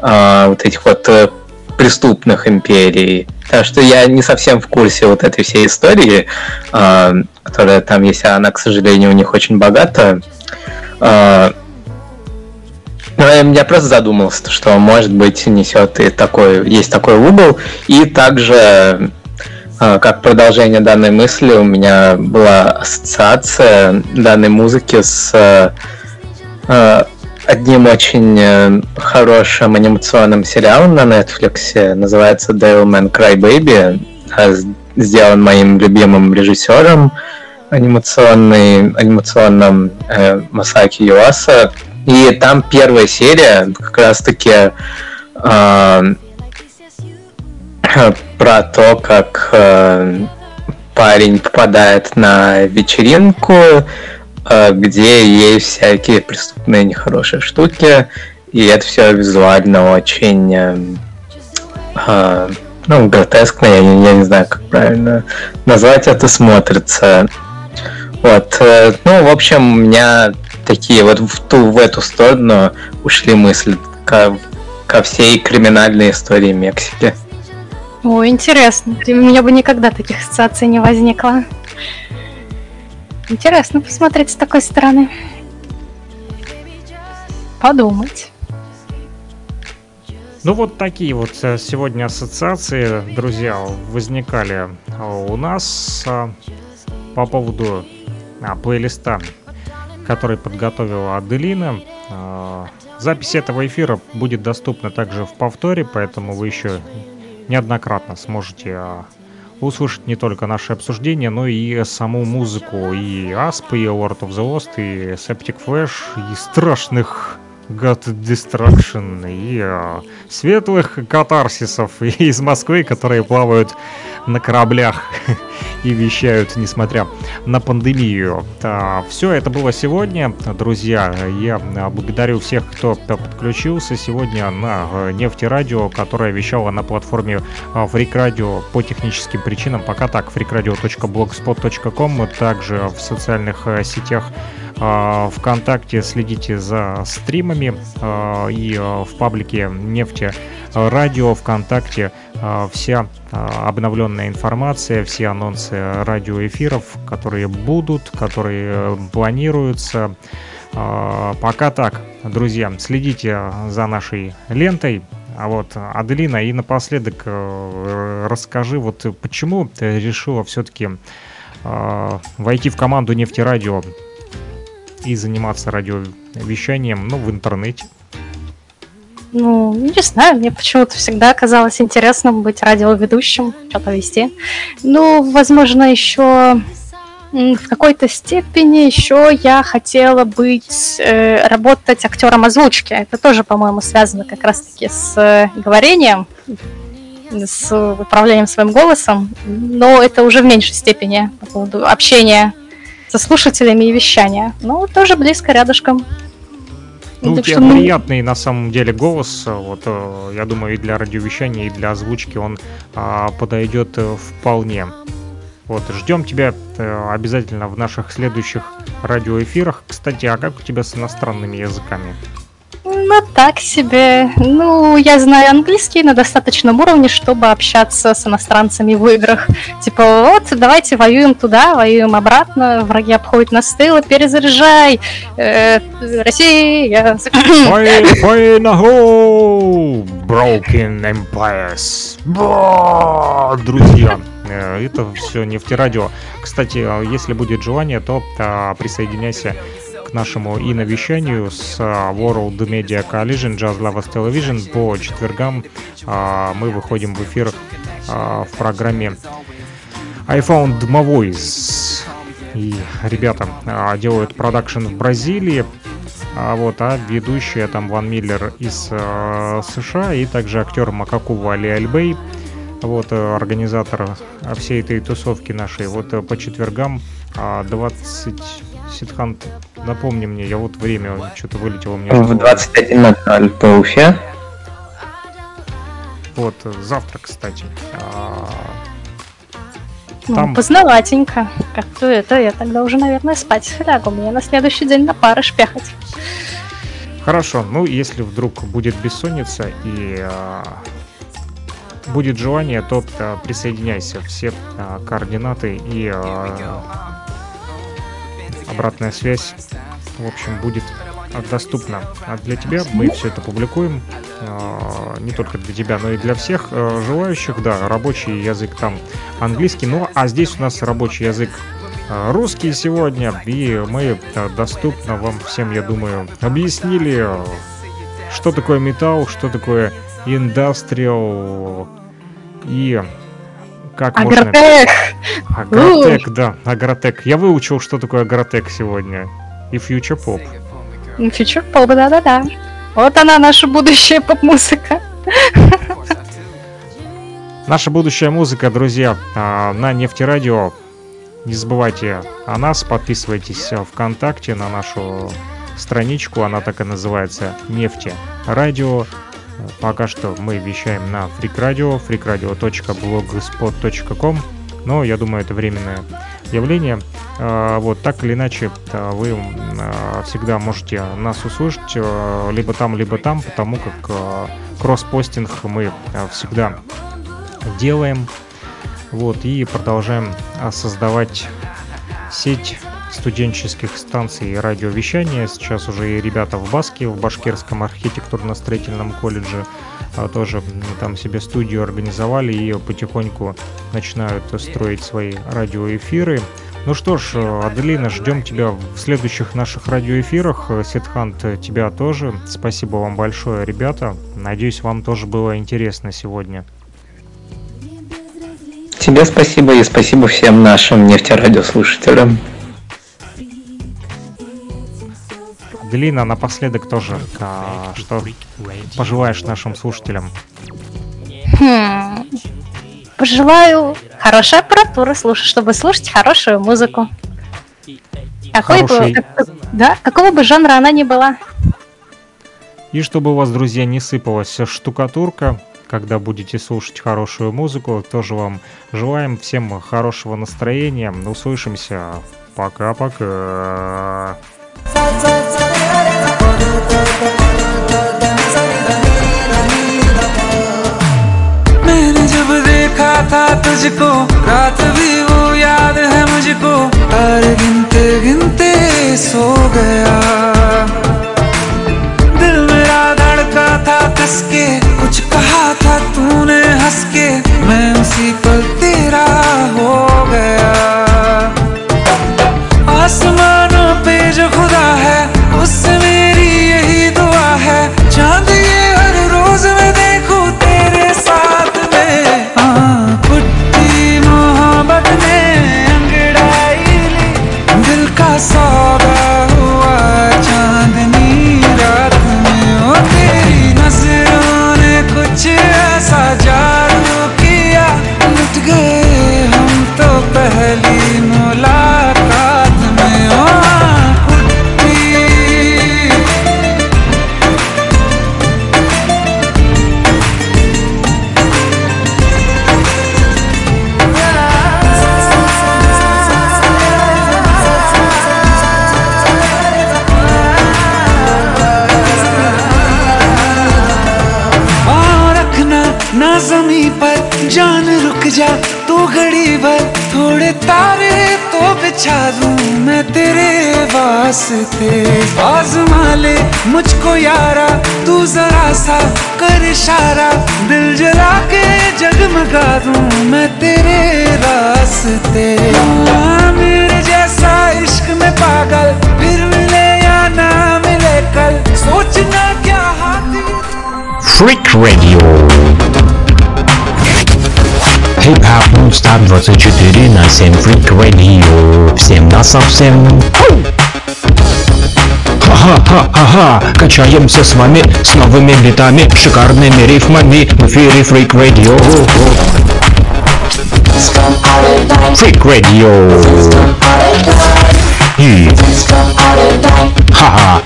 S6: э, вот этих вот э, преступных империй. Так что я не совсем в курсе вот этой всей истории, э, которая там есть, а она, к сожалению, у них очень богата. Э, Ну, я просто задумался, что, может быть, несет и такой, есть такой угол. И также, а, как продолжение данной мысли, у меня была ассоциация данной музыки с а, одним очень э, хорошим анимационным сериалом на Netflix, называется Devilman Crybaby, а, сделан моим любимым режиссером анимационный, анимационным э, Масаки Юаса. И там первая серия как раз-таки э, про то, как э, парень попадает на вечеринку, э, где есть всякие преступные нехорошие штуки, и это все визуально очень э, ну, гротескно, я, я не знаю, как правильно назвать это, смотрится. Вот, э, ну, в общем, у меня такие вот в ту, в эту сторону ушли мысли ко, ко всей криминальной истории Мексики.
S4: О, интересно. У меня бы никогда таких ассоциаций не возникло. Интересно посмотреть с такой стороны. Подумать.
S3: Ну вот такие вот э, сегодня ассоциации, друзья, возникали у нас а, по поводу а, плейлиста, который подготовила Аделина. А, запись этого эфира будет доступна также в повторе, поэтому вы еще неоднократно сможете услышать не только наше обсуждение, но и саму музыку и Аспы, и Lord of the Lost, и Septic Flash, и страшных God Destruction и э, светлых катарсисов из Москвы, которые плавают на кораблях и вещают, несмотря на пандемию. А, все это было сегодня, друзья. Я благодарю всех, кто подключился сегодня на э, нефтерадио, которое вещало на платформе Freak Radio по техническим причинам. Пока так, freakradio.blogspot.com, также в социальных э, сетях а, ВКонтакте следите за стримами а, и а, в паблике Нефти Радио ВКонтакте вся обновленная информация, все анонсы радиоэфиров, которые будут, которые планируются. Пока так, друзья, следите за нашей лентой. А вот, Аделина, и напоследок э, расскажи, вот почему ты решила все-таки войти в команду Нефтерадио и заниматься радиовещанием, ну, в интернете?
S4: Ну, не знаю, мне почему-то всегда казалось интересным быть радиоведущим, что-то вести. Ну, возможно, еще в какой-то степени еще я хотела быть, э, работать актером озвучки. Это тоже, по-моему, связано как раз-таки с э, говорением, с управлением своим голосом, но это уже в меньшей степени по поводу общения со слушателями и вещания. Ну, тоже близко рядышком.
S3: Ну, у тебя мы... приятный на самом деле голос. Вот, э, я думаю, и для радиовещания, и для озвучки он а, подойдет э, вполне. Вот, ждем тебя э, обязательно в наших следующих радиоэфирах. Кстати, а как у тебя с иностранными языками?
S4: Ну, так себе. Ну, я знаю английский на достаточном уровне, чтобы общаться с иностранцами в играх. Типа, вот, давайте воюем туда, воюем обратно, враги обходят нас с тыла, перезаряжай! Э, Россия!
S3: Broken Empires! Друзья, э, это все нефтерадио. Кстати, а если будет желание, то а, присоединяйся к нашему и навещанию с а, World Media Coalition Jazz Lovers Television. По четвергам а, мы выходим в эфир а, в программе I Found. И ребята делают продакшн в Бразилии, а вот, а ведущая там Ван Миллер из э, США и также актер Макакува Али Альбей, вот, организатор всей этой тусовки нашей, вот по четвергам 20 Сидхан, напомни мне, я вот время что-то вылетело у меня.
S6: В 21.00 по Уфе.
S3: Вот, завтра, кстати. А...
S4: Ну, Там... поздноватенько. Как-то это я тогда уже, наверное, спать лягу. Мне на следующий день на пары шпехать.
S3: Хорошо, ну если вдруг будет бессонница и а, будет желание, то а, присоединяйся. Все координаты и обратная связь, в общем, будет доступно для тебя. Мы все это публикуем. А, не только для тебя, но и для всех э, желающих. Да, рабочий язык там английский. Ну, а здесь у нас рабочий язык русский сегодня. И мы доступно вам всем, я думаю, объяснили, что такое металл, что такое индастриал и как
S4: Агротек!
S3: можно... Агротек, да, агротек. Я выучил, что такое агротек сегодня. И фьючер поп.
S4: Фьючер поп, да-да-да. Вот она, наша будущая поп-музыка.
S3: Наша будущая музыка, друзья, а, на Нефтерадио. Не забывайте о нас, подписывайтесь ВКонтакте на нашу страничку, она так и называется Нефти Радио. Пока что мы вещаем на Radio, freakradio.blogspot.com, но я думаю, это временное явление. А, вот так или иначе, вы а, всегда можете нас услышать либо там, либо там, потому как кросс-постинг мы всегда делаем. Вот, и продолжаем создавать сеть студенческих станций и радиовещания. Сейчас уже и ребята в Баске, в Башкирском архитектурно-строительном колледже тоже там себе студию организовали и потихоньку начинают строить свои радиоэфиры. Ну что ж, Аделина, ждем тебя в следующих наших радиоэфирах. Сетхант, тебя тоже. Спасибо вам большое, ребята. Надеюсь, вам тоже было интересно сегодня.
S6: Тебе спасибо и спасибо всем нашим нефтерадиослушателям.
S3: Делина, напоследок тоже, а, что пожелаешь нашим слушателям?
S4: Хм. Пожелаю хорошей аппаратуры слушать, чтобы слушать хорошую музыку. Какой
S3: Хороший.
S4: бы, да, какого бы жанра она ни была.
S3: И чтобы у вас, друзья, не сыпалась штукатурка, когда будете слушать хорошую музыку, тоже вам желаем всем хорошего настроения. Услышимся. Пока-пока.
S18: मैंने जब देखा था तुझको, रात भी वो याद है मुझको। तारे गिनते गिनते सो गया। दिल मेरा धड़का था कसके कुछ कहा था तूने हंस के मैं उसी पल तेरा हो गया। आसमानों जान रुक जा तू घड़ी भर थोड़े तारे तो बिछा दूँ मैं तेरे वास्ते आजमा ले मुझको यारा तू जरा सा कर इशारा दिल जला के जगमगा दूँ मैं तेरे रास्ते हाँ, मेरे जैसा इश्क में पागल फिर मिले या ना मिले कल सोचना क्या हाथी
S1: Freak Radio. Клип Апмунстар 24 на 7 Freak Radio. Всем на совсем. Ха-ха-ха-ха, качаемся с вами с новыми битами, шикарными рифмами в эфире Freak Radio. Freak Radio. И... Ха-ха.